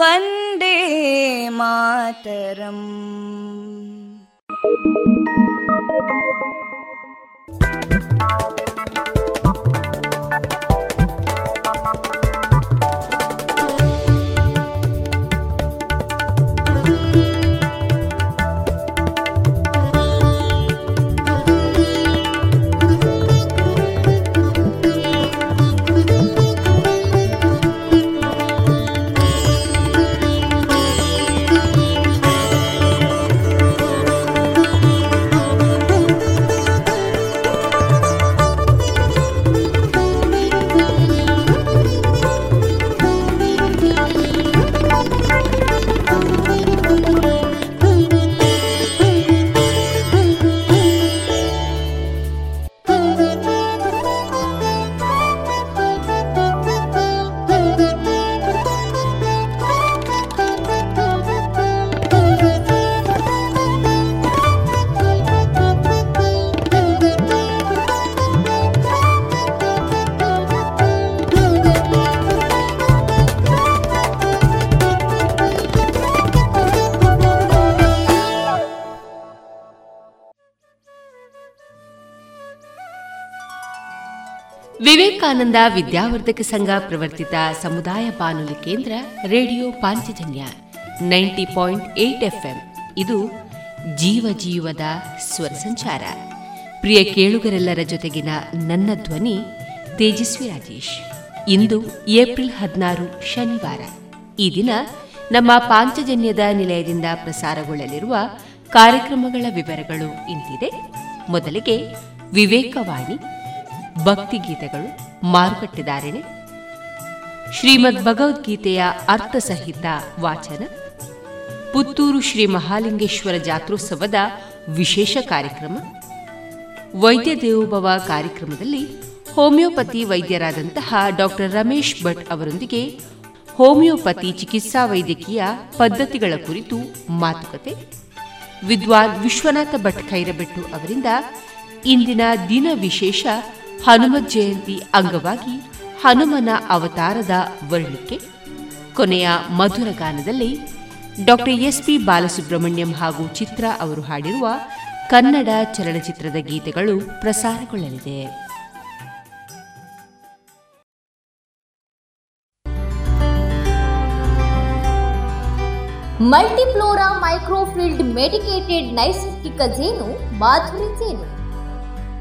वन्दे मातरम् ವಿವೇಕಾನಂದ ವಿದ್ಯಾವರ್ಧಕ ಸಂಘ ಪ್ರವರ್ತಿತ ಸಮುದಾಯ ಬಾನುಲಿ ಕೇಂದ್ರ radio Panchajanya ninety point eight FM. ಇದು ಜೀವ ಜೀವದ ಸ್ವರ ಸಂಚಾರ. ಪ್ರಿಯ ಕೇಳುಗರೆಲ್ಲರ ಜೊತೆಗಿನ ನನ್ನ ಧ್ವನಿ ತೇಜಸ್ವಿ ರಾಜೇಶ್. ಇಂದು ಏಪ್ರಿಲ್ ಹದಿನಾರು ಶನಿವಾರ. ಈ ದಿನ ನಮ್ಮ ಪಾಂಚಜನ್ಯದ ನಿಲಯದಿಂದ ಪ್ರಸಾರಗೊಳ್ಳಲಿರುವ ಕಾರ್ಯಕ್ರಮಗಳ ವಿವರಗಳು ಇಂತಿದೆ. ಮೊದಲಿಗೆ ವಿವೇಕವಾಣಿ, ಭಕ್ತಿಗೀತೆಗಳು ಮಾರುಕಟ್ಟೆದಾರಣೆ ಶ್ರೀಮದ್ ಭಗವದ್ಗೀತೆಯ ಅರ್ಥಸಹಿತ ವಾಚನ, ಪುತ್ತೂರು ಶ್ರೀ ಮಹಾಲಿಂಗೇಶ್ವರ ಜಾತ್ರೋತ್ಸವದ ವಿಶೇಷ ಕಾರ್ಯಕ್ರಮ, ವೈದ್ಯ ದೇವೋಭವ ಕಾರ್ಯಕ್ರಮದಲ್ಲಿ ಹೋಮಿಯೋಪತಿ ವೈದ್ಯರಾದಂತಹ ಡಾಕ್ಟರ್ ರಮೇಶ್ ಭಟ್ ಅವರೊಂದಿಗೆ ಹೋಮಿಯೋಪತಿ ಚಿಕಿತ್ಸಾ ವೈದ್ಯಕೀಯ ಪದ್ಧತಿಗಳ ಕುರಿತು ಮಾತುಕತೆ, ವಿದ್ವಾನ್ ವಿಶ್ವನಾಥ ಭಟ್ ಖೈರಬೆಟ್ಟು ಅವರಿಂದ ಇಂದಿನ ದಿನ ವಿಶೇಷ ಹನುಮತ್ ಜಯಂತಿ ಅಂಗವಾಗಿ ಹನುಮನ ಅವತಾರದ ವರ್ಣಿಕೆ. ಕೊನೆಯ ಮಧುರ ಗಾನದಲ್ಲಿ ಡಾಕ್ಟರ್ ಎಸ್ಪಿ ಬಾಲಸುಬ್ರಹ್ಮಣ್ಯಂ ಹಾಗೂ ಚಿತ್ರ ಅವರು ಹಾಡಿರುವ ಕನ್ನಡ ಚಲನಚಿತ್ರದ ಗೀತೆಗಳು ಪ್ರಸಾರಗೊಳ್ಳಲಿದೆ. ಮಲ್ಟಿಫ್ಲೋರಾ ಮೈಕ್ರೋಫಿಲ್ಡ್ ಮೆಡಿಕೇಟೆಡ್ ನೈಸರ್ಗಿಕ ಜೇನು ಮಾಧುರಿ ಜೇನು.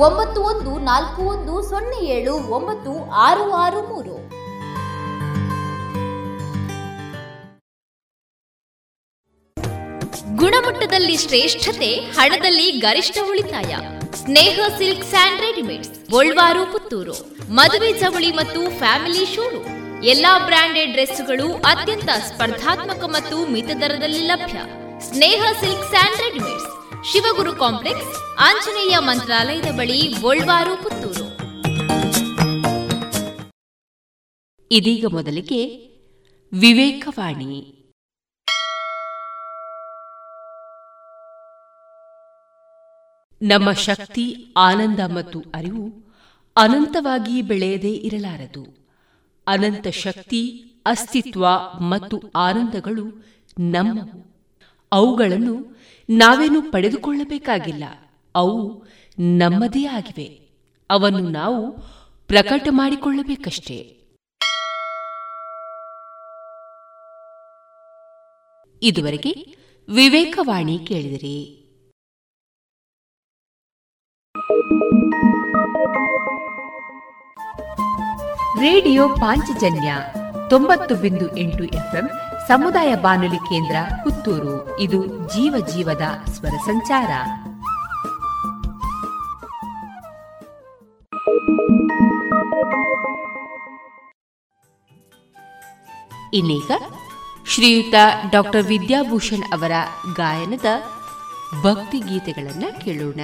ಒಂಬತ್ತು ಒಂದು ನಾಲ್ಕು ಒಂದು ಸೊನ್ನೆ ಏಳು ಒಂಬತ್ತು ಆರು ಆರು ಮೂರು. ಗುಣಮಟ್ಟದಲ್ಲಿ ಶ್ರೇಷ್ಠತೆ, ಹಣದಲ್ಲಿ ಗರಿಷ್ಠ ಉಳಿತಾಯ. Sneha silk and readymades, Golwar, Puttur. ಮದುವೆ ಚವಳಿ ಮತ್ತು ಫ್ಯಾಮಿಲಿ ಶೋರೂಮ್. ಎಲ್ಲಾ ಬ್ರಾಂಡೆಡ್ ಡ್ರೆಸ್ಗಳು ಅತ್ಯಂತ ಸ್ಪರ್ಧಾತ್ಮಕ ಮತ್ತು ಮಿತ ದರದಲ್ಲಿ ಲಭ್ಯ. Sneha silks and readymades. Shivaguru complex, Anjaneya ಮಂತ್ರಾಲಯದ ಬಳಿ ಗೋಲ್ವಾರು ಪುತ್ತೂರು. ಇದೀಗ ಮೊದಲಿಗೆ ವಿವೇಕವಾಣಿ. ನಮ್ಮ ಶಕ್ತಿ, ಆನಂದ ಮತ್ತು ಅರಿವು ಅನಂತವಾಗಿ ಬೆಳೆಯದೇ ಇರಲಾರದು. ಅನಂತ ಶಕ್ತಿ, ಅಸ್ತಿತ್ವ ಮತ್ತು ಆನಂದಗಳು ನಮ್ಮವು. ಅವುಗಳನ್ನು ನಾವೇನು ಪಡೆದುಕೊಳ್ಳಬೇಕಾಗಿಲ್ಲ. ಅವು ನಮ್ಮದೇ ಆಗಿವೆ. ಅವನ್ನು ನಾವು ಪ್ರಕಟ ಮಾಡಿಕೊಳ್ಳಬೇಕಷ್ಟೇ. ಇದುವರೆಗೆ ವಿವೇಕವಾಣಿ ಕೇಳಿದಿರಿ. ರೇಡಿಯೋ ಪಾಂಚಜನ್ಯ ತೊಂಬತ್ತು ಬಿಂದು ಎಂಟು ಎಫ್ಎಂ ಸಮುದಾಯ ಬಾನುಲಿ ಕೇಂದ್ರ ಪುತ್ತೂರು. ಇದು ಜೀವ ಜೀವದ ಸ್ವರ ಸಂಚಾರ. ಇನ್ನೀಗ ಶ್ರೀಯುತ ಡಾಕ್ಟರ್ ವಿದ್ಯಾಭೂಷಣ್ ಅವರ ಗಾಯನದ ಭಕ್ತಿ ಗೀತೆಗಳನ್ನು ಕೇಳೋಣ.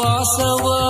ವಾಸವಾಗಿಹನ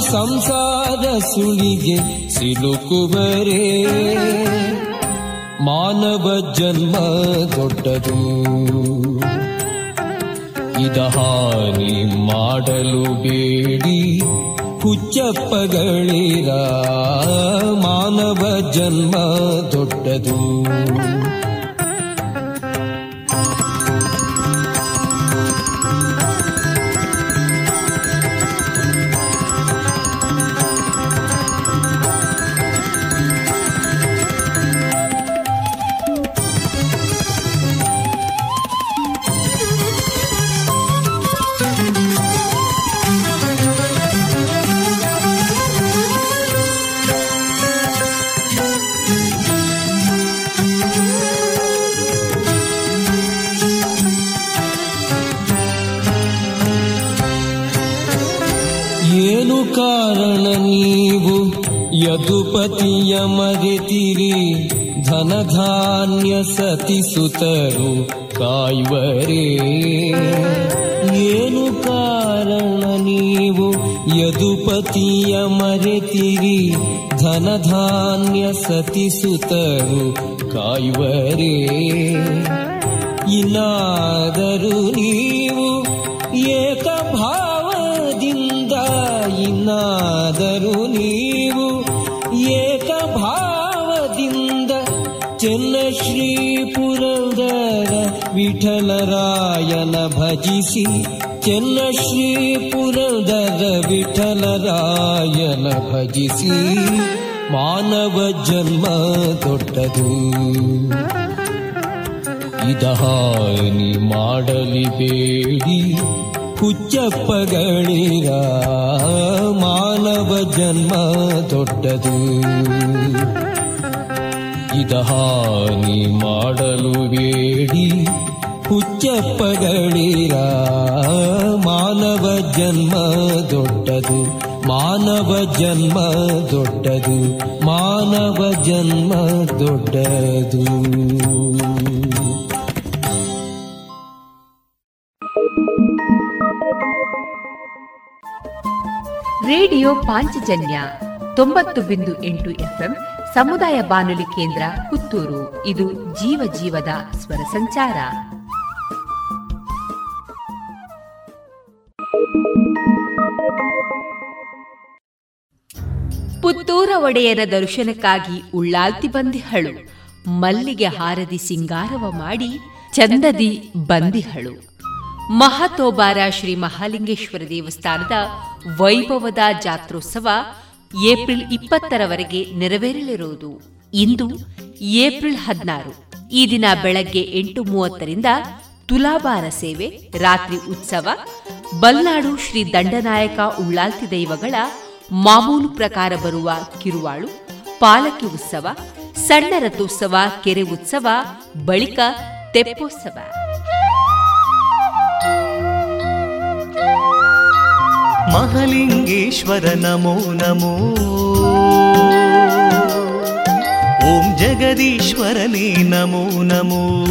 ಸಂಸಾರ ಸುಳಿಗೆ ಸಿಲುಕುವರೆ. ಮಾನವ ಜನ್ಮ ದೊಡ್ಡದು. ಇದಹಾನಿ ಮಾಡಲು ಬೇಡಿ. ಹುಚ್ಚಪ್ಪಗಳಿರ ಮಾನವ ಜನ್ಮ ದೊಡ್ಡದು. ಯದುಪತಿಯ ಮರೆತಿರಿ ಧನಧಾನ್ಯ ಸತಿ ಸುತರು ಕಾಯುವರೇ. ಏನು ಕಾರಣ ನೀವು ಯದುಪತಿಯ ಮರೆತಿರಿ ಧನಧಾನ್ಯ ಸತಿ ಸುತರು ಕಾಯುವರೇ. ಇನ್ನಾದರೂ ನೀವು ಏಕಭಾವದಿಂದ ಇನ್ನಾದರೂ ನೀವು ಪುರಂದರ ವಿಠಲರಾಯನ ಭಜಿಸಿ, ಚೆನ್ನ ಶ್ರೀ ಪುರಂದರ ವಿಠಲರಾಯನ ಭಜಿಸಿ, ಮಾನವ ಜನ್ಮ ದೊಡ್ಡದು. ಇದಹಾನಿ ಮಾಡಲಿ ಬೇಡಿ, ಹುಚ್ಚಪ್ಪಗಳಿರ ಮಾನವ ಜನ್ಮ ದೊಡ್ಡದು. ಇದಹಾನಿ ಮಾಡಲು ಬೇಡಿ. ಹುಚ್ಚಪ್ಪಗಳಿರ, ಮಾನವ ಜನ್ಮ ದೊಡ್ಡದು, ಮಾನವ ಜನ್ಮ ದೊಡ್ಡದು, ಮಾನವ ಜನ್ಮ ದೊಡ್ಡದು. ರೇಡಿಯೋ ಪಾಂಚಜನ್ಯ ತೊಂಬತ್ತು ಬಿಂದು ಎಂಟು ಎಫ್ಎಂ ಸಮುದಾಯ ಬಾನುಲಿ ಕೇಂದ್ರ ಪುತ್ತೂರು. ಇದು ಜೀವ ಜೀವದ ಸ್ವರ ಸಂಚಾರ. ಪುತ್ತೂರ ಒಡೆಯರ ದರ್ಶನಕ್ಕಾಗಿ ಉಳ್ಳಾಲ್ತಿ ಬಂದಿಹಳು. ಮಲ್ಲಿಗೆ ಹಾರದಿ ಸಿಂಗಾರವ ಮಾಡಿ ಚಂದದಿ ಬಂದಿಹಳು. ಮಹಾತೋಬಾರ ಶ್ರೀ ಮಹಾಲಿಂಗೇಶ್ವರ ದೇವಸ್ಥಾನದ ವೈಭವದ ಜಾತ್ರೋತ್ಸವ ಏಪ್ರಿಲ್ ಇಪ್ಪತ್ತರವರೆಗೆ ನೆರವೇರಲಿರುವುದು. ಇಂದು ಏಪ್ರಿಲ್ ಹದಿನಾರು. ಈ ದಿನ ಬೆಳಗ್ಗೆ ಎಂಟು ಮೂವತ್ತರಿಂದ ತುಲಾಭಾರ ಸೇವೆ, ರಾತ್ರಿ ಉತ್ಸವ, ಬಲ್ನಾಡು ಶ್ರೀ ದಂಡನಾಯಕ ಉಳ್ಳಾಲ್ತಿ ದೈವಗಳ ಮಾಮೂಲು ಪ್ರಕಾರ ಬರುವ ಕಿರುವಾಳು, ಪಾಲಕಿ ಉತ್ಸವ, ಸಣ್ಣ ರಥೋತ್ಸವ, ಕೆರೆ ಉತ್ಸವ, ಬಳಿಕ ತೆಪ್ಪೋತ್ಸವ. ಮಹಲಿಂಗೇಶ್ವರ ನಮೋ ನಮೋ. ಓಂ ಜಗದೀಶ್ವರನೇ ನಮೋ ನಮೋ.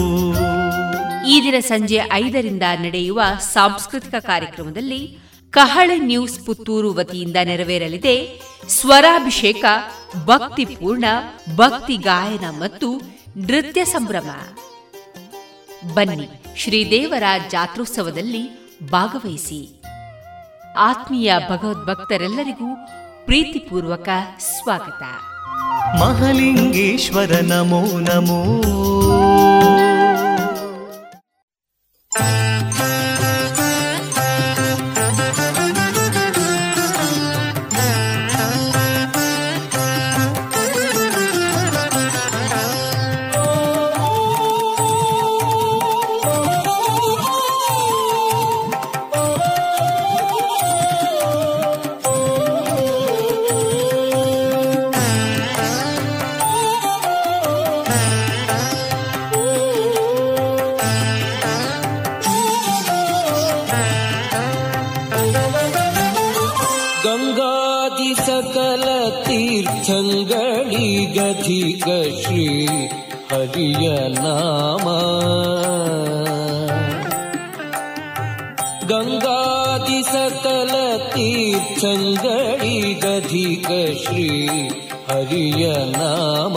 ಈ ದಿನ ಸಂಜೆ ಐದರಿಂದ ನಡೆಯುವ ಸಾಂಸ್ಕೃತಿಕ ಕಾರ್ಯಕ್ರಮದಲ್ಲಿ ಕಹಳೆ ನ್ಯೂಸ್ ಪುತ್ತೂರು ವತಿಯಿಂದ ನೆರವೇರಲಿದೆ ಸ್ವರಾಭಿಷೇಕ, ಭಕ್ತಿಪೂರ್ಣ, ಭಕ್ತಿ ಗಾಯನ ಮತ್ತು ನೃತ್ಯ ಸಂಭ್ರಮ. ಬನ್ನಿ ಶ್ರೀದೇವರ ಜಾತ್ರೋತ್ಸವದಲ್ಲಿ ಭಾಗವಹಿಸಿ. ಆತ್ಮೀಯ ಭಗವದ್ಭಕ್ತರೆಲ್ಲರಿಗೂ ಪ್ರೀತಿಪೂರ್ವಕ ಸ್ವಾಗತ. ಮಹಲಿಂಗೇಶ್ವರ ನಮೋ ನಮೋ. ಹರಿಯ ನಾಮ ಗಂಗಾದಿ ಸಕಲ ತೀರ್ಥಂಗಳಿ ಗಧಿಗ ಶ್ರೀ ಹರಿಯ ನಾಮ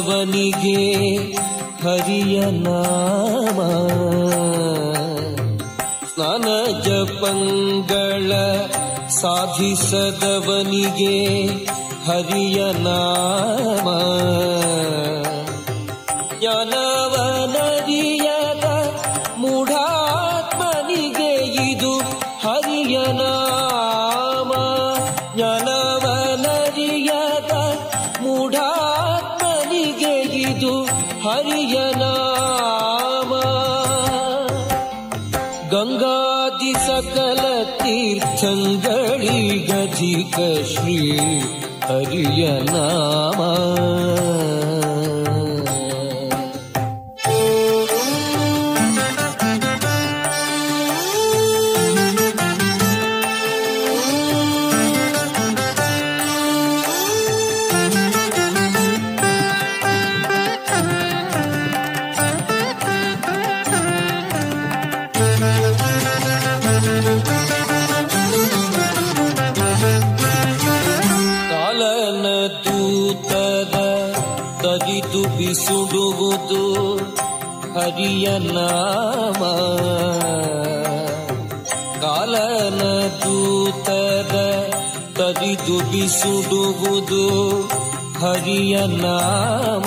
ಸಾಧಿಸದವನಿಗೆ ಹರಿಯ ನಾಮ ಸ್ನಾನ ಜಪಂಗಳ ಸಾಧಿಸದವನಿಗೆ ಹರಿಯ ನಾಮ ನಾಮ ಕಾಲನ ದೂತರ ತರಿದು ಬಿಸುಡುವುದು ಹರಿಯ ನಾಮ.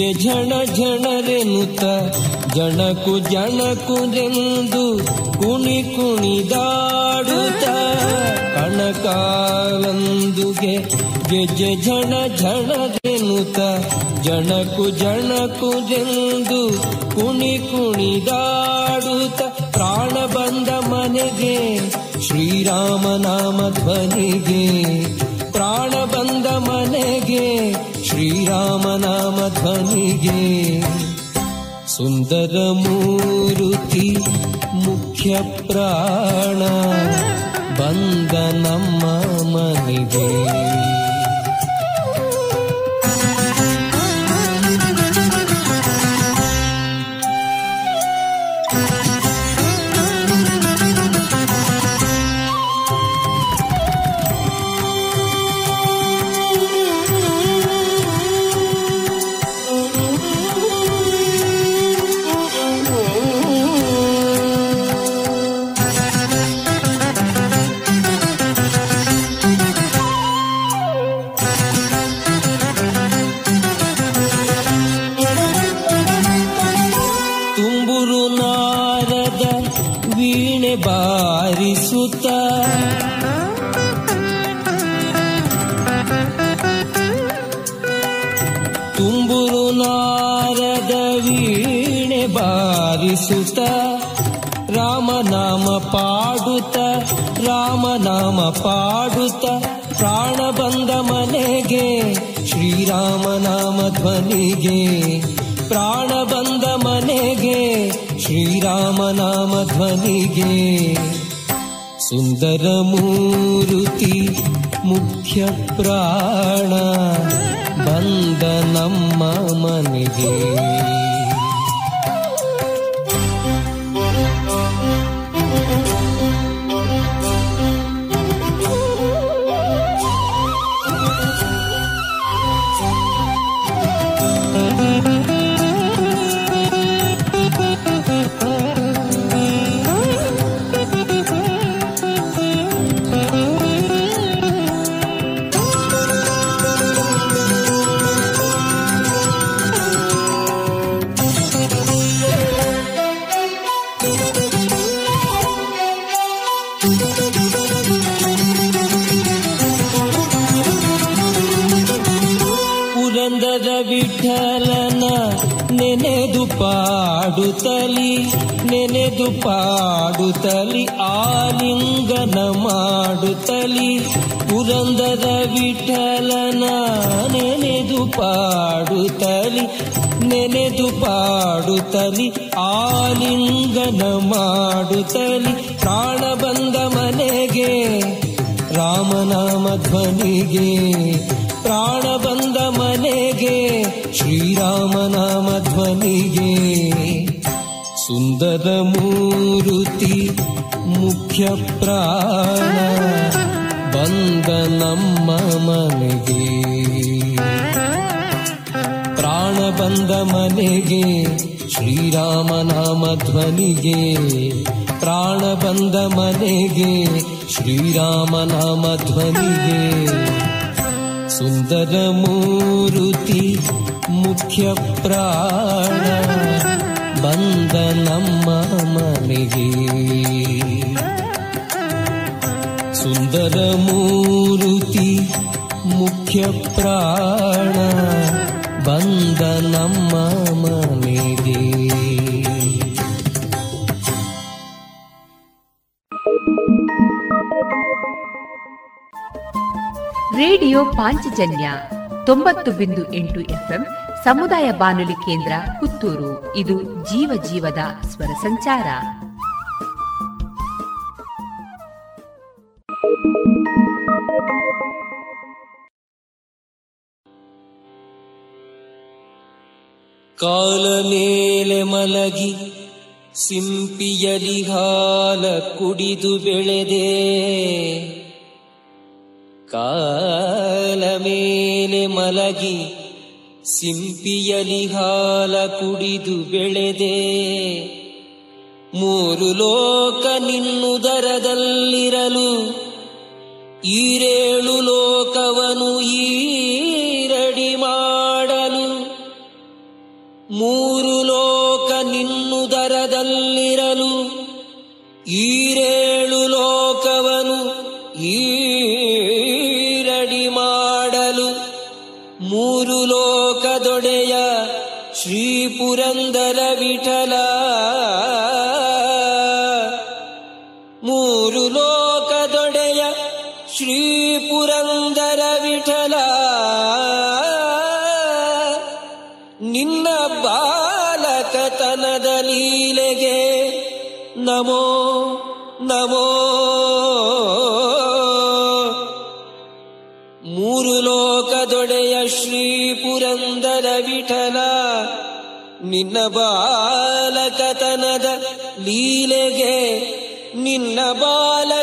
ಗೆಜ್ಜೆ ಝಣ ಝಣರೆನುತ ಜಣಕು ಜಣಕುರೆಂದು ಕುಣಿ ಕುಣಿದಾಡುತ್ತ ಕಣಕಾಲಂದುಗೆ ಜೆ ಝಣ ಝಣರೆನುತ ಜಣಕು ಜಣಕುರೆಂದು ಕುಣಿ ಕುಣಿದಾಡುತ್ತ ಪ್ರಾಣ ಬಂದ ಮನೆಗೆ ಶ್ರೀರಾಮನಾಮ ಧ್ವನಿಗೆ, ಪ್ರಾಣ ಬಂದ ಮನೆಗೆ ಶ್ರೀರಾಮನಾಮ ಧ್ವನಿಗೆ ಸುಂದರಮೂರುತಿ ಮುಖ್ಯ ಪ್ರಾಣ ಬಂದ ನಮ್ಮ ಮನೆಗೆ. दरमोरुति मुख्यप्रा ಧ್ವನಿಗೆ ಪ್ರಾಣ ಬಂದ ಮನೆಗೆ ಶ್ರೀರಾಮನಾಮ ಧ್ವನಿಗೆ. ಸುಂದರ ಮೂರುತಿ ಮುಖ್ಯ ಪ್ರಾಣ ಬಂದ ನಮ್ಮ ಮನೆಗೆ. ಸುಂದರ ಮೂರುತಿ ಮುಖ್ಯ ಪ್ರಾಣ ಪಾಂಚಜನ್ಯ ತೊಂಬತ್ತು ಬಿಂದು ಎಂಟು ಎಫ್ಎಂ ಸಮುದಾಯ ಬಾನುಲಿ ಕೇಂದ್ರ ಪುತ್ತೂರು. ಇದು ಜೀವ ಜೀವದ ಸ್ವರ ಸಂಚಾರ. ಕಾಲ ಮೇಲೆ ಮಲಗಿ ಸಿಂಪಿಯಲಿ ಹಾಲ ಕುಡಿದು ಬೆಳೆದೆ. ಕಾಲ ಮೇಲೆ ಮಲಗಿ ಸಿಂಪಿಯಲಿ ಹಾಲ ಕುಡಿದು ಬೆಳೆದೆ. ಮೂರು ಲೋಕ ನಿನ್ನುದರದಲ್ಲಿರಲು ಈರೇಳು ಪುರಂದರ ವಿಠಲ. ಮೂರು ಲೋಕದೊಡೆಯ ಶ್ರೀ ಪುರಂದರ ವಿಠಲ. ನಿನ್ನ ಬಾಲಕತನ ನಮೋ ನಮೋ. ಮೂರು ಲೋಕದೊಡೆಯ ಶ್ರೀ ಪುರಂದರ ವಿಠಲ. ನಿನ್ನ ಬಾಲಕತನದ ಲೀಲೆಗೆ ನಿನ್ನ ಬಾಲಕತನದ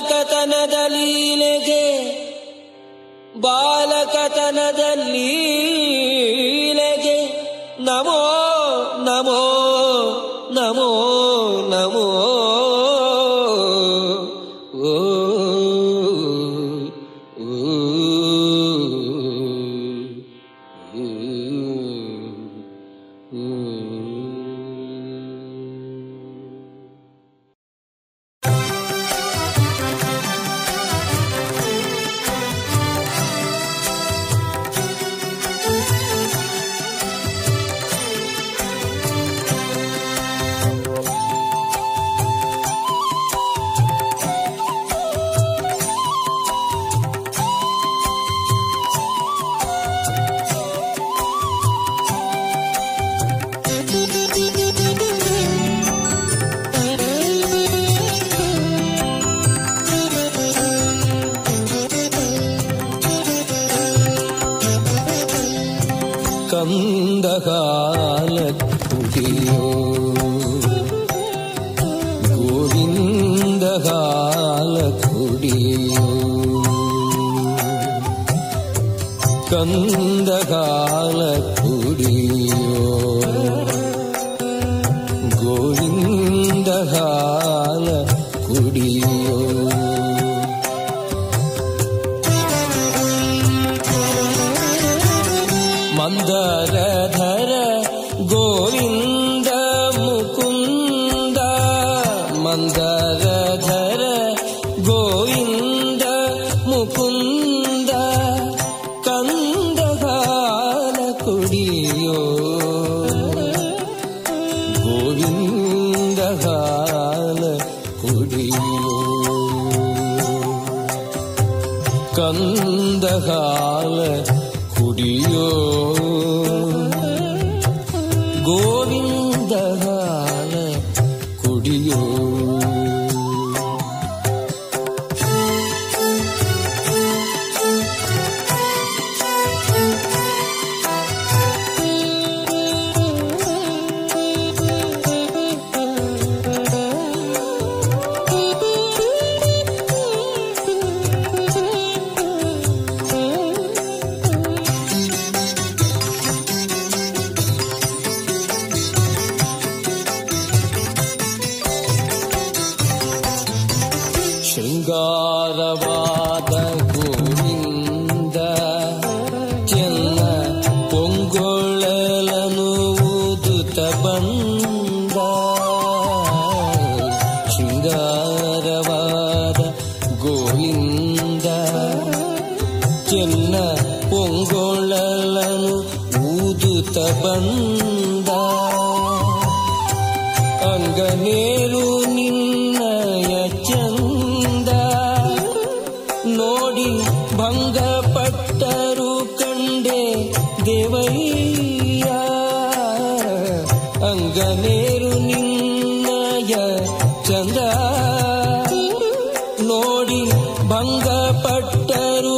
ಭಂಗಪಟ್ಟರು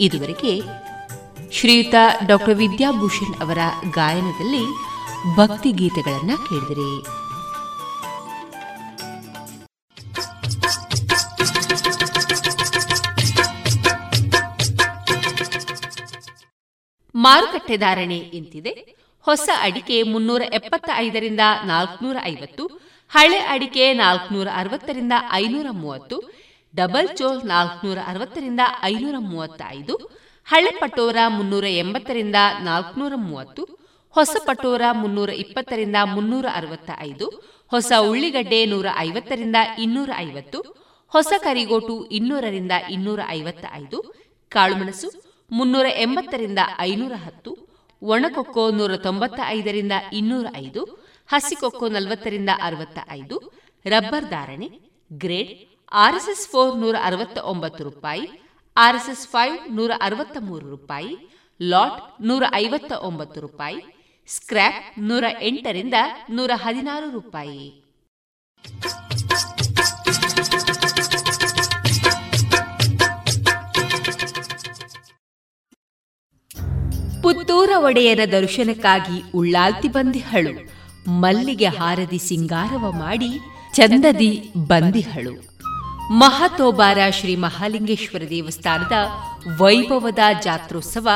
ಇದುವರೆಗೆ ಶ್ರೀಯುತ ಡಾಕ್ಟರ್ ವಿದ್ಯಾಭೂಷಣ್ ಅವರ ಗಾಯನದಲ್ಲಿ ಭಕ್ತಿ ಗೀತೆಗಳನ್ನ ಕೇಳಿದಿರಿ. ಮಾರುಕಟ್ಟೆ ಧಾರಣೆ ಇಂತಿದೆ. ಹೊಸ ಅಡಿಕೆ ಮುನ್ನೂರ ಎಪ್ಪತ್ತ ಐದರಿಂದ ನಾಲ್ಕುನೂರ ಐವತ್ತು, ಹಳೆ ಅಡಿಕೆ ನಾಲ್ಕನೂರ ಅರವತ್ತರಿಂದ ಐನೂರ ಮೂವತ್ತು ಡಬಲ್ ಚೋಲ್ ನಾಲ್ಕುನೂರ ಅರವತ್ತರಿಂದ ಐನೂರ ಮೂವತ್ತೈದು, ಹಳೆ ಪಟೋರ ಮುನ್ನೂರ ಎಂಬತ್ತರಿಂದ ನಾಲ್ಕುನೂರ ಮೂವತ್ತು, ಹೊಸ ಪಟೋರ ಮುನ್ನೂರ ಇಪ್ಪತ್ತರಿಂದ ಮುನ್ನೂರ ಅರವತ್ತ ಐದು ಹೊಸ ಉಳ್ಳಿಗಡ್ಡೆ ನೂರ ಐವತ್ತರಿಂದ ಇನ್ನೂರ ಐವತ್ತು, ಹೊಸ ಕರಿಗೋಟು ಇನ್ನೂರರಿಂದ ಇನ್ನೂರ ಐವತ್ತ ಐದು ಕಾಳುಮೆಣಸು ಮುನ್ನೂರ ಎಂಬತ್ತರಿಂದ ಐನೂರ ಹತ್ತು, ಒಣಕೊಕ್ಕೋ ನೂರ ತೊಂಬತ್ತ ಐದರಿಂದ ಇನ್ನೂರ ಐದು ಹಸಿಕೊಕ್ಕೋ ನಲವತ್ತರಿಂದ ಅರವತ್ತ ಐದು ರಬ್ಬರ್ ಧಾರಣೆ, ಗ್ರೇಡ್ ಆರ್ಎಸ್ಎಸ್ ಫೋರ್ ನೂರ ಅರವತ್ತ ಒಂಬತ್ತು ರೂಪಾಯಿ, ಆರ್ಎಸ್ಎಸ್ ಫೈವ್ ನೂರ ಅರವತ್ತ ಮೂರು ರೂಪಾಯಿ, ಲಾಟ್ ನೂರ ಐವತ್ತ ಒಂಬತ್ತು ರೂಪಾಯಿ, ಸ್ಕ್ರ್ಯಾಪ್ ನೂರ ಎಂಟರಿಂದ ನೂರ ಹದಿನಾರು ರೂಪಾಯಿ. ಪುತ್ತೂರ ಒಡೆಯರ ದರ್ಶನಕ್ಕಾಗಿ ಉಳ್ಳಾಲ್ತಿ ಬಂದಿಹಳು, ಮಲ್ಲಿಗೆ ಹಾರದಿ ಸಿಂಗಾರವ ಮಾಡಿ ಚಂದದಿ ಬಂದಿಹಳು. ಮಹತೋಬಾರ ಶ್ರೀ ಮಹಾಲಿಂಗೇಶ್ವರ ದೇವಸ್ಥಾನದ ವೈಭವದ ಜಾತ್ರೋತ್ಸವ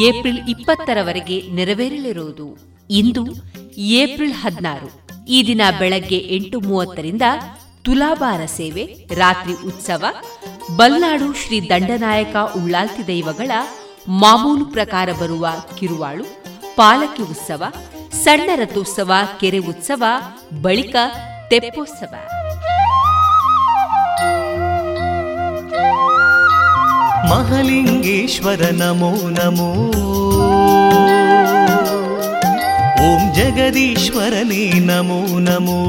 ಏಪ್ರಿಲ್ ಇಪ್ಪತ್ತರವರೆಗೆ ನೆರವೇರಲಿರುವುದು. ಇಂದು ಏಪ್ರಿಲ್ ಹದಿನಾರು. ಈ ದಿನ ಬೆಳಗ್ಗೆ ಎಂಟು ಮೂವತ್ತರಿಂದ ತುಲಾಭಾರ ಸೇವೆ, ರಾತ್ರಿ ಉತ್ಸವ, ಬಲ್ನಾಡು ಶ್ರೀ ದಂಡನಾಯಕ ಉಳ್ಳಾಲ್ತಿ ದೈವಗಳ ಮಾಮೂಲು ಪ್ರಕಾರ ಬರುವ ಕಿರುವಾಳು, ಪಾಲಕಿ ಉತ್ಸವ, ಸಣ್ಣ ರಥೋತ್ಸವ, ಕೆರೆ ಉತ್ಸವ, ಬಳಿಕ ತೆಪ್ಪೋತ್ಸವ. ಮಹಲಿಂಗೇಶ್ವರ ನಮೋ ನಮೋ. ಓಂ ಜಗದೀಶ್ವರನೇ ನಮೋ ನಮೋ.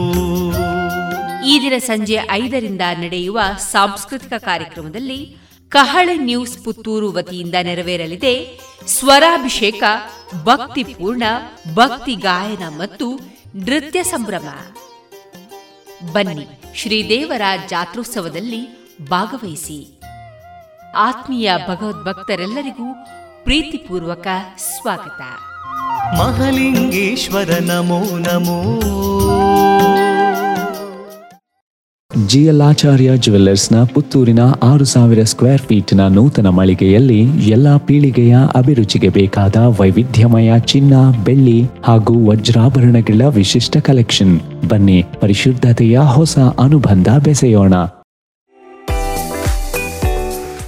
ಈ ದಿನ ಸಂಜೆ ಐದರಿಂದ ನಡೆಯುವ ಸಾಂಸ್ಕೃತಿಕ ಕಾರ್ಯಕ್ರಮದಲ್ಲಿ ಕಹಳೆ ನ್ಯೂಸ್ ಪುತ್ತೂರು ವತಿಯಿಂದ ನೆರವೇರಲಿದೆ ಸ್ವರಾಭಿಷೇಕ, ಭಕ್ತಿಪೂರ್ಣ, ಭಕ್ತಿ ಗಾಯನ ಮತ್ತು ನೃತ್ಯ ಸಂಭ್ರಮ. ಬನ್ನಿ ಶ್ರೀದೇವರ ಜಾತ್ರೋತ್ಸವದಲ್ಲಿ ಭಾಗವಹಿಸಿ. ಆತ್ಮೀಯ ಭಗವದ್ಭಕ್ತರೆಲ್ಲರಿಗೂ ಪ್ರೀತಿಪೂರ್ವಕ ಸ್ವಾಗತ. ಮಹಲಿಂಗೇಶ್ವರ ನಮೋ ನಮೋ. ಜಿಯಲಾಚಾರ್ಯ ಜುವೆಲ್ಲರ್ಸ್ನ ಪುತ್ತೂರಿನ ಆರು ಸಾವಿರ ಸ್ಕ್ವೇರ್ ಫೀಟ್ನ ನೂತನ ಮಳಿಗೆಯಲ್ಲಿ ಎಲ್ಲಾ ಪೀಳಿಗೆಯ ಅಭಿರುಚಿಗೆ ಬೇಕಾದ ವೈವಿಧ್ಯಮಯ ಚಿನ್ನ ಬೆಳ್ಳಿ ಹಾಗೂ ವಜ್ರಾಭರಣಗಳ ವಿಶಿಷ್ಟ ಕಲೆಕ್ಷನ್. ಬನ್ನಿ ಪರಿಶುದ್ಧತೆಯ ಹೊಸ ಅನುಬಂಧ ಬೆಸೆಯೋಣ.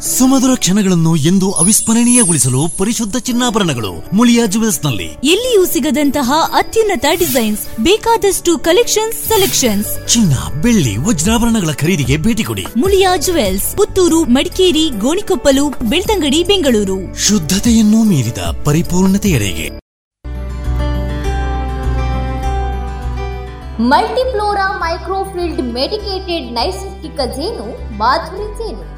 ಸುಮಧುರ ಕ್ಷಣಗಳನ್ನು ಎಂದು ಅವಿಸ್ಮರಣೀಯಗೊಳಿಸಲು ಪರಿಶುದ್ಧ ಚಿನ್ನಾಭರಣಗಳು ಮುಳಿಯಾ ಜುವೆಲ್ಸ್ನಲ್ಲಿ ಎಲ್ಲಿಯೂ ಸಿಗದಂತಹ ಅತ್ಯುನ್ನತ ಡಿಸೈನ್ಸ್ ಬೇಕಾದಷ್ಟು ಕಲೆಕ್ಷನ್ಸ್ ಸೆಲೆಕ್ಷನ್ಸ್. ಚಿನ್ನ ಬೆಳ್ಳಿ ವಜ್ರಾಭರಣಗಳ ಖರೀದಿಗೆ ಭೇಟಿ ಕೊಡಿ. ಮುಳಿಯಾ ಜುವೆಲ್ಸ್ ಪುತ್ತೂರು ಮಡಿಕೇರಿ ಗೋಣಿಕೊಪ್ಪಲು ಬೆಳ್ತಂಗಡಿ ಬೆಂಗಳೂರು. ಶುದ್ಧತೆಯನ್ನು ಮೀರಿದ ಪರಿಪೂರ್ಣತೆಯಡೆಗೆ ಮಲ್ಟಿಫ್ಲೋರಾ ಮೈಕ್ರೋಫಿಲ್ಡ್ ಮೆಡಿಕೇಟೆಡ್ ನೈಸರ್ಗಿಕ ಜೇನು ಮಾಧುರಿ ಜೇನು.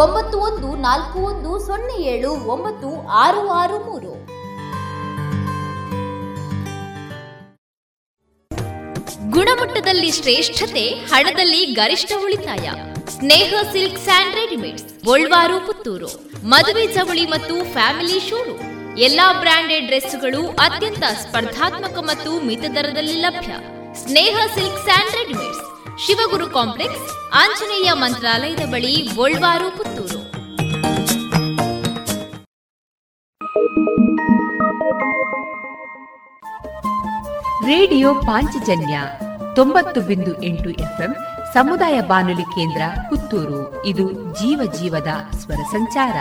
ಒಂಬತ್ತು ಒಂದು ನಾಲ್ಕು ಒಂದು ಸೊನ್ನೆ ಏಳು ಒಂಬತ್ತು ಆರು ಆರು ಮೂರು. ಗುಣಮಟ್ಟದಲ್ಲಿ ಶ್ರೇಷ್ಠತೆ, ಹಣದಲ್ಲಿ ಗರಿಷ್ಠ ಉಳಿತಾಯ. Sneha silk and readymades, Golwar, Puttur. ಮದುವೆ ಚವಳಿ ಮತ್ತು ಫ್ಯಾಮಿಲಿ ಶೋರೂಮ್ ಎಲ್ಲಾ ಬ್ರಾಂಡೆಡ್ ಡ್ರೆಸ್ಗಳು ಅತ್ಯಂತ ಸ್ಪರ್ಧಾತ್ಮಕ ಮತ್ತು ಮಿತ ದರದಲ್ಲಿ ಲಭ್ಯ. Sneha silks and readymades Shivaguru complex, Anjaneya ಮಂತ್ರಾಲಯದ ಬಳಿ ಗೋಳ್ವಾರು, ಪುತ್ತೂರು. ರೇಡಿಯೋ ಪಾಂಚಜನ್ಯ ತೊಂಬತ್ತು ಬಿಂದು ಎಂಟು ಎಫ್ಎಂ ಸಮುದಾಯ ಬಾನುಲಿ ಕೇಂದ್ರ ಪುತ್ತೂರು. ಇದು ಜೀವ ಜೀವದ ಸ್ವರ ಸಂಚಾರ.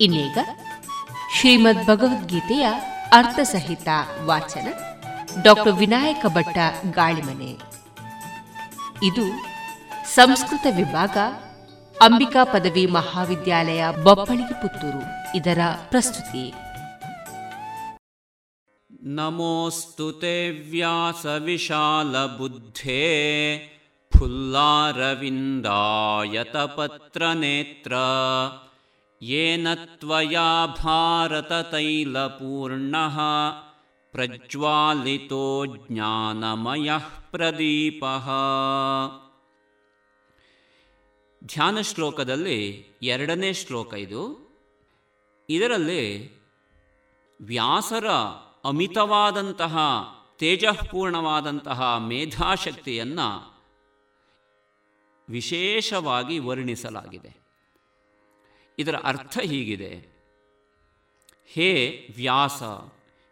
ಇನ್ನೀಗ ಶ್ರೀಮದ್ ಭಗವದ್ಗೀತೆಯ ಅರ್ಥಸಹಿತ ವಾಚನ ಡಾಕ್ಟರ್ ವಿನಾಯಕ ಭಟ್ಟ ಗಾಳಿಮನೆ. ಇದು ಸಂಸ್ಕೃತ ವಿಭಾಗ ಅಂಬಿಕಾ ಪದವಿ ಮಹಾವಿದ್ಯಾಲಯ ಬಪ್ಪಳಿಗೆ ಪುತ್ತೂರು. ಇದರ ಪ್ರಸ್ತುತಿ. ನಮೋಸ್ತು ತೇ ವ್ಯಾಸ ವಿಶಾಲ ಬುದ್ಧೇ ಫುಲ್ಲಾರವಿಂದಾಯತ ಪತ್ರ ನೇತ್ರ. येन त्वया भारततैलपूर्णः ಪ್ರಜ್ವಾಲಿತೋ ಜ್ಞಾನಮಯ ಪ್ರದೀಪ ಧ್ಯಾನ ಶ್ಲೋಕದಲ್ಲಿ ಎರಡನೇ ಶ್ಲೋಕ ಇದು ಇದರಲ್ಲಿ ವ್ಯಾಸರ ಅಮಿತವಾದಂತಹ ತೇಜಃಪೂರ್ಣವಾದಂತಹ ಮೇಧಾಶಕ್ತಿಯನ್ನು ವಿಶೇಷವಾಗಿ ವರ್ಣಿಸಲಾಗಿದೆ ಇದರ ಅರ್ಥ ಹೀಗಿದೆ. ಹೇ ವ್ಯಾಸ,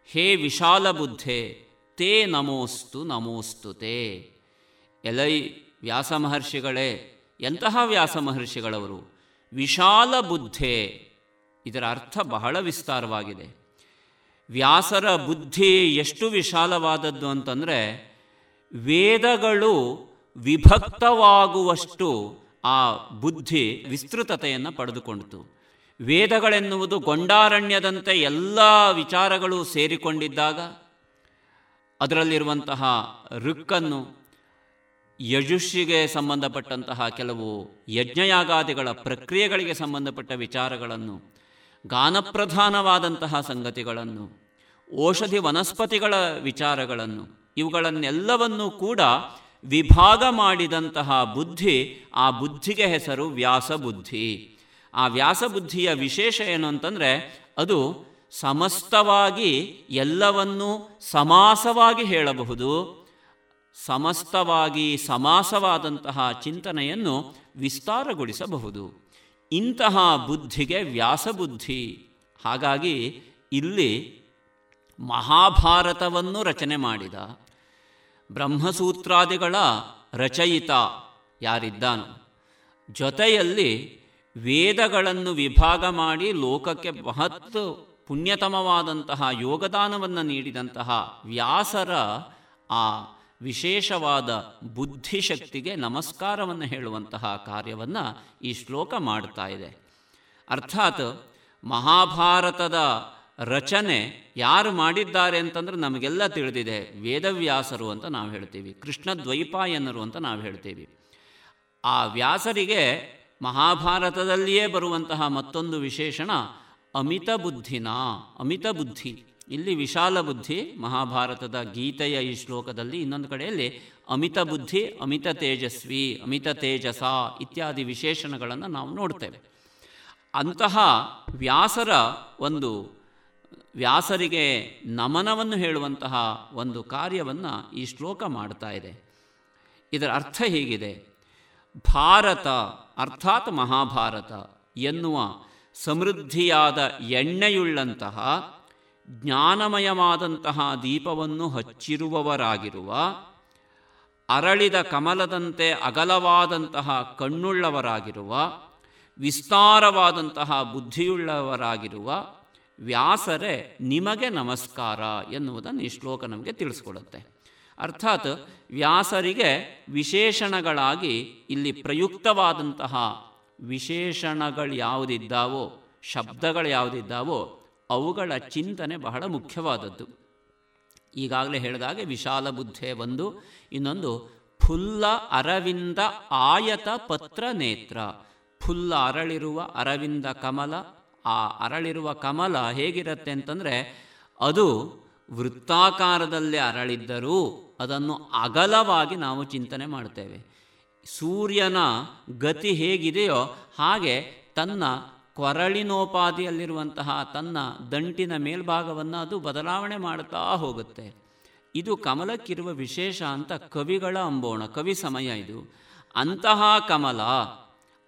ಹೇ ವಿಶಾಲ ಬುದ್ಧೆ, ತೇ ನಮೋಸ್ತು ನಮೋಸ್ತು ತೇ ಎಲೈ ವ್ಯಾಸ ಮಹರ್ಷಿಗಳೇ, ಎಂತಹ ವ್ಯಾಸ ಮಹರ್ಷಿಗಳವರು? ವಿಶಾಲ ಬುದ್ಧೆ. ಇದರ ಅರ್ಥ ಬಹಳ ವಿಸ್ತಾರವಾಗಿದೆ. ವ್ಯಾಸರ ಬುದ್ಧಿ ಎಷ್ಟು ವಿಶಾಲವಾದದ್ದು ಅಂತಂದರೆ, ವೇದಗಳು ವಿಭಕ್ತವಾಗುವಷ್ಟು ಆ ಬುದ್ಧಿ ವಿಸ್ತೃತತೆಯನ್ನು ಪಡೆದುಕೊಂಡಿತು. ವೇದಗಳೆನ್ನುವುದು ಗೊಂಡಾರಣ್ಯದಂತೆ ಎಲ್ಲ ವಿಚಾರಗಳು ಸೇರಿಕೊಂಡಿದ್ದಾಗ ಅದರಲ್ಲಿರುವಂತಹ ಋಕ್ಕನ್ನು ಯಜುಷಿಗೆ ಸಂಬಂಧಪಟ್ಟಂತಹ ಕೆಲವು ಯಜ್ಞಯಾಗಾದಿಗಳ ಪ್ರಕ್ರಿಯೆಗಳಿಗೆ ಸಂಬಂಧಪಟ್ಟ ವಿಚಾರಗಳನ್ನು, ಗಾನಪ್ರಧಾನವಾದಂತಹ ಸಂಗತಿಗಳನ್ನು, ಔಷಧಿ ವನಸ್ಪತಿಗಳ ವಿಚಾರಗಳನ್ನು, ಇವುಗಳನ್ನೆಲ್ಲವನ್ನೂ ಕೂಡ ವಿಭಾಗ ಮಾಡಿದಂತಹ ಬುದ್ಧಿ, ಆ ಬುದ್ಧಿಗೆ ಹೆಸರು ವ್ಯಾಸ ಬುದ್ಧಿ ಆ ವ್ಯಾಸಬುದ್ಧಿಯ ವಿಶೇಷ ಏನು ಅಂತಂದರೆ ಅದು ಸಮಸ್ತವಾಗಿ ಎಲ್ಲವನ್ನೂ ಸಮಾಸವಾಗಿ ಹೇಳಬಹುದು. ಸಮಸ್ತವಾಗಿ ಸಮಾಸವಾದಂತಹ ಚಿಂತನೆಯನ್ನು ವಿಸ್ತಾರಗೊಳಿಸಬಹುದು. ಇಂತಹ ಬುದ್ಧಿಗೆ ವ್ಯಾಸಬುದ್ಧಿ. ಹಾಗಾಗಿ ಇಲ್ಲಿ ಮಹಾಭಾರತವನ್ನು ರಚನೆ ಮಾಡಿದ. ಬ್ರಹ್ಮಸೂತ್ರಾದಿಗಳ ರಚಯಿತ ಯಾರಿದ್ದಾನೋ? ಜೊತೆಯಲ್ಲಿ ವೇದಗಳನ್ನು ವಿಭಾಗ ಮಾಡಿ ಲೋಕಕ್ಕೆ ಮಹತ್ ಪುಣ್ಯತಮವಾದಂತಹ ಯೋಗದಾನವನ್ನು ನೀಡಿದಂತಹ ವ್ಯಾಸರ ಆ ವಿಶೇಷವಾದ ಬುದ್ಧಿಶಕ್ತಿಗೆ ನಮಸ್ಕಾರವನ್ನು ಹೇಳುವಂತಹ ಕಾರ್ಯವನ್ನು ಈ ಶ್ಲೋಕ ಮಾಡ್ತಾ ಇದೆ. ಅರ್ಥಾತ್ ಮಹಾಭಾರತದ ರಚನೆ ಯಾರು ಮಾಡಿದ್ದಾರೆ ಅಂತಂದ್ರೆ ನಮಗೆಲ್ಲ ತಿಳಿದಿದೆ. ವೇದವ್ಯಾಸರು ಅಂತ ನಾವು ಹೇಳ್ತೀವಿ. ಕೃಷ್ಣ ದ್ವೈಪಾಯನರು ಅಂತ ನಾವು ಹೇಳ್ತೀವಿ. ಆ ವ್ಯಾಸರಿಗೆ ಮಹಾಭಾರತದಲ್ಲಿಯೇ ಬರುವಂತಹ ಮತ್ತೊಂದು ವಿಶೇಷಣ ಅಮಿತ ಬುದ್ಧಿನ. ಅಮಿತ ಬುದ್ಧಿ. ಇಲ್ಲಿ ವಿಶಾಲ ಬುದ್ಧಿ, ಮಹಾಭಾರತದ ಗೀತೆಯ ಈ ಶ್ಲೋಕದಲ್ಲಿ ಇನ್ನೊಂದು ಕಡೆಯಲ್ಲಿ ಅಮಿತ ಬುದ್ಧಿ, ಅಮಿತ ತೇಜಸ್ವಿ, ಅಮಿತ ತೇಜಸ ಇತ್ಯಾದಿ ವಿಶೇಷಣಗಳನ್ನು ನಾವು ನೋಡ್ತೇವೆ. ಅಂತಹ ವ್ಯಾಸರ ಒಂದು ವ್ಯಾಸರಿಗೆ ನಮನವನ್ನು ಹೇಳುವಂತಹ ಒಂದು ಕಾರ್ಯವನ್ನು ಈ ಶ್ಲೋಕ ಮಾಡ್ತಾ ಇದೆ. ಇದರ ಅರ್ಥ ಹೀಗಿದೆ. ಭಾರತ ಅರ್ಥಾತ್ ಮಹಾಭಾರತ ಎನ್ನುವ ಸಮೃದ್ಧಿಯಾದ ಎಣ್ಣೆಯುಳ್ಳಂತಹ ಜ್ಞಾನಮಯವಾದಂತಹ ದೀಪವನ್ನು ಹಚ್ಚಿರುವವರಾಗಿರುವ, ಅರಳಿದ ಕಮಲದಂತೆ ಅಗಲವಾದಂತಹ ಕಣ್ಣುಳ್ಳವರಾಗಿರುವ, ವಿಸ್ತಾರವಾದಂತಹ ಬುದ್ಧಿಯುಳ್ಳವರಾಗಿರುವ ವ್ಯಾಸರೇ, ನಿಮಗೆ ನಮಸ್ಕಾರ ಎನ್ನುವುದನ್ನು ಈ ಶ್ಲೋಕ ನಮಗೆ ತಿಳಿಸ್ಕೊಡುತ್ತೆ. ಅರ್ಥಾತ್ ವ್ಯಾಸರಿಗೆ ವಿಶೇಷಣಗಳಾಗಿ ಇಲ್ಲಿ ಪ್ರಯುಕ್ತವಾದಂತಹ ವಿಶೇಷಣಗಳು ಯಾವುದಿದ್ದಾವೋ, ಶಬ್ದಗಳು ಯಾವುದಿದ್ದಾವೋ, ಅವುಗಳ ಚಿಂತನೆ ಬಹಳ ಮುಖ್ಯವಾದದ್ದು. ಈಗಾಗಲೇ ಹೇಳಿದಾಗೆ ವಿಶಾಲ ಬುದ್ಧೆ ಒಂದು, ಇನ್ನೊಂದು ಫುಲ್ಲ ಅರವಿಂದ ಆಯತ ಪತ್ರ ನೇತ್ರ. ಫುಲ್ಲ ಅರಳಿರುವ ಅರವಿಂದ ಕಮಲ ಆ ಅರಳಿರುವ ಕಮಲ ಹೇಗಿರುತ್ತೆ ಅಂತಂದರೆ ಅದು ವೃತ್ತಾಕಾರದಲ್ಲಿ ಅರಳಿದ್ದರೂ ಅದನ್ನು ಅಗಲವಾಗಿ ನಾವು ಚಿಂತನೆ ಮಾಡ್ತೇವೆ. ಸೂರ್ಯನ ಗತಿ ಹೇಗಿದೆಯೋ ಹಾಗೆ ತನ್ನ ಕೊರಳಿನೋಪಾದಿಯಲ್ಲಿರುವಂತಹ ತನ್ನ ದಂಟಿನ ಮೇಲ್ಭಾಗವನ್ನು ಅದು ಬದಲಾವಣೆ ಮಾಡುತ್ತಾ ಹೋಗುತ್ತೆ. ಇದು ಕಮಲಕ್ಕಿರುವ ವಿಶೇಷ ಅಂತ ಕವಿಗಳ ಅಂಬೋಣ, ಕವಿ ಸಮಯ ಇದು. ಅಂತಹ ಕಮಲ,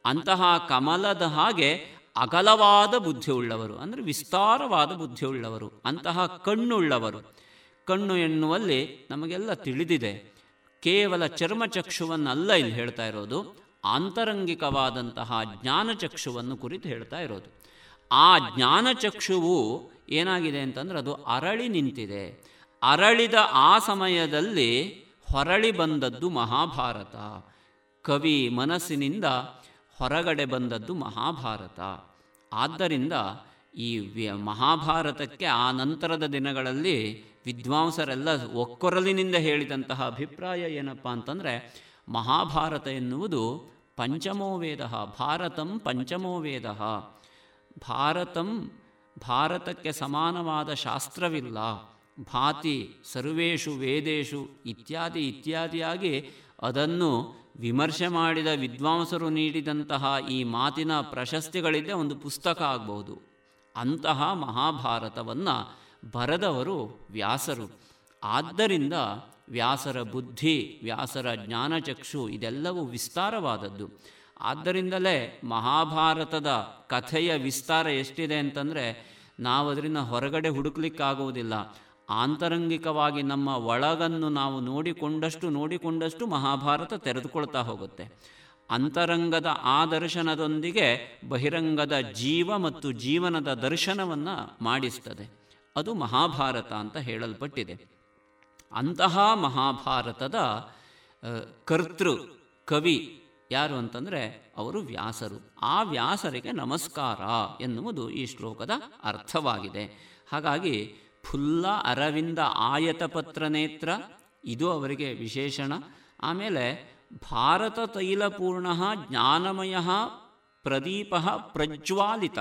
ಅಂತಹ ಕಮಲದ ಹಾಗೆ ಅಗಲವಾದ ಬುದ್ಧಿಯುಳ್ಳವರು, ಅಂದರೆ ವಿಸ್ತಾರವಾದ ಬುದ್ಧಿಯುಳ್ಳವರು, ಅಂತಹ ಕಣ್ಣುಳ್ಳವರು. ಕಣ್ಣು ಎನ್ನುವಲ್ಲಿ ನಮಗೆಲ್ಲ ತಿಳಿದಿದೆ, ಕೇವಲ ಚರ್ಮಚಕ್ಷುವನ್ನಲ್ಲ ಇಲ್ಲಿ ಹೇಳ್ತಾ ಇರೋದು ಆಂತರಂಗಿಕವಾದಂತಹ ಜ್ಞಾನಚಕ್ಷುವನ್ನು ಕುರಿತು ಹೇಳ್ತಾ ಇರೋದು. ಆ ಜ್ಞಾನಚಕ್ಷುವು ಏನಾಗಿದೆ ಅಂತಂದರೆ ಅದು ಅರಳಿ ನಿಂತಿದೆ. ಅರಳಿದ ಆ ಸಮಯದಲ್ಲಿ ಹೊರಳಿ ಬಂದದ್ದು ಮಹಾಭಾರತ. ಕವಿ ಮನಸ್ಸಿನಿಂದ ಹೊರಗಡೆ ಬಂದದ್ದು ಮಹಾಭಾರತ. ಆದ್ದರಿಂದ ಈ ಮಹಾಭಾರತಕ್ಕೆ ಆ ನಂತರದ ದಿನಗಳಲ್ಲಿ ವಿದ್ವಾಂಸರೆಲ್ಲ ಒಕ್ಕೊರಲಿನಿಂದ ಹೇಳಿದಂತಹ ಅಭಿಪ್ರಾಯ ಏನಪ್ಪ ಅಂತಂದರೆ, ಮಹಾಭಾರತ ಎನ್ನುವುದು ಪಂಚಮೋ ವೇದ, ಭಾರತಂ ಪಂಚಮೋ ವೇದ. ಭಾರತಂ ಭಾರತಕ್ಕೆ ಸಮಾನವಾದ ಶಾಸ್ತ್ರವಿಲ್ಲ. ಭಾತಿ ಸರ್ವೇಷು ವೇದೇಶು ಇತ್ಯಾದಿ ಇತ್ಯಾದಿಯಾಗಿ ಅದನ್ನು ವಿಮರ್ಶೆ ಮಾಡಿದ ವಿದ್ವಾಂಸರು ನೀಡಿದಂತಹ ಈ ಮಾತಿನ ಪ್ರಶಸ್ತಿಗಳಿದ್ದೇ ಒಂದು ಪುಸ್ತಕ ಆಗಬಹುದು. ಅಂತಹ ಮಹಾಭಾರತವನ್ನು ಬರೆದವರು ವ್ಯಾಸರು. ಆದ್ದರಿಂದ ವ್ಯಾಸರ ಬುದ್ಧಿ, ವ್ಯಾಸರ ಜ್ಞಾನಚಕ್ಷು ಇದೆಲ್ಲವೂ ವಿಸ್ತಾರವಾದದ್ದು. ಆದ್ದರಿಂದಲೇ ಮಹಾಭಾರತದ ಕಥೆಯ ವಿಸ್ತಾರ ಎಷ್ಟಿದೆ ಅಂತಂದರೆ ನಾವು ಅದರಿಂದ ಹೊರಗಡೆ ಹುಡುಕ್ಲಿಕ್ಕಾಗುವುದಿಲ್ಲ. ಆಂತರಂಗಿಕವಾಗಿ ನಮ್ಮ ಒಳಗನ್ನು ನಾವು ನೋಡಿಕೊಂಡಷ್ಟು ನೋಡಿಕೊಂಡಷ್ಟು ಮಹಾಭಾರತ ತೆರೆದುಕೊಳ್ತಾ ಹೋಗುತ್ತೆ. ಅಂತರಂಗದ ಆ ದರ್ಶನದೊಂದಿಗೆ ಬಹಿರಂಗದ ಜೀವ ಮತ್ತು ಜೀವನದ ದರ್ಶನವನ್ನು ಮಾಡಿಸ್ತದೆ. ಅದು ಮಹಾಭಾರತ ಅಂತ ಹೇಳಲ್ಪಟ್ಟಿದೆ. ಅಂತಹ ಮಹಾಭಾರತದ ಕರ್ತೃ, ಕವಿ ಯಾರು ಅಂತಂದರೆ ಅವರು ವ್ಯಾಸರು. ಆ ವ್ಯಾಸರಿಗೆ ನಮಸ್ಕಾರ ಎನ್ನುವುದು ಈ ಶ್ಲೋಕದ ಅರ್ಥವಾಗಿದೆ. ಹಾಗಾಗಿ ಫುಲ್ಲ ಅರವಿಂದ ಆಯತಪತ್ರ ನೇತ್ರ, ಇದು ಅವರಿಗೆ ವಿಶೇಷಣ. ಆಮೇಲೆ ಭಾರತ ತೈಲಪೂರ್ಣ ಜ್ಞಾನಮಯ ಪ್ರದೀಪ ಪ್ರಜ್ವಾಲಿತ.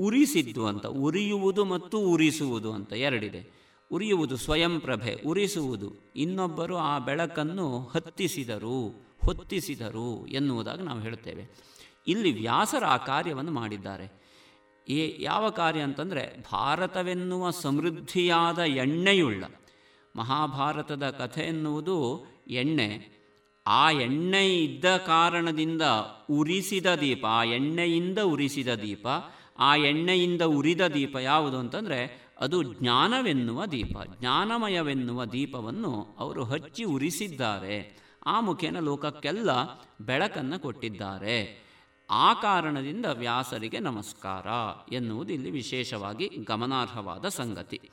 ಉರಿಸಿದ್ದು ಅಂತ, ಉರಿಯುವುದು ಮತ್ತು ಉರಿಸುವುದು ಅಂತ ಎರಡಿದೆ. ಉರಿಯುವುದು ಸ್ವಯಂ ಪ್ರಭೆ, ಉರಿಸುವುದು ಇನ್ನೊಬ್ಬರು ಆ ಬೆಳಕನ್ನು ಹತ್ತಿಸಿದರು, ಹೊತ್ತಿಸಿದರು ಎನ್ನುವುದಾಗಿ ನಾವು ಹೇಳ್ತೇವೆ. ಇಲ್ಲಿ ವ್ಯಾಸರ ಆ ಕಾರ್ಯವನ್ನು ಮಾಡಿದ್ದಾರೆ. ಈ ಯಾವ ಕಾರ್ಯ ಅಂತಂದರೆ ಭಾರತವೆನ್ನುವ ಸಮೃದ್ಧಿಯಾದ ಎಣ್ಣೆಯುಳ್ಳ. ಮಹಾಭಾರತದ ಕಥೆ ಎನ್ನುವುದು ಎಣ್ಣೆ. ಆ ಎಣ್ಣೆ ಇದ್ದ ಕಾರಣದಿಂದ ಉರಿಸಿದ ದೀಪ, ಆ ಎಣ್ಣೆಯಿಂದ ಉರಿಸಿದ ದೀಪ, ಆ ಎಣ್ಣೆಯಿಂದ ಉರಿದ ದೀಪ ಯಾವುದು ಅಂತಂದರೆ ಅದು ಜ್ಞಾನವೆನ್ನುವ ದೀಪ, ಜ್ಞಾನಮಯವೆನ್ನುವ ದೀಪವನ್ನು ಅವರು ಹಚ್ಚಿ ಉರಿಸಿದ್ದಾರೆ. ಆ ಮುಖೇನ ಲೋಕಕ್ಕೆಲ್ಲ ಬೆಳಕನ್ನು ಕೊಟ್ಟಿದ್ದಾರೆ. ಆ ಕಾರಣದಿಂದ ವ್ಯಾಸರಿಗೆ ನಮಸ್ಕಾರ ಎನ್ನುವುದು ಇಲ್ಲಿ ವಿಶೇಷವಾಗಿ ಗಮನಾರ್ಹವಾದ ಸಂಗತಿ.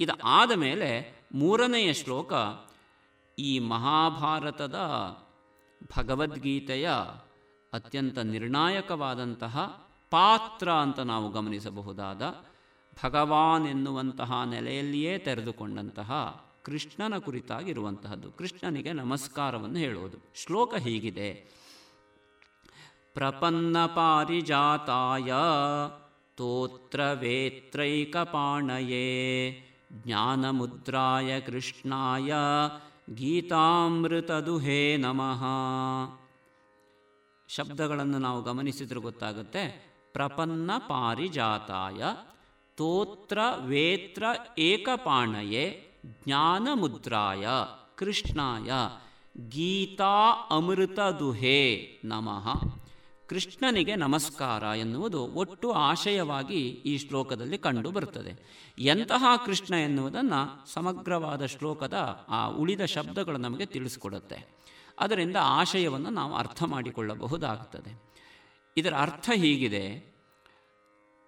ಇದು ಆದ ಮೇಲೆ ಮೂರನೆಯ ಶ್ಲೋಕ, ಈ ಮಹಾಭಾರತದ ಭಗವದ್ಗೀತೆಯ ಅತ್ಯಂತ ನಿರ್ಣಾಯಕವಾದಂತಹ ಪಾತ್ರ ಅಂತ ನಾವು ಗಮನಿಸಬಹುದಾದ ಭಗವಾನ್ ಎನ್ನುವಂತಹ ನೆಲೆಯಲ್ಲಿಯೇ ತೆರೆದುಕೊಂಡಂತಹ ಕೃಷ್ಣನ ಕುರಿತಾಗಿರುವಂತಹದ್ದು. ಕೃಷ್ಣನಿಗೆ ನಮಸ್ಕಾರವನ್ನು ಹೇಳುವುದು. ಶ್ಲೋಕ ಹೀಗಿದೆ. ಪ್ರಪನ್ನ ಪಾರಿಜಾತಾಯ ತೋತ್ರವೇತ್ರೈಕಪಾಣಯೇ ಜ್ಞಾನಮುದ್ರಾಯ ಕೃಷ್ಣಾಯ ಗೀತಾಮೃತದುಹೇ ನಮಃ ಶಬ್ದಗಳನ್ನು ನಾವು ಗಮನಿಸಿದ್ರೆ ಗೊತ್ತಾಗುತ್ತೆ ಪ್ರಪನ್ನ ಪಾರಿಜಾತಾಯ ತೋತ್ರ ವೇತ್ರ ಏಕಪಾಣಯೇ ಜ್ಞಾನಮುದ್ರಾಯ ಕೃಷ್ಣಾಯ ಗೀತಾ ಅಮೃತ ದುಹೇ ನಮಃ ಕೃಷ್ಣನಿಗೆ ನಮಸ್ಕಾರ ಎನ್ನುವುದು ಒಟ್ಟು ಆಶಯವಾಗಿ ಈ ಶ್ಲೋಕದಲ್ಲಿ ಕಂಡು ಬರುತ್ತದೆ. ಎಂತಹ ಕೃಷ್ಣ ಎನ್ನುವುದನ್ನು ಸಮಗ್ರವಾದ ಶ್ಲೋಕದ ಆ ಉಳಿದ ಶಬ್ದಗಳು ನಮಗೆ ತಿಳಿಸಿಕೊಡುತ್ತೆ. ಅದರಿಂದ ಆಶಯವನ್ನು ನಾವು ಅರ್ಥ ಮಾಡಿಕೊಳ್ಳಬಹುದಾಗುತ್ತದೆ. ಇದರ ಅರ್ಥ ಹೀಗಿದೆ.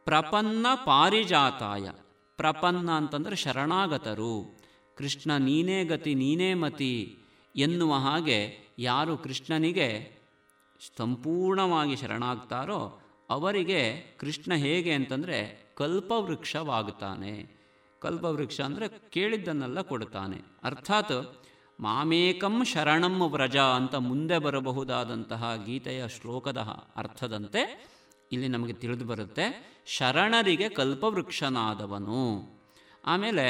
ಪ್ರಪನ್ನ ಪಾರಿಜಾತಾಯ. ಪ್ರಪನ್ನ ಅಂತಂದರೆ ಶರಣಾಗತರು. ಕೃಷ್ಣ ನೀನೇ ಗತಿ ನೀನೇ ಮತಿ ಎನ್ನುವ ಹಾಗೆ ಯಾರು ಕೃಷ್ಣನಿಗೆ ಸಂಪೂರ್ಣವಾಗಿ ಶರಣಾಗ್ತಾರೋ ಅವರಿಗೆ ಕೃಷ್ಣ ಹೇಗೆ ಅಂತಂದರೆ ಕಲ್ಪವೃಕ್ಷವಾಗುತ್ತಾನೆ. ಕಲ್ಪವೃಕ್ಷ ಅಂದರೆ ಕೇಳಿದ್ದನ್ನೆಲ್ಲ ಕೊಡುತ್ತಾನೆ. ಅರ್ಥಾತ್ ಮಾಮೇಕಂ ಶರಣಂ ವ್ರಜ ಅಂತ ಮುಂದೆ ಬರಬಹುದಾದಂತಹ ಗೀತೆಯ ಶ್ಲೋಕದ ಅರ್ಥದಂತೆ ಇಲ್ಲಿ ನಮಗೆ ತಿಳಿದು ಬರುತ್ತೆ, ಶರಣರಿಗೆ ಕಲ್ಪವೃಕ್ಷನಾದವನು. ಆಮೇಲೆ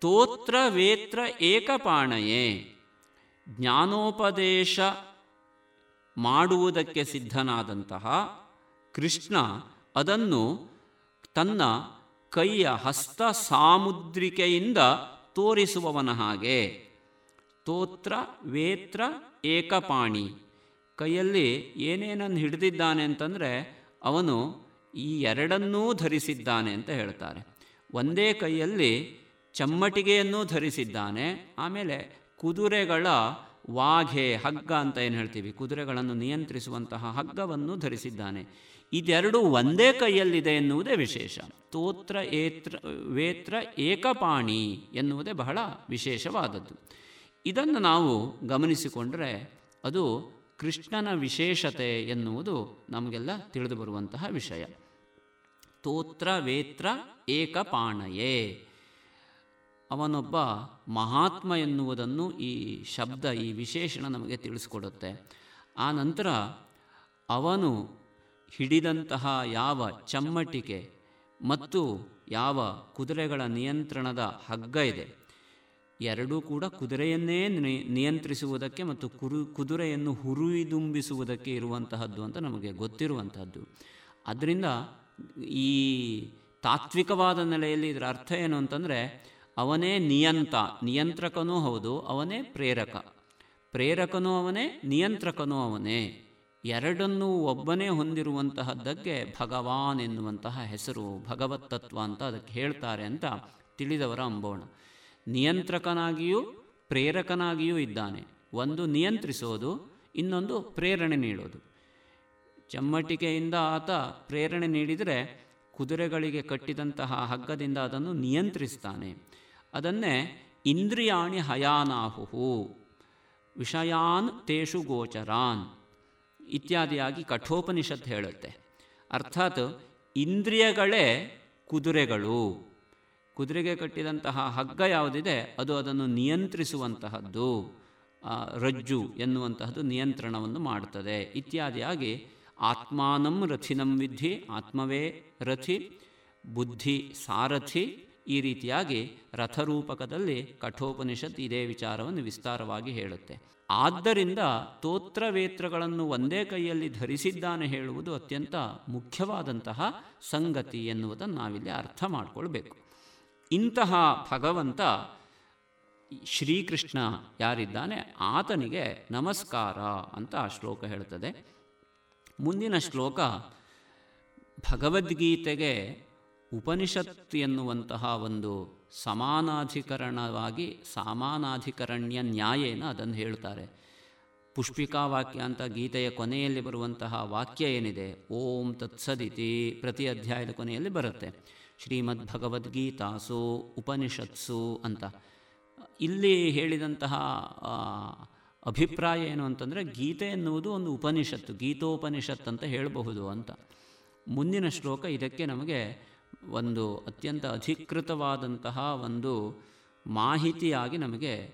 ತೋತ್ರ ವೇತ್ರ ಏಕಪಾಣಯೇ, ಜ್ಞಾನೋಪದೇಶ ಮಾಡುವುದಕ್ಕೆ ಸಿದ್ಧನಾದಂತಹ ಕೃಷ್ಣ ಅದನ್ನು ತನ್ನ ಕೈಯ ಹಸ್ತ ಸಾಮುದ್ರಿಕೆಯಿಂದ ತೋರಿಸುವವನ ಹಾಗೆ. ತೋತ್ರ, ವೇತ್ರ, ಏಕಪಾಣಿ. ಕೈಯಲ್ಲಿ ಏನೇನನ್ನು ಹಿಡಿದಿದ್ದಾನೆ ಅಂತಂದರೆ ಅವನು ಈ ಎರಡನ್ನೂ ಧರಿಸಿದ್ದಾನೆ ಅಂತ ಹೇಳ್ತಾರೆ. ಒಂದೇ ಕೈಯಲ್ಲಿ ಚಮ್ಮಟಿಗೆಯನ್ನೂ ಧರಿಸಿದ್ದಾನೆ, ಆಮೇಲೆ ಕುದುರೆಗಳ ವಾಘೆ, ಹಗ್ಗ ಅಂತ ಏನು ಹೇಳ್ತೀವಿ? ಕುದುರೆಗಳನ್ನು ನಿಯಂತ್ರಿಸುವಂತಹ ಹಗ್ಗವನ್ನು ಧರಿಸಿದ್ದಾನೆ. ಇದೆರಡೂ ಒಂದೇ ಕೈಯಲ್ಲಿದೆ ಎನ್ನುವುದೇ ವಿಶೇಷ. ತೋತ್ರ, ಏತ್ರ, ವೇತ್ರ, ಏಕಪಾಣಿ ಎನ್ನುವುದೇ ಬಹಳ ವಿಶೇಷವಾದದ್ದು. ಇದನ್ನು ನಾವು ಗಮನಿಸಿಕೊಂಡರೆ ಅದು ಕೃಷ್ಣನ ವಿಶೇಷತೆ ಎನ್ನುವುದು ನಮಗೆಲ್ಲ ತಿಳಿದು ಬರುವಂತಹ ವಿಷಯ. ತೋತ್ರ, ವೇತ್ರ, ಏಕಪಾಣಯೇ. ಅವನೊಬ್ಬ ಮಹಾತ್ಮ ಎನ್ನುವುದನ್ನು ಈ ಶಬ್ದ, ಈ ವಿಶೇಷಣ ನಮಗೆ ತಿಳಿಸ್ಕೊಡುತ್ತೆ. ಆ ನಂತರ ಅವನು ಹಿಡಿದಂತಹ ಯಾವ ಚಮ್ಮಟಿಕೆ ಮತ್ತು ಯಾವ ಕುದುರೆಗಳ ನಿಯಂತ್ರಣದ ಹಗ್ಗ ಇದೆ. ಎರಡೂ ಕೂಡ ಕುದುರೆಯನ್ನೇ ನಿಯಂತ್ರಿಸುವುದಕ್ಕೆ ಮತ್ತು ಕುರು, ಕುದುರೆಯನ್ನು ಹುರಿದುಂಬಿಸುವುದಕ್ಕೆ ಇರುವಂತಹದ್ದು ಅಂತ ನಮಗೆ ಗೊತ್ತಿರುವಂತಹದ್ದು. ಅದರಿಂದ ಈ ತಾತ್ವಿಕವಾದ ನೆಲೆಯಲ್ಲಿ ಇದರ ಅರ್ಥ ಏನು ಅಂತಂದರೆ ಅವನೇ ನಿಯಂತ, ನಿಯಂತ್ರಕನೂ ಹೌದು, ಅವನೇ ಪ್ರೇರಕ. ಪ್ರೇರಕನೂ ಅವನೇ, ನಿಯಂತ್ರಕನೂ ಅವನೇ. ಎರಡನ್ನೂ ಒಬ್ಬನೇ ಹೊಂದಿರುವಂತಹದ್ದಕ್ಕೆ ಭಗವಾನ್ ಎನ್ನುವಂತಹ ಹೆಸರು, ಭಗವತ್ ತತ್ವ ಅಂತ ಅದಕ್ಕೆ ಹೇಳ್ತಾರೆ ಅಂತ ತಿಳಿದವರ ಅಂಬೋಣ. ನಿಯಂತ್ರಕನಾಗಿಯೂ ಪ್ರೇರಕನಾಗಿಯೂ ಇದ್ದಾನೆ. ಒಂದು ನಿಯಂತ್ರಿಸೋದು, ಇನ್ನೊಂದು ಪ್ರೇರಣೆ ನೀಡೋದು. ಚಮ್ಮಟಿಕೆಯಿಂದ ಆತ ಪ್ರೇರಣೆ ನೀಡಿದರೆ ಕುದುರೆಗಳಿಗೆ ಕಟ್ಟಿದಂತಹ ಹಗ್ಗದಿಂದ ಅದನ್ನು ನಿಯಂತ್ರಿಸ್ತಾನೆ. ಅದನ್ನೇ ಇಂದ್ರಿಯಾಣಿ ಹಯಾನಾಹುಹು, ವಿಷಯಾನ್ ತೇಷು ಗೋಚರಾನ್ ಇತ್ಯಾದಿಯಾಗಿ ಕಠೋಪನಿಷತ್ ಹೇಳುತ್ತೆ. ಅರ್ಥಾತ್ ಇಂದ್ರಿಯಗಳೇ ಕುದುರೆಗಳು. ಕುದುರೆಗೆ ಕಟ್ಟಿದಂತಹ ಹಗ್ಗ ಯಾವುದಿದೆ, ಅದು ಅದನ್ನು ನಿಯಂತ್ರಿಸುವಂತಹದ್ದು ರಜ್ಜು ಎನ್ನುವಂತಹದ್ದು ನಿಯಂತ್ರಣವನ್ನು ಮಾಡುತ್ತದೆ ಇತ್ಯಾದಿಯಾಗಿ ಆತ್ಮಾನಂ ರಥಿನಂ ವಿಧಿ ಆತ್ಮವೇ ರಥಿ, ಬುದ್ಧಿ ಸಾರಥಿ ಈ ರೀತಿಯಾಗಿ ರಥರೂಪಕದಲ್ಲಿ ಕಠೋಪನಿಷತ್ ಇದೇ ವಿಚಾರವನ್ನು ವಿಸ್ತಾರವಾಗಿ ಹೇಳುತ್ತೆ. ಆದ್ದರಿಂದ ತೋತ್ರವೇತ್ರಗಳನ್ನು ಒಂದೇ ಕೈಯಲ್ಲಿ ಧರಿಸಿದ್ದಾನೆ ಹೇಳುವುದು ಅತ್ಯಂತ ಮುಖ್ಯವಾದಂತಹ ಸಂಗತಿ ಎನ್ನುವುದನ್ನು ನಾವಿಲ್ಲಿ ಅರ್ಥ ಮಾಡಿಕೊಳ್ಬೇಕು. ಇಂತಹ ಭಗವಂತ ಶ್ರೀಕೃಷ್ಣ ಯಾರಿದ್ದಾನೆ? ಆತನಿಗೆ ನಮಸ್ಕಾರ ಅಂತ ಆ ಶ್ಲೋಕ ಹೇಳುತ್ತದೆ. ಮುಂದಿನ ಶ್ಲೋಕ ಭಗವದ್ಗೀತೆಗೆ ಉಪನಿಷತ್ ಎನ್ನುವಂತಹ ಒಂದು ಸಮಾನಾಧಿಕರಣವಾಗಿ ಸಮಾನಾಧಿಕರಣ್ಯ ನ್ಯಾಯೇನ ಅದನ್ನು ಹೇಳ್ತಾರೆ. ಪುಷ್ಪಿಕಾ ವಾಕ್ಯ ಅಂತ ಗೀತೆಯ ಕೊನೆಯಲ್ಲಿ ಬರುವಂತಹ ವಾಕ್ಯ ಏನಿದೆ? ಓಂ ತತ್ಸದಿತಿ ಪ್ರತಿ ಅಧ್ಯಾಯದ ಕೊನೆಯಲ್ಲಿ ಬರುತ್ತೆ. ಶ್ರೀಮದ್ ಭಗವದ್ಗೀತಾಸು ಉಪನಿಷತ್ಸು ಅಂತ. ಇಲ್ಲಿ ಹೇಳಿದಂತಹ ಅಭಿಪ್ರಾಯ ಏನು ಅಂತಂದರೆ ಗೀತೆ ಎನ್ನುವುದು ಒಂದು ಉಪನಿಷತ್ತು ಗೀತೋಪನಿಷತ್ ಅಂತ ಹೇಳಬಹುದು ಅಂತ. ಮುಂದಿನ ಶ್ಲೋಕ ಇದಕ್ಕೆ ನಮಗೆ ಒಂದು ಅತ್ಯಂತ ಅಧಿಕೃತವಾದಂತಹ ಒಂದು ಮಾಹಿತಿಯಾಗಿ ನಮಗೆ,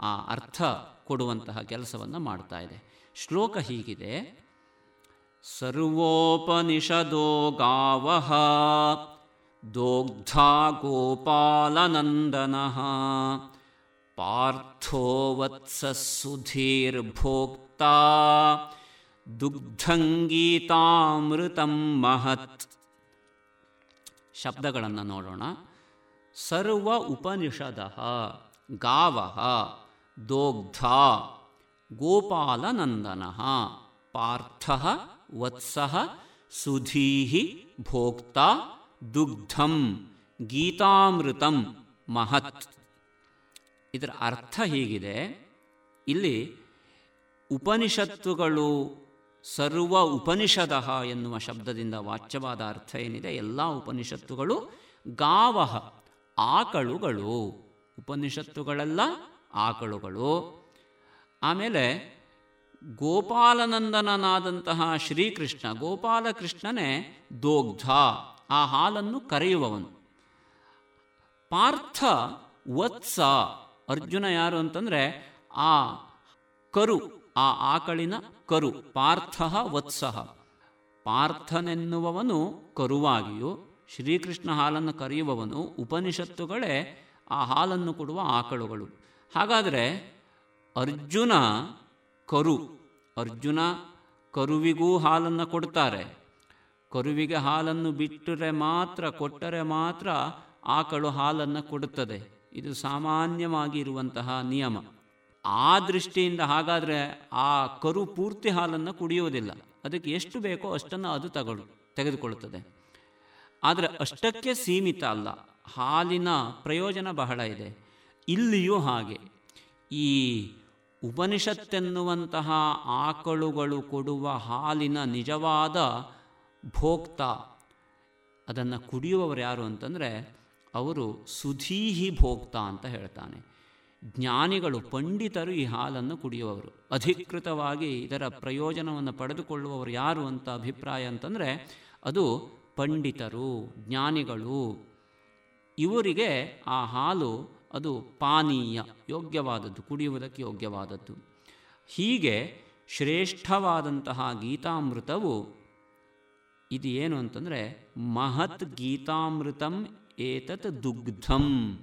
ಆ ಅರ್ಥ ಕೊಡುವಂತಹ ಕೆಲಸವನ್ನು ಮಾಡ್ತಾ ಇದೆ. ಶ್ಲೋಕ ಹೀಗಿದೆ, ಸರ್ವೋಪನಿಷದೋ ಗಾವಹ ದೋಗ್ಧಾ ಗೋಪಾಲನಂದನ ಪಾರ್ಥೋ ವತ್ಸುಧೀರ್ಭೋಕ್ತಾ ದುಗ್ಧಂಗೀತಾಮೃತಂ ಮಹತ್. ಶಬ್ದಗಳನ್ನು ನೋಡೋಣ. ಸರ್ವ ಉಪನಿಷದ, ಗಾವ ದೋಗ್ಧ ಗೋಪಾಲನಂದನ, ಪಾರ್ಥ, ವತ್ಸ, ಸುಧೀ, ಭೋಕ್ತ, ದುಗ್ಧಂ, ಗೀತಾಮೃತಂ, ಮಹತ್. ಇದರ ಅರ್ಥ ಹೀಗಿದೆ? ಇಲ್ಲಿ ಉಪನಿಷತ್ತುಗಳು ಸರ್ವ ಉಪನಿಷದ ಎನ್ನುವ ಶಬ್ದದಿಂದ ವಾಚ್ಯವಾದ ಅರ್ಥ ಏನಿದೆ? ಎಲ್ಲ ಉಪನಿಷತ್ತುಗಳು ಗಾವಹ, ಆಕಳುಗಳು. ಉಪನಿಷತ್ತುಗಳೆಲ್ಲ ಆಕಳುಗಳು. ಆಮೇಲೆ ಗೋಪಾಲನಂದನನಾದಂತಹ ಶ್ರೀಕೃಷ್ಣ, ಗೋಪಾಲಕೃಷ್ಣನೇ ದೋಗ್ಧ, ಆ ಹಾಲನ್ನು ಕರೆಯುವವನು. ಪಾರ್ಥ ವತ್ಸ, ಅರ್ಜುನ ಯಾರು ಅಂತಂದರೆ ಆ ಕರು ಆ ಆಕಳಿನ ಕರು, ಪಾರ್ಥ ವತ್ಸಃ. ಪಾರ್ಥನೆನ್ನುವವನು ಕರುವಾಗಿಯೂ, ಶ್ರೀಕೃಷ್ಣ ಹಾಲನ್ನು ಕರೆಯುವವನು ಉಪನಿಷತ್ತುಗಳೇ ಆ ಹಾಲನ್ನು ಕೊಡುವ ಆಕಳುಗಳು. ಹಾಗಾದರೆ ಅರ್ಜುನ ಕರು, ಅರ್ಜುನ ಕರುವಿಗೂ ಹಾಲನ್ನು ಕೊಡ್ತಾರೆ. ಕರುವಿಗೆ ಹಾಲನ್ನು ಬಿಟ್ಟರೆ ಮಾತ್ರ, ಕೊಟ್ಟರೆ ಮಾತ್ರ ಆಕಳು ಹಾಲನ್ನು ಕೊಡುತ್ತದೆ. ಇದು ಸಾಮಾನ್ಯವಾಗಿ ಇರುವಂತಹ ನಿಯಮ. ಆ ದೃಷ್ಟಿಯಿಂದ ಹಾಗಾದರೆ ಆ ಕರು ಪೂರ್ತಿ ಹಾಲನ್ನು ಕುಡಿಯೋದಿಲ್ಲ ಅದಕ್ಕೆ ಎಷ್ಟು ಬೇಕೋ ಅಷ್ಟನ್ನು ಅದು ತಗೊಳ್ಳು, ತೆಗೆದುಕೊಳ್ಳುತ್ತದೆ. ಆದರೆ ಅಷ್ಟಕ್ಕೆ ಸೀಮಿತ ಅಲ್ಲ. ಹಾಲಿನ ಪ್ರಯೋಜನ ಬಹಳ ಇದೆ. ಇಲ್ಲಿಯೂ ಹಾಗೆ. ಈ ಉಪನಿಷತ್ತೆನ್ನುವಂತಹ ಆಕಳುಗಳು ಕೊಡುವ ಹಾಲಿನ ನಿಜವಾದ ಭೋಕ್ತ, ಅದನ್ನು ಕುಡಿಯುವವರು ಯಾರು ಅಂತಂದರೆ, ಅವರು ಸುಧೀಹಿ ಭೋಕ್ತ ಅಂತ ಹೇಳ್ತಾನೆ. ಜ್ಞಾನಿಗಳು, ಪಂಡಿತರು ಈ ಹಾಲನ್ನು ಕುಡಿಯುವವರು. ಅಧಿಕೃತವಾಗಿ ಇದರ ಪ್ರಯೋಜನವನ್ನು ಪಡೆದುಕೊಳ್ಳುವವರು ಯಾರು ಅಂತ ಅಭಿಪ್ರಾಯ ಅಂತಂದರೆ, ಅದು ಪಂಡಿತರು, ಜ್ಞಾನಿಗಳು. ಇವರಿಗೆ ಆ ಹಾಲು ಅದು ಪಾನೀಯ, ಯೋಗ್ಯವಾದದ್ದು, ಕುಡಿಯುವುದಕ್ಕೆ ಯೋಗ್ಯವಾದದ್ದು. ಹೀಗೆ ಶ್ರೇಷ್ಠವಾದಂತಹ ಗೀತಾಮೃತವು ಇದು ಏನು ಅಂತಂದರೆ, ಮಹತ್ ಗೀತಾಮೃತಂ ಏತತ್ ದುಗ್ಧಂ.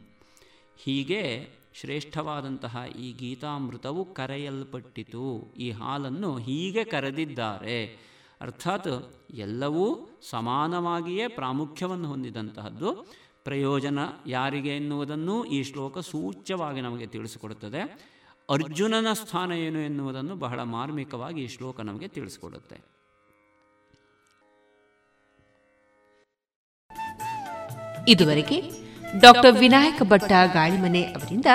ಹೀಗೆ ಶ್ರೇಷ್ಠವಾದಂತಹ ಈ ಗೀತಾಮೃತವು ಕರೆಯಲ್ಪಟ್ಟಿತು. ಈ ಹಾಲನ್ನು ಹೀಗೆ ಕರೆದಿದ್ದಾರೆ. ಅರ್ಥಾತ್ ಎಲ್ಲವೂ ಸಮಾನವಾಗಿಯೇ ಪ್ರಾಮುಖ್ಯವನ್ನು ಹೊಂದಿದಂತಹದ್ದು. ಪ್ರಯೋಜನ ಯಾರಿಗೆ ಎನ್ನುವುದನ್ನು ಈ ಶ್ಲೋಕ ಸೂಚ್ಯವಾಗಿ ನಮಗೆ ತಿಳಿಸಿಕೊಡುತ್ತದೆ. ಅರ್ಜುನನ ಸ್ಥಾನ ಏನು ಎನ್ನುವುದನ್ನು ಬಹಳ ಮಾರ್ಮಿಕವಾಗಿ ಈ ಶ್ಲೋಕ ನಮಗೆ ತಿಳಿಸಿಕೊಡುತ್ತೆ. ಇದುವರೆಗೆ ಡಾಕ್ಟರ್ ವಿನಾಯಕ ಭಟ್ಟ ಗಾಳಿಮನೆ ಅವರಿಂದ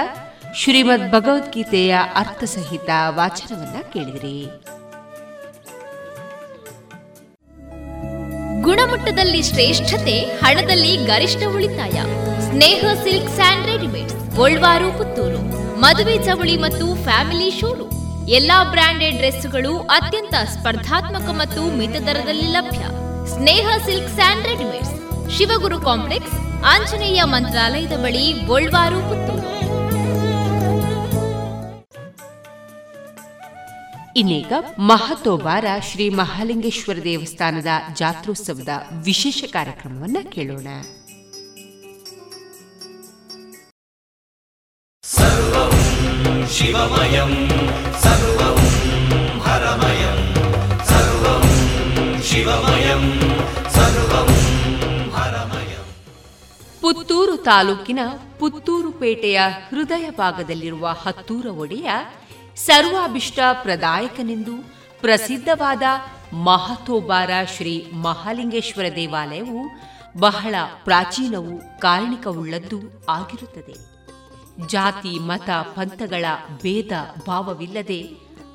ಶ್ರೀಮದ್ ಭಗವದ್ಗೀತೆಯ ಅರ್ಥಸಹಿತ ವಾಚನವನ್ನ ಕೇಳಿದಿರಿ. ಗುಣಮಟ್ಟದಲ್ಲಿ ಶ್ರೇಷ್ಠತೆ, ಹಣದಲ್ಲಿ ಗರಿಷ್ಠ ಉಳಿತಾಯ. Sneha silk and readymade Golwar, Puttur. ಮದುವೆ ಚವಳಿ ಮತ್ತು ಫ್ಯಾಮಿಲಿ ಶೋರೂಮ್. ಎಲ್ಲಾ ಬ್ರಾಂಡೆಡ್ ಡ್ರೆಸ್ಗಳು ಅತ್ಯಂತ ಸ್ಪರ್ಧಾತ್ಮಕ ಮತ್ತು ಮಿತ ದರದಲ್ಲಿ ಲಭ್ಯ. Sneha silks and readymades Shivaguru complex Anjaneya ಮಂತ್ರಾಲಯದ ಬಳಿ ಗೋಲ್ವಾರು ಪುತ್ತೂರು. ಇನ್ನೀಗ ಮಹತೋಬಾರ ಶ್ರೀ ಮಹಾಲಿಂಗೇಶ್ವರ ದೇವಸ್ಥಾನದ ಜಾತ್ರೋತ್ಸವದ ವಿಶೇಷ ಕಾರ್ಯಕ್ರಮವನ್ನು ಕೇಳೋಣ. ಶಿವಮಯಂ ಸರ್ವಂ ಹರಮಯಂ ಸರ್ವಂ ಶಿವಮಯಂ. ಪುತ್ತೂರು ತಾಲೂಕಿನ ಪುತ್ತೂರು ಪೇಟೆಯ ಹೃದಯ ಭಾಗದಲ್ಲಿರುವ ಹತ್ತೂರ ಒಡೆಯ ಸರ್ವಾಭಿಷ್ಟ ಪ್ರದಾಯಕನೆಂದು ಪ್ರಸಿದ್ಧವಾದ ಮಹತೋಬಾರ ಶ್ರೀ ಮಹಾಲಿಂಗೇಶ್ವರ ದೇವಾಲಯವು ಬಹಳ ಪ್ರಾಚೀನವು ಕಾರಣಿಕವುಳ್ಳದ್ದು ಆಗಿರುತ್ತದೆ. ಜಾತಿ, ಮತ, ಪಂಥಗಳ ಭೇದ ಭಾವವಿಲ್ಲದೆ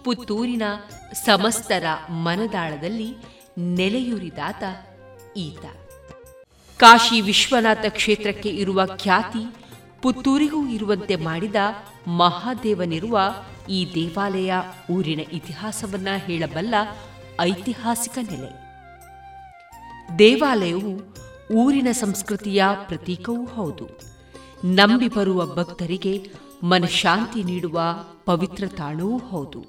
ಪುತ್ತೂರಿನ ಸಮಸ್ತರ ಮನದಾಳದಲ್ಲಿ ನೆಲೆಯೂರಿದಾತ ಈತ. ಕಾಶಿ ವಿಶ್ವನಾಥ ಕ್ಷೇತ್ರಕ್ಕೆ ಇರುವ ಖ್ಯಾತಿ ಪುತ್ತೂರಿಗೂ ಇರುವಂತೆ ಮಾಡಿದ ಮಹಾದೇವನಿರುವ ಈ ದೇವಾಲಯ ಊರಿನ ಇತಿಹಾಸವನ್ನ ಹೇಳಬಲ್ಲ ಐತಿಹಾಸಿಕ ನೆಲೆ. ದೇವಾಲಯವು ಊರಿನ ಸಂಸ್ಕೃತಿಯ ಪ್ರತೀಕವೂ ಹೌದು. ನಂಬಿ ಬರುವ ಭಕ್ತರಿಗೆ ಮನಶಾಂತಿ ನೀಡುವ ಪವಿತ್ರ ತಾಣವೂ ಹೌದು.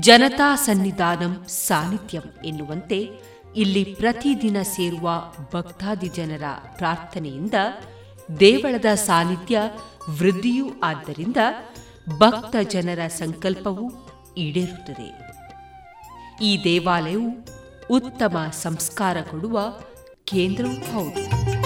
ಜನತಾ ಸನ್ನಿಧಾನಂ ಸಾನ್ನಿಧ್ಯಂ ಎನ್ನುವಂತೆ ಇಲ್ಲಿ ಪ್ರತಿದಿನ ಸೇರುವ ಭಕ್ತಾದಿ ಜನರ ಪ್ರಾರ್ಥನೆಯಿಂದ ದೇವಳದ ಸಾನ್ನಿಧ್ಯ ವೃದ್ಧಿಯೂ ಆದ್ದರಿಂದ ಭಕ್ತ ಜನರ ಸಂಕಲ್ಪವೂ ಈಡೇರುತ್ತದೆ. ಈ ದೇವಾಲಯವು ಉತ್ತಮ ಸಂಸ್ಕಾರ ಕೊಡುವ ಕೇಂದ್ರವೂ ಹೌದು.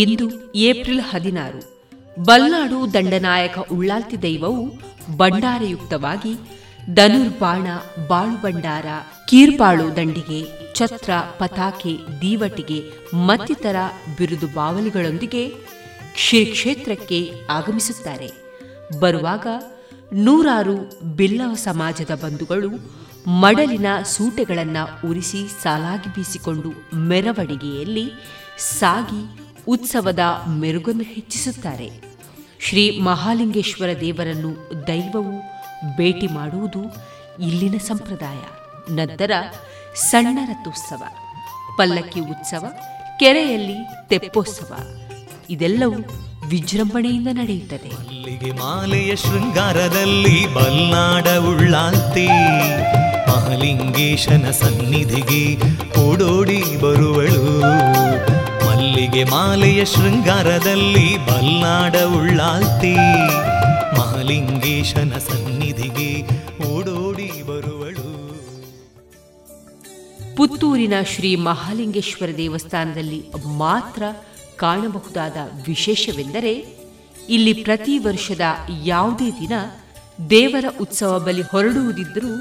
ಇಂದು ಏಪ್ರಿಲ್ ಹದಿನಾರು ಬಲ್ನಾಡು ದಂಡನಾಯಕ ಉಳ್ಳಾಲ್ತಿ ದೈವವು ಭಂಡಾರಯುಕ್ತವಾಗಿ ಧನುರ್ಬಾಣ ಬಾಳುಬಂಡಾರ ಕೀರ್ಬಾಳು ದಂಡಿಗೆ, ಛತ್ರ, ಪತಾಕೆ, ದೀವಟಿಗೆ, ಮತ್ತಿತರ ಬಿರುದು ಬಾವಲಿಗಳೊಂದಿಗೆ ಶ್ರೀ ಕ್ಷೇತ್ರಕ್ಕೆ ಆಗಮಿಸುತ್ತಾರೆ. ಬರುವಾಗ ನೂರಾರು ಬಿಲ್ಲವ ಸಮಾಜದ ಬಂಧುಗಳು ಮಡಲಿನ ಸೂಟೆಗಳನ್ನು ಉರಿಸಿ ಸಾಲಾಗಿ ಬೀಸಿಕೊಂಡು ಮೆರವಣಿಗೆಯಲ್ಲಿ ಸಾಗಿ ಉತ್ಸವದ ಮೆರುಗನ್ನು ಹೆಚ್ಚಿಸುತ್ತಾರೆ. ಶ್ರೀ ಮಹಾಲಿಂಗೇಶ್ವರ ದೇವರನ್ನು ದೈವವು ಭೇಟಿ ಮಾಡುವುದು ಇಲ್ಲಿನ ಸಂಪ್ರದಾಯ. ನಂತರ ಸಣ್ಣ ರಥೋತ್ಸವ, ಪಲ್ಲಕ್ಕಿ ಉತ್ಸವ, ಕೆರೆಯಲ್ಲಿ ತೆಪ್ಪೋತ್ಸವ. ಇದೆಲ್ಲವೂ ವಿಜೃಂಭಣೆಯಿಂದ ನಡೆಯುತ್ತದೆ. ಮಲ್ಲಿಗೆ ಮಾಲೆಯ ಶೃಂಗಾರದಲ್ಲಿ ಬಲ್ನಾಡ ಉಳ್ಳಾಲ್ತಿ. ಮಹಾಲಿಂಗೇಶನ ಸನ್ನಿಧಿಗೆ ಓಡೋಡಿ ಬರುವಳು. ಮಲ್ಲಿಗೆ ಮಾಲೆಯ ಶೃಂಗಾರದಲ್ಲಿ ಬಲ್ಲಾಡ ಉಳ್ಳಾಲ್ತಿ. ಮಹಾಲಿಂಗೇಶನ ಸನ್ನಿಧಿಗೆ ಓಡೋಡಿ ಬರುವಳು. ಪುತ್ತೂರಿನ ಶ್ರೀ ಮಹಾಲಿಂಗೇಶ್ವರ ದೇವಸ್ಥಾನದಲ್ಲಿ ಮಾತ್ರ ಕಾಣಬಹುದಾದ ವಿಶೇಷವೆಂದರೆ, ಇಲ್ಲಿ ಪ್ರತಿ ವರ್ಷದ ಯಾವುದೇ ದಿನ ದೇವರ ಉತ್ಸವ ಬಲಿ ಹೊರಡುವುದಿದ್ದರೂ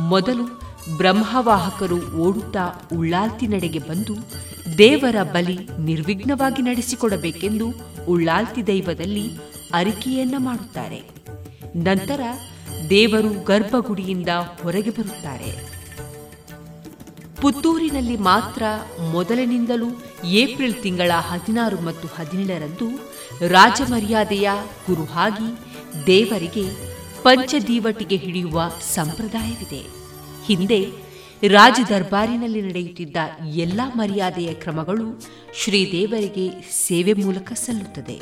ಮೊದಲು ಬ್ರಹ್ಮವಾಹಕರು ಓಡುತ್ತಾ ಉಳ್ಳಾಲ್ತಿ ನಡೆಗೆ ಬಂದು ದೇವರ ಬಲಿ ನಿರ್ವಿಘ್ನವಾಗಿ ನಡೆಸಿಕೊಡಬೇಕೆಂದು ಉಳ್ಳಾಲ್ತಿ ದೈವದಲ್ಲಿ ಅರಿಕೆಯನ್ನ ಮಾಡುತ್ತಾರೆ. ನಂತರ ದೇವರು ಗರ್ಭಗುಡಿಯಿಂದ ಹೊರಗೆ ಬರುತ್ತಾರೆ. ಪುತ್ತೂರಿನಲ್ಲಿ ಮಾತ್ರ ಮೊದಲಿನಿಂದಲೂ ಏಪ್ರಿಲ್ ತಿಂಗಳ ಹದಿನಾರು ಮತ್ತು ಹದಿನೇಳರಂದು ರಾಜಮರ್ಯಾದೆಯ ಗುರುಹಾಗಿ ದೇವರಿಗೆ ಪಂಚದೀವಟಿಗೆ ಹಿಡಿಯುವ ಸಂಪ್ರದಾಯವಿದೆ. ಹಿಂದೆ ರಾಜ ದರ್ಬಾರಿನಲ್ಲಿ ನಡೆಯುತ್ತಿದ್ದ ಎಲ್ಲ ಮರ್ಯಾದೆಯ ಕ್ರಮಗಳು ಶ್ರೀದೇವರಿಗೆ ಸೇವೆ ಮೂಲಕ ಸಲ್ಲುತ್ತದೆ.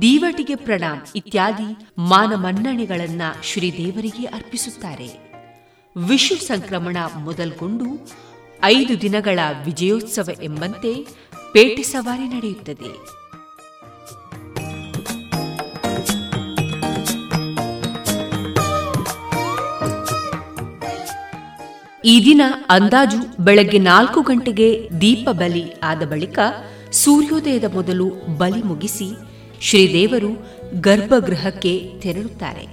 ದೀವಟಿಗೆ ಪ್ರಣಾಮ್ ಇತ್ಯಾದಿ ಮಾನಮನ್ನಣೆಗಳನ್ನ ಶ್ರೀದೇವರಿಗೆ ಅರ್ಪಿಸುತ್ತಾರೆ. ವಿಷು ಸಂಕ್ರಮಣ ಮೊದಲ್ಗೊಂಡು ಐದು ದಿನಗಳ ವಿಜಯೋತ್ಸವ ಎಂಬಂತೆ ಪೇಟೆ ಸವಾರಿ ನಡೆಯುತ್ತದೆ. ಈ ದಿನ ಅಂದಾಜು ಬೆಳಗ್ಗೆ ನಾಲ್ಕು ಗಂಟೆಗೆ ದೀಪ ಬಲಿ ಆದ ಬಳಿಕ ಸೂರ್ಯೋದಯದ ಮೊದಲು ಬಲಿ ಮುಗಿಸಿ ಶ್ರೀದೇವರು ಗರ್ಭಗೃಹಕ್ಕೆ ತೆರಳುತ್ತಾರೆ.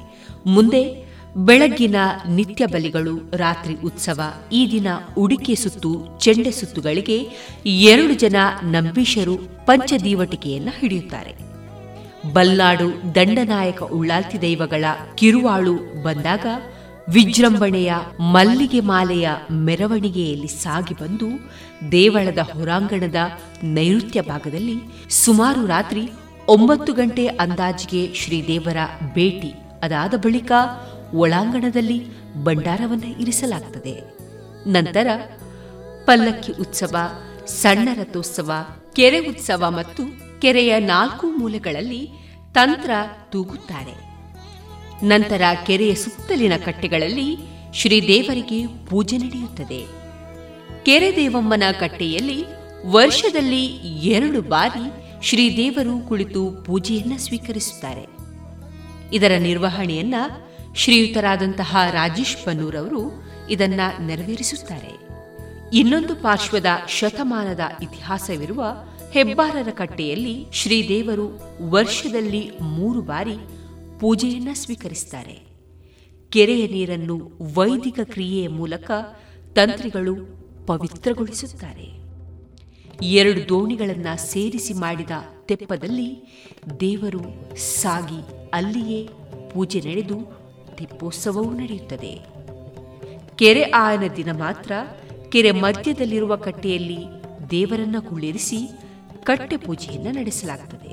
ಮುಂದೆ ಬೆಳಗ್ಗಿನ ನಿತ್ಯ ಬಲಿಗಳು, ರಾತ್ರಿ ಉತ್ಸವ, ಈ ದಿನ ಉಡಿಕೆ ಸುತ್ತು, ಚೆಂಡೆ ಸುತ್ತುಗಳಿಗೆ ಎರಡು ಜನ ನಂಬೀಶರು ಪಂಚದೀವಟಿಕೆಯನ್ನು ಹಿಡಿಯುತ್ತಾರೆ. ಬಲ್ನಾಡು ದಂಡನಾಯಕ ಉಳ್ಳಾಲ್ತಿ ದೈವಗಳ ಕಿರುವಾಳು ಬಂದಾಗ ವಿಜೃಂಭಣೆಯ ಮಲ್ಲಿಗೆ ಮಾಲೆಯ ಮೆರವಣಿಗೆಯಲ್ಲಿ ಸಾಗಿ ಬಂದು ದೇವಳದ ಹೊರಾಂಗಣದ ನೈಋತ್ಯ ಭಾಗದಲ್ಲಿ ಸುಮಾರು ರಾತ್ರಿ ಒಂಬತ್ತು ಗಂಟೆ ಅಂದಾಜಿಗೆ ಶ್ರೀದೇವರ ಭೇಟಿ. ಅದಾದ ಬಳಿಕ ಒಳಾಂಗಣದಲ್ಲಿ ಭಂಡಾರವನ್ನು ಇರಿಸಲಾಗುತ್ತದೆ ನಂತರ ಪಲ್ಲಕ್ಕಿ ಉತ್ಸವ, ಸಣ್ಣ ರಥೋತ್ಸವ, ಕೆರೆ ಉತ್ಸವ ಮತ್ತು ಕೆರೆಯ ನಾಲ್ಕು ಮೂಲೆಗಳಲ್ಲಿ ತಂತ್ರ ತೂಗುತ್ತಾರೆ. ನಂತರ ಕೆರೆಯ ಸುತ್ತಲಿನ ಕಟ್ಟೆಗಳಲ್ಲಿ ಶ್ರೀದೇವರಿಗೆ ಪೂಜೆ ನಡೆಯುತ್ತದೆ. ಕೆರೆ ದೇವಮ್ಮನ ಕಟ್ಟೆಯಲ್ಲಿ ವರ್ಷದಲ್ಲಿ ಎರಡು ಬಾರಿ ಶ್ರೀದೇವರು ಕುಳಿತು ಪೂಜೆಯನ್ನ ಸ್ವೀಕರಿಸುತ್ತಾರೆ. ಇದರ ನಿರ್ವಹಣೆಯನ್ನ ಶ್ರೀಯುತರಾದಂತಹ ರಾಜೇಶ್ ಬನ್ನೂರ್ ಅವರು ಇದನ್ನ ನೆರವೇರಿಸುತ್ತಾರೆ. ಇನ್ನೊಂದು ಪಾರ್ಶ್ವದ ಶತಮಾನದ ಇತಿಹಾಸವಿರುವ ಹೆಬ್ಬಾರರ ಕಟ್ಟೆಯಲ್ಲಿ ಶ್ರೀದೇವರು ವರ್ಷದಲ್ಲಿ ಮೂರು ಬಾರಿ ಪೂಜೆಯನ್ನ ಸ್ವೀಕರಿಸುತ್ತಾರೆ. ಕೆರೆಯ ನೀರನ್ನು ವೈದಿಕ ಕ್ರಿಯೆಯ ಮೂಲಕ ತಂತ್ರಿಗಳು ಪವಿತ್ರಗೊಳಿಸುತ್ತಾರೆ. ಎರಡು ದೋಣಿಗಳನ್ನು ಸೇರಿಸಿ ಮಾಡಿದ ತೆಪ್ಪದಲ್ಲಿ ದೇವರು ಸಾಗಿ ಅಲ್ಲಿಯೇ ಪೂಜೆ ನಡೆದು ತೆಪ್ಪೋತ್ಸವವೂ ನಡೆಯುತ್ತದೆ. ಕೆರೆ ಆಯನ ದಿನ ಮಾತ್ರ ಕೆರೆ ಮಧ್ಯದಲ್ಲಿರುವ ಕಟ್ಟೆಯಲ್ಲಿ ದೇವರನ್ನ ಕುಳ್ಳಿರಿಸಿ ಕಟ್ಟೆ ಪೂಜೆಯನ್ನು ನಡೆಸಲಾಗುತ್ತದೆ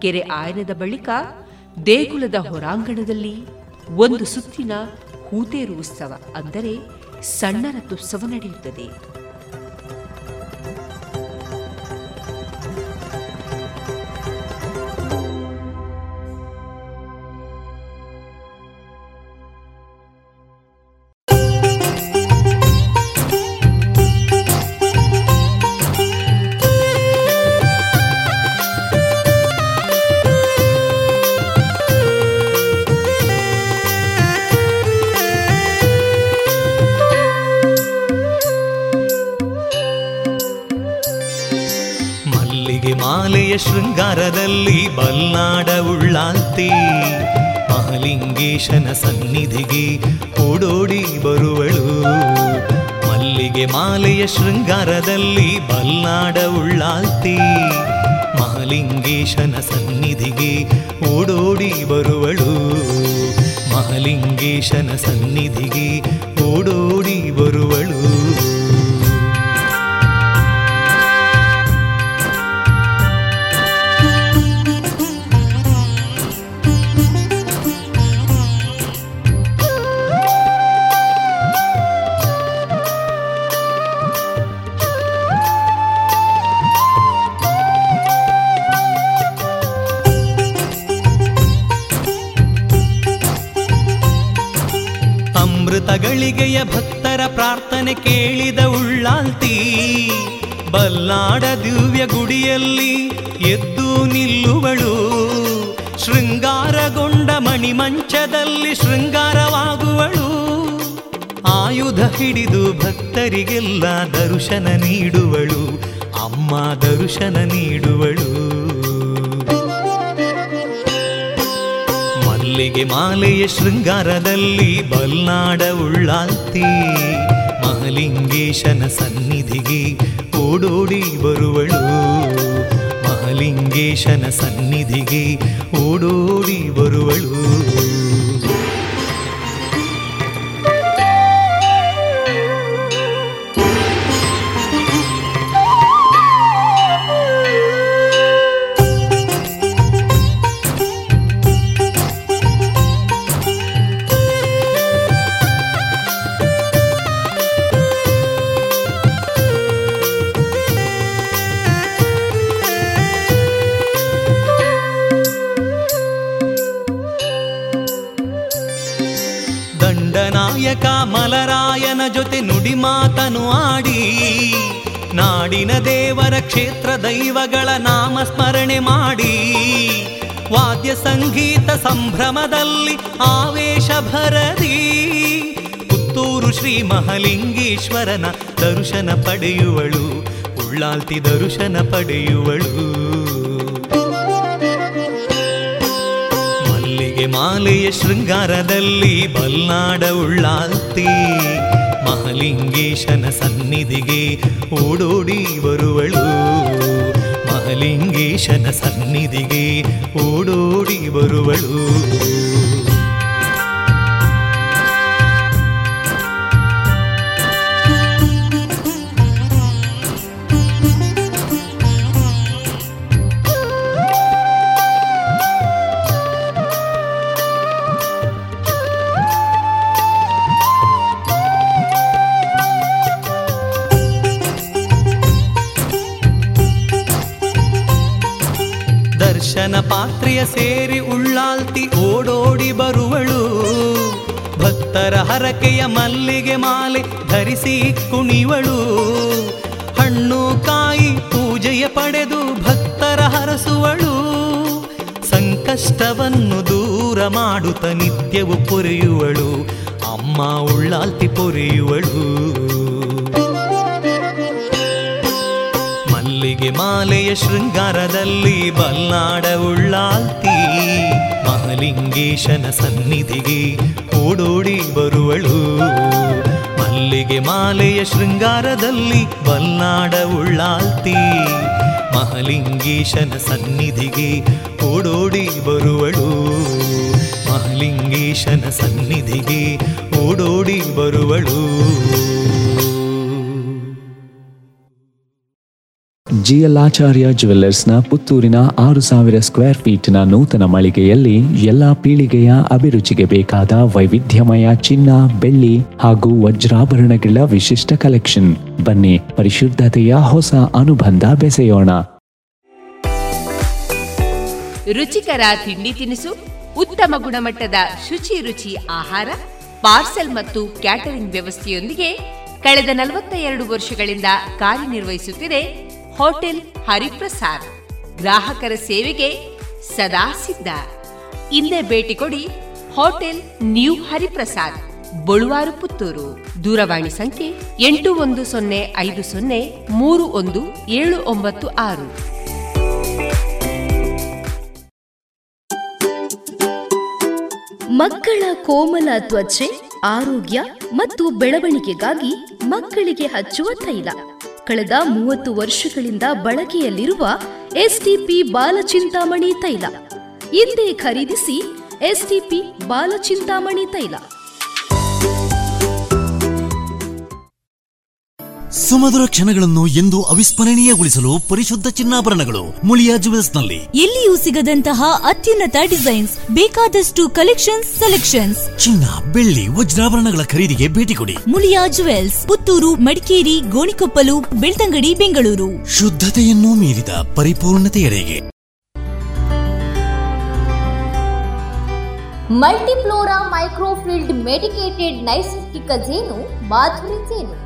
ಕೆರೆ ಆಯನದ ಬಳಿಕ ದೇಗುಲದ ಹೊರಾಂಗಣದಲ್ಲಿ ಒಂದು ಸುತ್ತಿನ ಹೂತೇರು ಉತ್ಸವ ಅಂದರೆ ಸಣ್ಣ ರಥೋತ್ಸವ ನಡೆಯುತ್ತದೆ. ಮಾಲೆಯ ಶೃಂಗಾರದಲ್ಲಿ ಬಲ್ನಾಡ ಉಳ್ಳಾಲ್ತಿ. ಮಹಲಿಂಗೇಶನ ಸನ್ನಿಧಿಗೆ ಓಡೋಡಿ ಬರುವಳು. ಮಲ್ಲಿಗೆ ಮಾಲೆಯ ಶೃಂಗಾರದಲ್ಲಿ ಬಲ್ನಾಡ ಉಳ್ಳಾಲ್ತಿ. ಮಹಲಿಂಗೇಶನ ಸನ್ನಿಧಿಗೆ ಓಡೋಡಿ ಬರುವಳು. ಮಹಲಿಂಗೇಶನ ಸನ್ನಿಧಿಗೆ ಓಡೋಡಿ ಬರುವಳು. ಅಮೃತಗಳಿಗೆಯ ಭಕ್ತರ ಪ್ರಾರ್ಥನೆ ಕೇಳಿದ ಉಳ್ಳಾಲ್ತಿ, ಬಲ್ಲಾಡ ದಿವ್ಯ ಗುಡಿಯಲ್ಲಿ ಎದ್ದು ನಿಲ್ಲುವಳು. ಶೃಂಗಾರಗೊಂಡ ಮಣಿಮಂಚದಲ್ಲಿ ಶೃಂಗಾರವಾಗುವಳು. ಆಯುಧ ಹಿಡಿದು ಭಕ್ತರಿಗೆಲ್ಲ ದರ್ಶನ ನೀಡುವಳು. ಅಮ್ಮ ದರ್ಶನ ನೀಡುವಳು. ಮಲ್ಲಿಗೆ ಮಾಲೆಯ ಶೃಂಗಾರದಲ್ಲಿ ಬಲ್ನಾಡ ಉಳ್ಳಾಲ್ತಿ ಮಹಲಿಂಗೇಶನ ಸನ್ನಿಧಿಗೆ ಓಡೋಡಿ ಬರುವಳು. ಮಹಲಿಂಗೇಶನ ಸನ್ನಿಧಿಗೆ ಓಡೋಡಿ ಬರುವಳು. ನಾಡಿನ ದೇವರ ಕ್ಷೇತ್ರ ದೈವಗಳ ನಾಮ ಸ್ಮರಣೆ ಮಾಡಿ ವಾದ್ಯ ಸಂಗೀತ ಸಂಭ್ರಮದಲ್ಲಿ ಆವೇಶ ಭರದಿ. ಪುತ್ತೂರು ಶ್ರೀ ಮಹಲಿಂಗೇಶ್ವರನ ದರ್ಶನ ಪಡೆಯುವಳು, ಉಳ್ಳಾಲ್ತಿ ದರ್ಶನ ಪಡೆಯುವಳು. ಮಲ್ಲಿಗೆ ಮಾಲೆಯ ಶೃಂಗಾರದಲ್ಲಿ ಬಲ್ನಾಡ ಉಳ್ಳಾಲ್ತಿ. ಮಹಲಿಂಗೇಶನ ಸನ್ನಿಧಿಗೆ ಓಡೋಡಿ ಬರುವಳು ಮಹಲಿಂಗೇಶನ ಸನ್ನಿಧಿಗೆ ಓಡೋಡಿ ಬರುವಳು ಹರಕೆಯ ಮಲ್ಲಿಗೆ ಮಾಲೆ ಧರಿಸಿ ಕುಣಿವಳು. ಹಣ್ಣು ಕಾಯಿ ಪೂಜೆಯ ಪಡೆದು ಭಕ್ತರ ಹರಸುವಳು. ಸಂಕಷ್ಟವನ್ನು ದೂರ ಮಾಡುತ್ತ ನಿತ್ಯವು ಪೊರೆಯುವಳು. ಅಮ್ಮ ಉಳ್ಳಾಲ್ತಿ ಪೊರೆಯುವಳು. ಮಲ್ಲಿಗೆ ಮಾಲೆಯ ಶೃಂಗಾರದಲ್ಲಿ ಬಲ್ಲಾಡ ಉಳ್ಳಾಲ್ತಿ ಮಹಲಿಂಗೇಶನ ಸನ್ನಿಧಿಗೆ ಓಡೋಡಿ ಬರುವಳು. ಮಲ್ಲಿಗೆ ಮಾಲೆಯ ಶೃಂಗಾರದಲ್ಲಿ ಬಲ್ನಾಡ ಉಳ್ಳಾಲ್ತಿ ಮಹಾಲಿಂಗೇಶನ ಸನ್ನಿಧಿಗೆ ಓಡೋಡಿ ಬರುವಳು. ಮಹಾಲಿಂಗೇಶನ ಸನ್ನಿಧಿಗೆ ಓಡೋಡಿ ಬರುವಳು. ಜಿಎಲ್ ಆಚಾರ್ಯ ಜುವೆಲ್ಲರ್ಸ್ನ ಪುತ್ತೂರಿನ ಆರು ಸಾವಿರ ಸ್ಕ್ವೇರ್ ಫೀಟ್ನ ನೂತನ ಮಳಿಗೆಯಲ್ಲಿ ಎಲ್ಲಾ ಪೀಳಿಗೆಯ ಅಭಿರುಚಿಗೆ ಬೇಕಾದ ವೈವಿಧ್ಯಮಯ ಚಿನ್ನ, ಬೆಳ್ಳಿ ಹಾಗೂ ವಜ್ರಾಭರಣಗಳ ವಿಶಿಷ್ಟ ಕಲೆಕ್ಷನ್. ಬನ್ನಿ, ಪರಿಶುದ್ಧತೆಯ ಹೊಸ ಅನುಬಂಧ ಬೆಸೆಯೋಣ. ರುಚಿಕರ ತಿಂಡಿ ತಿನಿಸು, ಉತ್ತಮ ಗುಣಮಟ್ಟದ ಶುಚಿ ರುಚಿ ಆಹಾರ, ಪಾರ್ಸೆಲ್ ಮತ್ತು ಕ್ಯಾಟರಿಂಗ್ ವ್ಯವಸ್ಥೆಯೊಂದಿಗೆ ಕಳೆದ ನಲವತ್ತ ಎರಡು ವರ್ಷಗಳಿಂದ ಕಾರ್ಯನಿರ್ವಹಿಸುತ್ತಿದೆ ಹೋಟೆಲ್ ಹರಿಪ್ರಸಾದ್. ಗ್ರಾಹಕರ ಸೇವೆಗೆ ಸದಾ ಸಿದ್ಧ. ಇಲ್ಲೇ ಭೇಟಿ ಕೊಡಿ ಹೋಟೆಲ್ ನ್ಯೂ ಹರಿಪ್ರಸಾದ್, ಬಳುವಾರು ಪುತ್ತೂರು. ದೂರವಾಣಿ ಸಂಖ್ಯೆ ಎಂಟು ಒಂದು ಸೊನ್ನೆ ಐದು ಸೊನ್ನೆ ಮೂರು ಒಂದು ಏಳು ಒಂಬತ್ತು ಆರು. ಮಕ್ಕಳ ಕೋಮಲ ತ್ವಚೆ, ಆರೋಗ್ಯ ಮತ್ತು ಬೆಳವಣಿಗೆಗಾಗಿ ಮಕ್ಕಳಿಗೆ ಹಚ್ಚುವ ತೈಲ. ಕಳೆದ ಮೂವತ್ತು ವರ್ಷಗಳಿಂದ ಬಳಕೆಯಲ್ಲಿರುವ ಎಸ್ಟಿಪಿ ಬಾಲಚಿಂತಾಮಣಿ ತೈಲ. ಹಿಂದೆ ಖರೀದಿಸಿ ಎಸ್ಟಿಪಿ ಬಾಲಚಿಂತಾಮಣಿ ತೈಲ. ಸುಮಧುರ ಕ್ಷಣಗಳನ್ನು ಎಂದು ಅವಿಸ್ಮರಣೀಯಗೊಳಿಸಲು ಪರಿಶುದ್ಧ ಚಿನ್ನಾಭರಣಗಳು ಮುಳಿಯಾ ಜುವೆಲ್ಸ್ನಲ್ಲಿ ಎಲ್ಲಿಯೂ ಸಿಗದಂತಹ ಅತ್ಯುನ್ನತ ಡಿಸೈನ್ಸ್ ಬೇಕಾದಷ್ಟು ಕಲೆಕ್ಷನ್ಸ್ ಸೆಲೆಕ್ಷನ್ಸ್. ಚಿನ್ನ ಬೆಳ್ಳಿ ವಜ್ರಾಭರಣಗಳ ಖರೀದಿಗೆ ಭೇಟಿ ಕೊಡಿ. ಮುಳಿಯಾ ಜುವೆಲ್ಸ್ ಪುತ್ತೂರು ಮಡಿಕೇರಿ ಗೋಣಿಕೊಪ್ಪಲು ಬೆಳ್ತಂಗಡಿ ಬೆಂಗಳೂರು. ಶುದ್ಧತೆಯನ್ನು ಮೀರಿದ ಪರಿಪೂರ್ಣತೆಯರೆಗೆ ಮಲ್ಟಿಫ್ಲೋರಾ ಮೈಕ್ರೋಫಿಲ್ಡ್ ಮೆಡಿಕೇಟೆಡ್ ನೈಸರ್ಗಿಕ ಜೇನು ಮಾಧುರಿ ಜೇನು.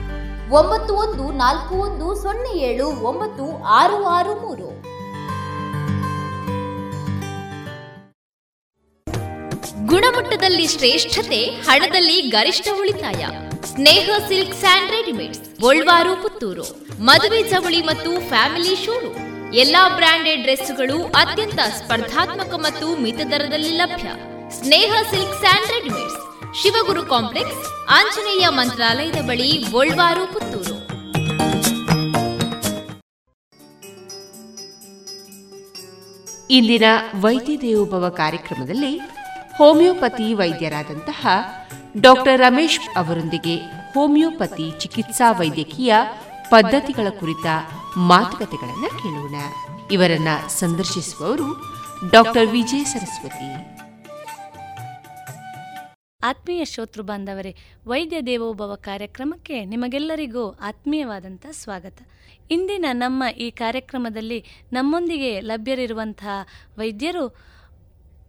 ಒಂಬತ್ತು ಒಂದು ನಾಲ್ಕು ಒಂದು ಸೊನ್ನೆ ಏಳು ಒಂಬತ್ತು ಆರು ಆರು ಮೂರು. ಗುಣಮಟ್ಟದಲ್ಲಿ ಶ್ರೇಷ್ಠತೆ, ಹಣದಲ್ಲಿ ಗರಿಷ್ಠ ಉಳಿತಾಯ. Sneha silk and readymades, Golwar, Puttur. ಮದುವೆ ಚವಳಿ ಮತ್ತು ಫ್ಯಾಮಿಲಿ ಶೋರೂಮ್. ಎಲ್ಲಾ ಬ್ರಾಂಡೆಡ್ ಡ್ರೆಸ್ಗಳು ಅತ್ಯಂತ ಸ್ಪರ್ಧಾತ್ಮಕ ಮತ್ತು ಮಿತ ದರದಲ್ಲಿ ಲಭ್ಯ. Sneha silks and readymades. Shivaguru complex, Anjaneya ಮಂತ್ರಾಲಯದ ಬಳಿ ಗೋಳ್ವಾರು, ಪುತ್ತೂರು. ಇಂದಿನ ವೈದ್ಯ ದೇವೋಭವ ಕಾರ್ಯಕ್ರಮದಲ್ಲಿ ಹೋಮಿಯೋಪತಿ ವೈದ್ಯರಾದಂತಹ ಡಾಕ್ಟರ್ ರಮೇಶ್ ಅವರೊಂದಿಗೆ ಹೋಮಿಯೋಪತಿ ಚಿಕಿತ್ಸಾ ವೈದ್ಯಕೀಯ ಪದ್ಧತಿಗಳ ಕುರಿತ ಮಾತುಕತೆಗಳನ್ನು ಕೇಳೋಣ. ಇವರನ್ನ ಸಂದರ್ಶಿಸುವವರು ಡಾಕ್ಟರ್ ವಿಜಯ ಸರಸ್ವತಿ. ಆತ್ಮೀಯ ಶ್ರೋತೃ ಬಾಂಧವರೇ, ವೈದ್ಯ ದೇವೋಭವ ಕಾರ್ಯಕ್ರಮಕ್ಕೆ ನಿಮಗೆಲ್ಲರಿಗೂ ಆತ್ಮೀಯವಾದಂಥ ಸ್ವಾಗತ. ಇಂದಿನ ನಮ್ಮ ಈ ಕಾರ್ಯಕ್ರಮದಲ್ಲಿ ನಮ್ಮೊಂದಿಗೆ ಲಭ್ಯರಿರುವಂತಹ ವೈದ್ಯರು,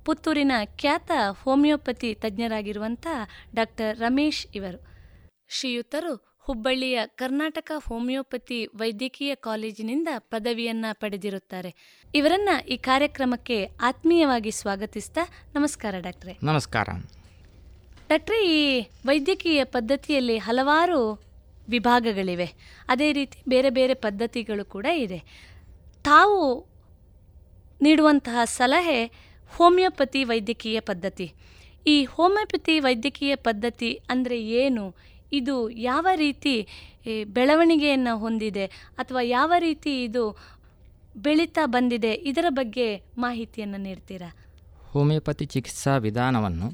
ಪುತ್ತೂರಿನ ಖ್ಯಾತ ಹೋಮಿಯೋಪತಿ ತಜ್ಞರಾಗಿರುವಂಥ ಡಾಕ್ಟರ್ ರಮೇಶ್ ಇವರು. ಶ್ರೀಯುತರು ಹುಬ್ಬಳ್ಳಿಯ ಕರ್ನಾಟಕ ಹೋಮಿಯೋಪತಿ ವೈದ್ಯಕೀಯ ಕಾಲೇಜಿನಿಂದ ಪದವಿಯನ್ನ ಪಡೆದಿರುತ್ತಾರೆ. ಇವರನ್ನ ಈ ಕಾರ್ಯಕ್ರಮಕ್ಕೆ ಆತ್ಮೀಯವಾಗಿ ಸ್ವಾಗತಿಸ್ತಾ ನಮಸ್ಕಾರ ಡಾಕ್ಟ್ರೆ. ನಮಸ್ಕಾರ. ಡಾಕ್ಟ್ರೆ, ಈ ವೈದ್ಯಕೀಯ ಪದ್ಧತಿಯಲ್ಲಿ ಹಲವಾರು ವಿಭಾಗಗಳಿವೆ. ಅದೇ ರೀತಿ ಬೇರೆ ಬೇರೆ ಪದ್ಧತಿಗಳು ಕೂಡ ಇದೆ. ತಾವು ನೀಡುವಂತಹ ಸಲಹೆ ಹೋಮಿಯೋಪತಿ ವೈದ್ಯಕೀಯ ಪದ್ಧತಿ. ಈ ಹೋಮಿಯೋಪತಿ ವೈದ್ಯಕೀಯ ಪದ್ಧತಿ ಅಂದರೆ ಏನು? ಇದು ಯಾವ ರೀತಿ ಬೆಳವಣಿಗೆಯನ್ನು ಹೊಂದಿದೆ? ಅಥವಾ ಯಾವ ರೀತಿ ಇದು ಬೆಳೀತಾ ಬಂದಿದೆ? ಇದರ ಬಗ್ಗೆ ಮಾಹಿತಿಯನ್ನು ನೀಡ್ತೀರಾ? ಹೋಮಿಯೋಪತಿ ಚಿಕಿತ್ಸಾ ವಿಧಾನವನ್ನು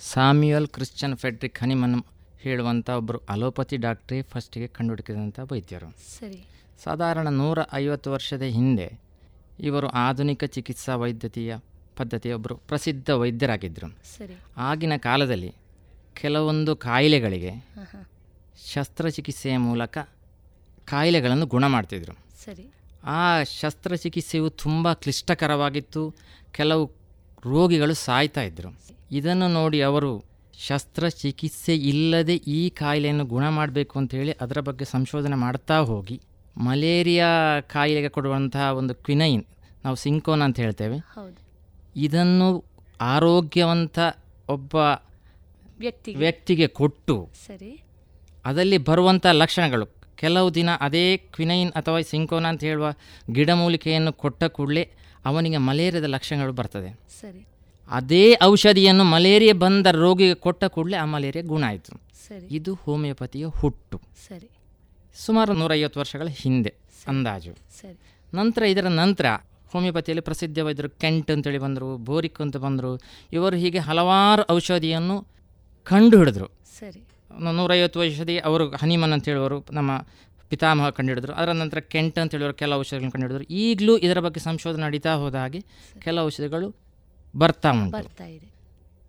ಸಾಮ್ಯುಯಲ್ ಕ್ರಿಶ್ಚಿಯನ್ ಫೆಡ್ರಿಕ್ ಹನಿಮನ್ ಹೇಳುವಂಥ ಒಬ್ಬರು ಅಲೋಪತಿ ಡಾಕ್ಟ್ರೇ ಫಸ್ಟಿಗೆ ಕಂಡುಹಿಡಿದಂಥ ವೈದ್ಯರು. ಸರಿ. ಸಾಧಾರಣ ನೂರ ಐವತ್ತು ವರ್ಷದ ಹಿಂದೆ ಇವರು ಆಧುನಿಕ ಚಿಕಿತ್ಸಾ ವೈದ್ಯತೆಯ ಪದ್ಧತಿಯ ಒಬ್ಬರು ಪ್ರಸಿದ್ಧ ವೈದ್ಯರಾಗಿದ್ದರು ಸರಿ. ಆಗಿನ ಕಾಲದಲ್ಲಿ ಕೆಲವೊಂದು ಕಾಯಿಲೆಗಳಿಗೆ ಶಸ್ತ್ರಚಿಕಿತ್ಸೆಯ ಮೂಲಕ ಕಾಯಿಲೆಗಳನ್ನು ಗುಣ ಮಾಡ್ತಿದ್ರು. ಸರಿ. ಆ ಶಸ್ತ್ರಚಿಕಿತ್ಸೆಯು ತುಂಬ ಕ್ಲಿಷ್ಟಕರವಾಗಿತ್ತು. ಕೆಲವು ರೋಗಿಗಳು ಸಾಯ್ತಾ ಇದ್ದರು ಇದನ್ನು ನೋಡಿ ಅವರು ಶಸ್ತ್ರಚಿಕಿತ್ಸೆ ಇಲ್ಲದೆ ಈ ಕಾಯಿಲೆಯನ್ನು ಗುಣ ಮಾಡಬೇಕು ಅಂಥೇಳಿ ಅದರ ಬಗ್ಗೆ ಸಂಶೋಧನೆ ಮಾಡ್ತಾ ಹೋಗಿ. ಮಲೇರಿಯಾ ಕಾಯಿಲೆಗೆ ಕೊಡುವಂತಹ ಒಂದು ಕ್ವಿನೈನ್ ನಾವು ಸಿಂಕೋನ್ ಅಂತ ಹೇಳ್ತೇವೆ. ಇದನ್ನು ಆರೋಗ್ಯವಂತ ಒಬ್ಬ ವ್ಯಕ್ತಿಗೆ. ಕೊಟ್ಟು ಸರಿ. ಅದರಲ್ಲಿ ಬರುವಂಥ ಲಕ್ಷಣಗಳು. ಕೆಲವು ದಿನ ಅದೇ ಕ್ವಿನೈನ್ ಅಥವಾ ಸಿಂಕೋನ ಅಂತ ಹೇಳುವ ಗಿಡಮೂಲಿಕೆಯನ್ನು ಕೊಟ್ಟ ಕೂಡಲೇ ಅವನಿಗೆ ಮಲೇರಿಯಾದ ಲಕ್ಷಣಗಳು ಬರ್ತದೆ. ಸರಿ. ಅದೇ ಔಷಧಿಯನ್ನು ಮಲೇರಿಯಾ ಬಂದ ರೋಗಿಗೆ ಕೊಟ್ಟ ಕೂಡಲೇ ಆ ಮಲೇರಿಯಾ ಗುಣ ಆಯಿತು. ಸರಿ. ಇದು ಹೋಮಿಯೋಪತಿಯ ಹುಟ್ಟು. ಸರಿ. ಸುಮಾರು ನೂರೈವತ್ತು ವರ್ಷಗಳ ಹಿಂದೆ ಅಂದಾಜು. ಸರಿ. ನಂತರ ಇದರ ನಂತರ ಹೋಮಿಯೋಪತಿಯಲ್ಲಿ ಪ್ರಸಿದ್ಧವಾದರು ಕೆಂಟ್ ಅಂತೇಳಿ ಬಂದರು ಬೋರಿಕ್ ಅಂತ ಬಂದರು ಇವರು ಹೀಗೆ ಹಲವಾರು ಔಷಧಿಯನ್ನು ಕಂಡು ಹಿಡಿದ್ರು. ಸರಿ. ನೂರೈವತ್ತು ಔಷಧಿ ಅವರು ಹನಿಮನ್ ಅಂತ ಹೇಳುವರು ನಮ್ಮ ಪಿತಾಮಹ ಕಂಡುಹಿಡಿದ್ರು ಅದರ ನಂತರ ಕೆಂಟ್ ಅಂತ ಹೇಳುವರು ಕೆಲವು ಔಷಧಿಗಳನ್ನು ಕಂಡುಹಿಡಿದ್ರು ಈಗಲೂ ಇದರ ಬಗ್ಗೆ ಸಂಶೋಧನೆ ನಡೀತಾ ಹೋದ ಹಾಗೆ ಕೆಲವು ಔಷಧಿಗಳು ಬರ್ತಾ ಬರ್ತಾ ಇದೆ.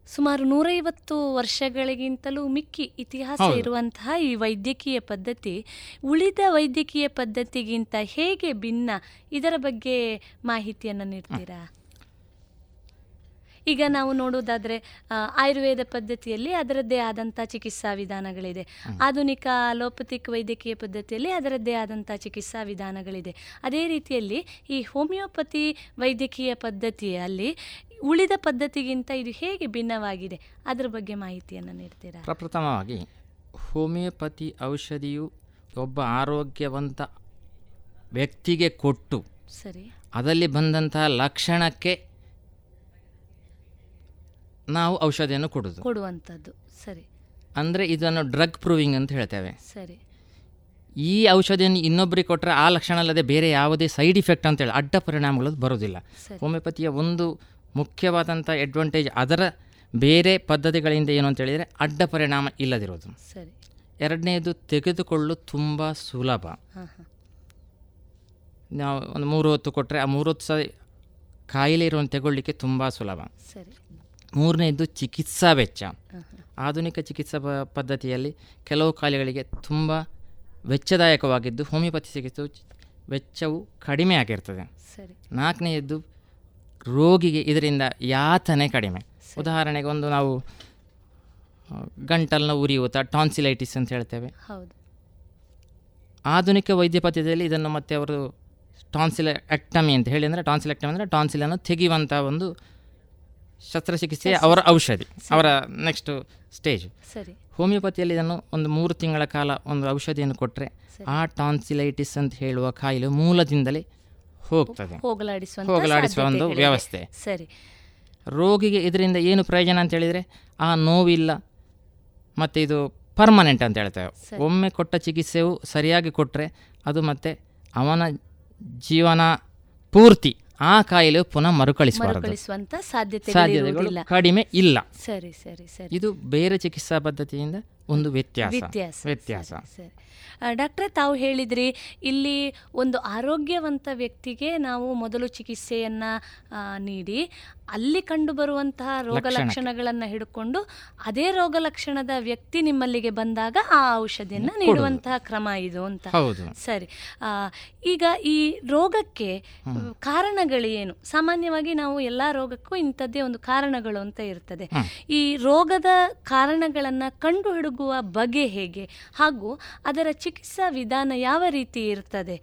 ಸುಮಾರು ನೂರೈವತ್ತು ವರ್ಷಗಳಿಗಿಂತಲೂ ಮಿಕ್ಕಿ ಇತಿಹಾಸ ಇರುವಂತಹ ಈ ವೈದ್ಯಕೀಯ ಪದ್ಧತಿ ಉಳಿದ ವೈದ್ಯಕೀಯ ಪದ್ಧತಿಗಿಂತ ಹೇಗೆ ಭಿನ್ನ? ಇದರ ಬಗ್ಗೆ ಮಾಹಿತಿಯನ್ನು ನೀಡ್ತೀರಾ? ಈಗ ನಾವು ನೋಡೋದಾದರೆ ಆಯುರ್ವೇದ ಪದ್ಧತಿಯಲ್ಲಿ ಅದರದ್ದೇ ಆದಂಥ ಚಿಕಿತ್ಸಾ ವಿಧಾನಗಳಿದೆ. ಆಧುನಿಕ ಅಲೋಪತಿಕ್ ವೈದ್ಯಕೀಯ ಪದ್ಧತಿಯಲ್ಲಿ ಅದರದ್ದೇ ಆದಂಥ ಚಿಕಿತ್ಸಾ ವಿಧಾನಗಳಿದೆ. ಅದೇ ರೀತಿಯಲ್ಲಿ ಈ ಹೋಮಿಯೋಪತಿ ವೈದ್ಯಕೀಯ ಪದ್ಧತಿಯಲ್ಲಿ ಉಳಿದ ಪದ್ಧತಿಗಿಂತ ಇದು ಹೇಗೆ ಭಿನ್ನವಾಗಿದೆ? ಅದರ ಬಗ್ಗೆ ಮಾಹಿತಿಯನ್ನು ನೀಡ್ತೀರಾ? ಪ್ರಪ್ರಥಮವಾಗಿ ಹೋಮಿಯೋಪತಿ ಔಷಧಿಯು ಒಬ್ಬ ಆರೋಗ್ಯವಂತ ವ್ಯಕ್ತಿಗೆ ಕೊಟ್ಟು ಸರಿ. ಅದರಲ್ಲಿ ಬಂದಂತಹ ಲಕ್ಷಣಕ್ಕೆ ನಾವು ಔಷಧಿಯನ್ನು ಕೊಡೋದು. ಕೊಡುವಂಥದ್ದು. ಸರಿ. ಅಂದರೆ ಇದನ್ನು ಡ್ರಗ್ ಪ್ರೂವಿಂಗ್ ಅಂತ ಹೇಳ್ತೇವೆ. ಸರಿ. ಈ ಔಷಧಿಯನ್ನು ಇನ್ನೊಬ್ಬರಿಗೆ ಕೊಟ್ಟರೆ ಆ ಲಕ್ಷಣ ಅಲ್ಲದೆ ಬೇರೆ ಯಾವುದೇ ಸೈಡ್ ಇಫೆಕ್ಟ್ ಅಂತೇಳಿ ಅಡ್ಡ ಪರಿಣಾಮಗಳು ಬರೋದಿಲ್ಲ ಹೋಮಿಯೋಪತಿಯ ಒಂದು ಮುಖ್ಯವಾದಂಥ ಅಡ್ವಾಂಟೇಜ್ ಅದರ ಬೇರೆ ಪದ್ಧತಿಗಳಿಂದ ಏನು ಅಂತ ಹೇಳಿದರೆ ಅಡ್ಡ ಪರಿಣಾಮ ಇಲ್ಲದಿರೋದು. ಸರಿ. ಎರಡನೇದು ತೆಗೆದುಕೊಳ್ಳಲು ತುಂಬ ಸುಲಭ. ನಾವು ಒಂದು ಮೂರು ಹೊತ್ತು ಕೊಟ್ಟರೆ ಆ ಮೂರು ಹೊತ್ತು ಸಹ ಕಾಯಿಲೆ ಇರುವಂಥ ತಗೊಳ್ಳಿಕ್ಕೆ ತುಂಬ ಸುಲಭ. ಸರಿ. ಮೂರನೇದು ಚಿಕಿತ್ಸಾ ವೆಚ್ಚ. ಆಧುನಿಕ ಚಿಕಿತ್ಸಾ ಪ- ಪದ್ಧತಿಯಲ್ಲಿ ಕೆಲವು ಕಾಯಿಲೆಗಳಿಗೆ ತುಂಬ ವೆಚ್ಚದಾಯಕವಾಗಿದ್ದು ಹೋಮಿಯೋಪತಿ ಚಿಕಿತ್ಸೆಯು ಚಿ- ವೆಚ್ಚವು ಕಡಿಮೆ ಆಗಿರ್ತದೆ. ಸರಿ. ನಾಲ್ಕನೆಯದ್ದು ರೋಗಿಗೆ ಇದರಿಂದ ಯಾತನೆ ಕಡಿಮೆ. ಉದಾಹರಣೆಗೆ ಒಂದು ನಾವು ಗಂಟಲ್ನ ಉರಿಯೂತ ಟಾನ್ಸಿಲೈಟಿಸ್ ಅಂತ ಹೇಳ್ತೇವೆ. ಹೌದು. ಆಧುನಿಕ ವೈದ್ಯ ಪದ್ಧತಿಯಲ್ಲಿ ಇದನ್ನು ಮತ್ತೆ ಅವರು ಟಾನ್ಸಿಲ ಎಕ್ಟಮಿ ಅಂತ ಹೇಳಿ ಅಂದರೆ ಟಾನ್ಸಿಲ್ ಎಕ್ಟಮಿ ಅಂದರೆ ಟಾನ್ಸಿಲನ್ನು ತೆಗೆಯುವಂಥ ಒಂದು ಶಸ್ತ್ರಚಿಕಿತ್ಸೆ ಅವರ ಔಷಧಿ ಅವರ ನೆಕ್ಸ್ಟ್ ಸ್ಟೇಜ್. ಸರಿ. ಹೋಮಿಯೋಪತಿಯಲ್ಲಿ ಇದನ್ನು ಒಂದು ಮೂರು ತಿಂಗಳ ಕಾಲ ಒಂದು ಔಷಧಿಯನ್ನು ಕೊಟ್ಟರೆ ಆ ಟಾನ್ಸಿಲೈಟಿಸ್ ಅಂತ ಹೇಳುವ ಕಾಯಿಲೆ ಮೂಲದಿಂದಲೇ ಹೋಗ್ತದೆ. ಹೋಗಲಾಡಿಸುವ ಒಂದು ವ್ಯವಸ್ಥೆ. ಸರಿ. ರೋಗಿಗೆ ಇದರಿಂದ ಏನು ಪ್ರಯೋಜನ ಅಂತ ಹೇಳಿದರೆ ಆ ನೋವಿಲ್ಲ ಮತ್ತು ಇದು ಪರ್ಮನೆಂಟ್ ಅಂತ ಹೇಳ್ತೇವೆ. ಒಮ್ಮೆ ಕೊಟ್ಟ ಚಿಕಿತ್ಸೆಯು ಸರಿಯಾಗಿ ಕೊಟ್ಟರೆ ಅದು ಮತ್ತೆ ಅವನ ಜೀವನ ಪೂರ್ತಿ ಆ ಕಾಯಿಲೆ ಪುನಃ ಮರುಕಳಿಸಬಾರದು. ಮರುಕಳಿಸುವಂತ ಸಾಧ್ಯತೆಗಳು ಇರುವುದಿಲ್ಲ. ಕಡಿಮೆ ಇಲ್ಲ. ಸರಿ ಸರಿ ಸರಿ. ಇದು ಬೇರೆ ಚಿಕಿತ್ಸಾ ಪದ್ಧತಿಯಿಂದ ಒಂದು ವ್ಯತ್ಯಾಸ. ವ್ಯತ್ಯಾಸ. ಡಾಕ್ಟ್ರೇ ತಾವು ಹೇಳಿದ್ರಿ ಇಲ್ಲಿ ಒಂದು ಆರೋಗ್ಯವಂತ ವ್ಯಕ್ತಿಗೆ ನಾವು ಮೊದಲು ಚಿಕಿತ್ಸೆಯನ್ನ ನೀಡಿ. ಅಲ್ಲಿ ಕಂಡುಬರುವಂತಹ ರೋಗ. ಲಕ್ಷಣಗಳನ್ನು ಹಿಡ್ಕೊಂಡು ಅದೇ ರೋಗ ಲಕ್ಷಣದ ವ್ಯಕ್ತಿ ನಿಮ್ಮಲ್ಲಿಗೆ ಬಂದಾಗ ಆ ಔಷಧಿಯನ್ನ. ನೀಡುವಂತಹ ಕ್ರಮ ಇದು ಅಂತ. ಸರಿ. ಈಗ ಈ ರೋಗಕ್ಕೆ ಕಾರಣಗಳೇನು? ಏನು ಸಾಮಾನ್ಯವಾಗಿ ನಾವು ಎಲ್ಲ ರೋಗಕ್ಕೂ ಇಂಥದ್ದೇ ಒಂದು ಕಾರಣಗಳು ಅಂತ ಇರ್ತದೆ. ಈ ರೋಗದ ಕಾರಣಗಳನ್ನು ಕಂಡು ಹಿಡುಗುವ ಬಗೆ ಹೇಗೆ? ಹಾಗೂ ಅದರ ಚಿಕಿತ್ಸಾ ವಿಧಾನ ಯಾವ ರೀತಿ ಇರ್ತದೆ?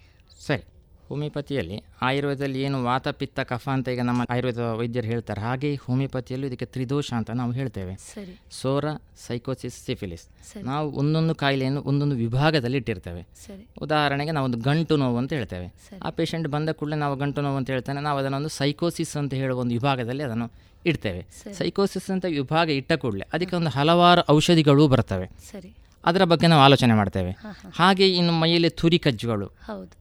ಸರಿ. ಹೋಮಿಯೋಪತಿಯಲ್ಲಿ ಆಯುರ್ವೇದದಲ್ಲಿ ಏನು ವಾತ ಪಿತ್ತ ಕಫ ಅಂತ ಈಗ ನಮ್ಮ ಆಯುರ್ವೇದ ವೈದ್ಯರು ಹೇಳ್ತಾರೆ. ಹಾಗೆ ಹೋಮಿಯೋಪತಿಯಲ್ಲೂ ಇದಕ್ಕೆ ತ್ರಿದೋಷ ಅಂತ ನಾವು ಹೇಳ್ತೇವೆ. ಸರಿ. Psora sycosis syphilis. ನಾವು ಒಂದೊಂದು ಕಾಯಿಲೆಯನ್ನು ಒಂದೊಂದು ವಿಭಾಗದಲ್ಲಿ ಇಟ್ಟಿರ್ತೇವೆ. ಸರಿ. ಉದಾಹರಣೆಗೆ ನಾವು ಒಂದು ಗಂಟು ನೋವು ಅಂತ ಹೇಳ್ತೇವೆ. ಆ ಪೇಷಂಟ್ ಬಂದ ಕೂಡಲೇ ನಾವು ಗಂಟು ನೋವು ಅಂತ ಹೇಳ್ತಾನೆ. ನಾವು ಅದನ್ನೊಂದು ಸೈಕೋಸಿಸ್ ಅಂತ ಹೇಳುವ ಒಂದು ವಿಭಾಗದಲ್ಲಿ ಅದನ್ನು ಇಡ್ತೇವೆ. ಸೈಕೋಸಿಸ್ ಅಂತ ವಿಭಾಗ ಇಟ್ಟ ಕೂಡಲೇ ಅದಕ್ಕೆ ಒಂದು ಹಲವಾರು ಔಷಧಿಗಳು ಬರ್ತವೆ. ಸರಿ. ಅದರ ಬಗ್ಗೆ ನಾವು ಆಲೋಚನೆ ಮಾಡ್ತೇವೆ. ಹಾಗೆ ಇನ್ನು ಮೈಯಲ್ಲಿ ತುರಿ ಕಜ್ಜುಗಳು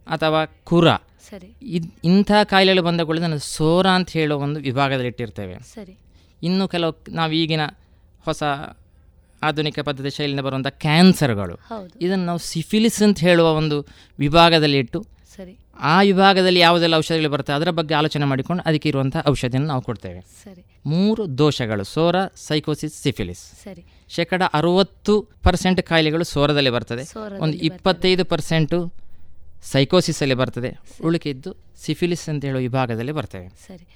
ಅಥವಾ ಕುರ. ಸರಿ. ಇದ್ ಇಂಥ ಕಾಯಿಲೆಗಳು ಬಂದ ಕೂಡಲೇ ನಾನು ಸೋರ ಅಂತ ಹೇಳೋ ಒಂದು ವಿಭಾಗದಲ್ಲಿ ಇಟ್ಟಿರ್ತೇವೆ. ಸರಿ. ಇನ್ನು ಕೆಲವು ನಾವು ಈಗಿನ ಹೊಸ ಆಧುನಿಕ ಪದ್ಧತಿ ಶೈಲಿಯಿಂದ ಬರುವಂಥ ಕ್ಯಾನ್ಸರ್ಗಳು. ಇದನ್ನು ನಾವು ಸಿಫಿಲಿಸ್ ಅಂತ ಹೇಳುವ ಒಂದು ವಿಭಾಗದಲ್ಲಿ ಇಟ್ಟು ಸರಿ. ಆ ವಿಭಾಗದಲ್ಲಿ ಯಾವುದೆಲ್ಲ ಔಷಧಿಗಳು ಬರುತ್ತೆ? ಅದರ ಬಗ್ಗೆ ಆಲೋಚನೆ ಮಾಡಿಕೊಂಡು ಅದಕ್ಕೆ ಇರುವಂಥ ಔಷಧಿಯನ್ನು ನಾವು ಕೊಡ್ತೇವೆ. ಸರಿ. ಮೂರು ದೋಷಗಳು ಸೋರ ಸೈಕೋಸಿಸ್ ಸಿಫಿಲಿಸ್. ಸರಿ. ಶೇಕಡ ಅರುವತ್ತು ಪರ್ಸೆಂಟ್ ಕಾಯಿಲೆಗಳು ಸೋರದಲ್ಲಿ ಬರ್ತದೆ. ಒಂದು. ಇಪ್ಪತ್ತೈದು ಪರ್ಸೆಂಟು ಸೈಕೋಸಿಸಲ್ಲಿ ಬರ್ತದೆ. ಉಳಿಕಿದ್ದು ಸಿಫಿಲಿಸ್ ಅಂತ ಹೇಳುವ ವಿಭಾಗದಲ್ಲಿ ಬರ್ತವೆ. ಸರಿ.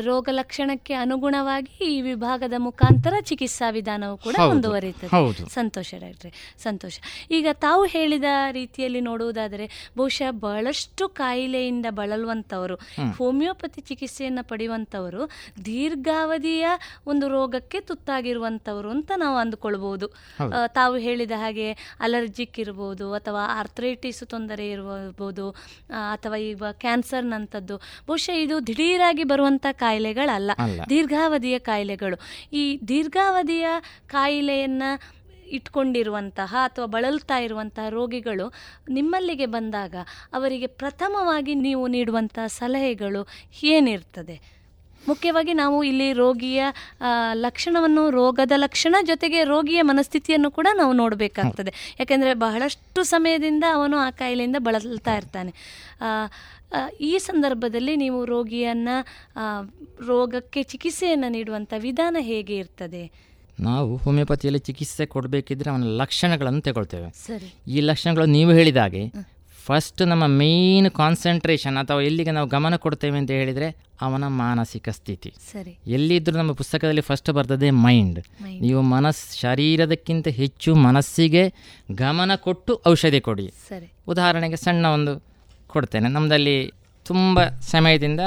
ರೋಗ ಲಕ್ಷಣಕ್ಕೆ ಅನುಗುಣವಾಗಿ ಈ ವಿಭಾಗದ ಮುಖಾಂತರ ಚಿಕಿತ್ಸಾ ವಿಧಾನವು ಕೂಡ ಮುಂದುವರಿಯುತ್ತದೆ. ಸಂತೋಷ ಡಾಕ್ಟ್ರೆ ಸಂತೋಷ. ಈಗ ತಾವು ಹೇಳಿದ ರೀತಿಯಲ್ಲಿ ನೋಡುವುದಾದರೆ ಬಹುಶಃ ಬಹಳಷ್ಟು ಕಾಯಿಲೆಯಿಂದ ಬಳಲುವಂಥವರು ಹೋಮಿಯೋಪತಿ ಚಿಕಿತ್ಸೆಯನ್ನು ಪಡೆಯುವಂಥವರು ದೀರ್ಘಾವಧಿಯ ಒಂದು ರೋಗಕ್ಕೆ ತುತ್ತಾಗಿರುವಂಥವರು ಅಂತ ನಾವು ಅಂದುಕೊಳ್ಬಹುದು. ತಾವು ಹೇಳಿದ ಹಾಗೆ ಅಲರ್ಜಿಕ್ ಇರ್ಬೋದು ಅಥವಾ ಆರ್ಥ್ರೈಟಿಸ್ ತೊಂದರೆ ಇರಬಹುದು ಅಥವಾ ಈಗ ಕ್ಯಾನ್ಸರ್ನಂಥದ್ದು ಬಹುಶಃ ಇದು ದಿಢೀರಾಗಿ ಬರುವಂಥ ಕಾಯಿಲೆಗಳಲ್ಲ. ದೀರ್ಘಾವಧಿಯ ಕಾಯಿಲೆಗಳು. ಈ ದೀರ್ಘಾವಧಿಯ ಕಾಯಿಲೆಯನ್ನು ಇಟ್ಕೊಂಡಿರುವಂತಹ ಅಥವಾ ಬಳಲ್ತಾ ಇರುವಂತಹ ರೋಗಿಗಳು ನಿಮ್ಮಲ್ಲಿಗೆ ಬಂದಾಗ ಅವರಿಗೆ ಪ್ರಥಮವಾಗಿ ನೀವು ನೀಡುವಂತಹ ಸಲಹೆಗಳು ಏನಿರ್ತದೆ? ಮುಖ್ಯವಾಗಿ ನಾವು ಇಲ್ಲಿ ರೋಗಿಯ ಲಕ್ಷಣವನ್ನು ರೋಗದ ಲಕ್ಷಣ ಜೊತೆಗೆ ರೋಗಿಯ ಮನಸ್ಥಿತಿಯನ್ನು ಕೂಡ ನಾವು ನೋಡಬೇಕಾಗ್ತದೆ. ಯಾಕೆಂದರೆ ಬಹಳಷ್ಟು ಸಮಯದಿಂದ ಅವನು ಆ ಕಾಯಿಲೆಯಿಂದ ಬಳಲ್ತಾ ಇರ್ತಾನೆ. ಈ ಸಂದರ್ಭದಲ್ಲಿ ನೀವು ರೋಗಿಯನ್ನು ರೋಗಕ್ಕೆ ಚಿಕಿತ್ಸೆಯನ್ನು ನೀಡುವಂಥ ವಿಧಾನ ಹೇಗೆ ಇರ್ತದೆ? ನಾವು ಹೋಮಿಯೋಪತಿಯಲ್ಲಿ ಚಿಕಿತ್ಸೆ ಕೊಡಬೇಕಿದ್ರೆ ಅವನ ಲಕ್ಷಣಗಳನ್ನು ತಗೊಳ್ತೇವೆ. ಸರಿ. ಈ ಲಕ್ಷಣಗಳು ನೀವು ಹೇಳಿದ ಹಾಗೆ ಫಸ್ಟ್ ನಮ್ಮ ಮೇನ್ ಕಾನ್ಸಂಟ್ರೇಷನ್ ಅಥವಾ ಎಲ್ಲಿಗೆ ನಾವು ಗಮನ ಕೊಡ್ತೇವೆ ಅಂತ ಹೇಳಿದರೆ ಅವನ ಮಾನಸಿಕ ಸ್ಥಿತಿ. ಸರಿ. ಎಲ್ಲಿದ್ದರೂ ನಮ್ಮ ಪುಸ್ತಕದಲ್ಲಿ ಫಸ್ಟ್ ಬರ್ತದೆ ಮೈಂಡ್ ನೀವು ಮನಸ್ ಶರೀರದಕ್ಕಿಂತ ಹೆಚ್ಚು ಮನಸ್ಸಿಗೆ ಗಮನ ಕೊಟ್ಟು ಔಷಧಿ ಕೊಡಿ. ಸರಿ. ಉದಾಹರಣೆಗೆ ಸಣ್ಣ ಒಂದು ಕೊಡ್ತೇನೆ. ನಮ್ಮದಲ್ಲಿ ತುಂಬ ಸಮಯದಿಂದ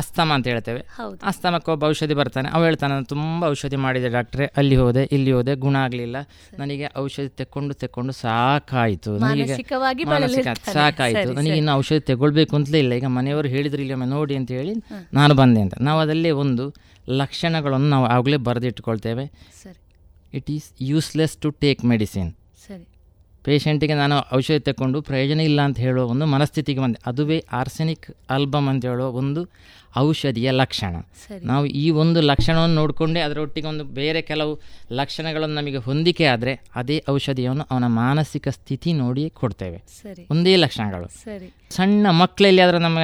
ಅಸ್ತಮ ಅಂತ ಹೇಳ್ತೇವೆ. ಅಸ್ತಮಕ್ಕೆ ಒಬ್ಬ ಔಷಧಿ ಬರ್ತಾನೆ. ಅವ ಹೇಳ್ತಾನೆ ನಾನು ತುಂಬ ಔಷಧಿ ಮಾಡಿದೆ ಡಾಕ್ಟ್ರೆ. ಅಲ್ಲಿ ಹೋದೆ ಇಲ್ಲಿ ಹೋದೆ ಗುಣ ಆಗಲಿಲ್ಲ. ನನಗೆ ಔಷಧಿ ತೆಕ್ಕೊಂಡು ತೆಕ್ಕೊಂಡು ಸಾಕಾಯಿತು. ನನಗೆ ಸಾಕಾಯಿತು. ನನಗೆ. ಇನ್ನು ಔಷಧಿ ತಗೊಳ್ಬೇಕು ಅಂತಲೇ ಇಲ್ಲ. ಈಗ ಮನೆಯವರು ಹೇಳಿದ್ರು ಇಲ್ಲಿ ಒಮ್ಮೆ ನೋಡಿ ಅಂತ ಹೇಳಿ ನಾನು ಬಂದೆ ಅಂತ. ನಾವು ಅದಲ್ಲೇ ಒಂದು ಲಕ್ಷಣಗಳನ್ನು ನಾವು ಆಗಲೇ ಬರೆದಿಟ್ಕೊಳ್ತೇವೆ. It is useless to take medicine ಪೇಷಂಟಿಗೆ ನಾನು ಔಷಧಿ ತಗೊಂಡು ಪ್ರಯೋಜನ ಇಲ್ಲ ಅಂತ ಹೇಳೋ ಒಂದು ಮನಸ್ಥಿತಿಗೆ ಬಂದೆ. ಅದುವೇ ಆರ್ಸೆನಿಕ್ ಆಲ್ಬಮ್ ಅಂತ ಹೇಳೋ ಒಂದು ಔಷಧಿಯ ಲಕ್ಷಣ. ನಾವು ಈ ಒಂದು ಲಕ್ಷಣವನ್ನು ನೋಡಿಕೊಂಡೆ ಅದರೊಟ್ಟಿಗೆ ಒಂದು ಬೇರೆ ಕೆಲವು ಲಕ್ಷಣಗಳನ್ನು ನಮಗೆ ಹೊಂದಿಕೆ ಆದರೆ ಅದೇ ಔಷಧಿಯನ್ನು ಅವನ ಮಾನಸಿಕ ಸ್ಥಿತಿ ನೋಡಿ ಕೊಡ್ತೇವೆ. ಒಂದೇ ಲಕ್ಷಣಗಳು. ಸರಿ. ಸಣ್ಣ ಮಕ್ಕಳಲ್ಲಿ ಆದರೆ ನಮ್ಮ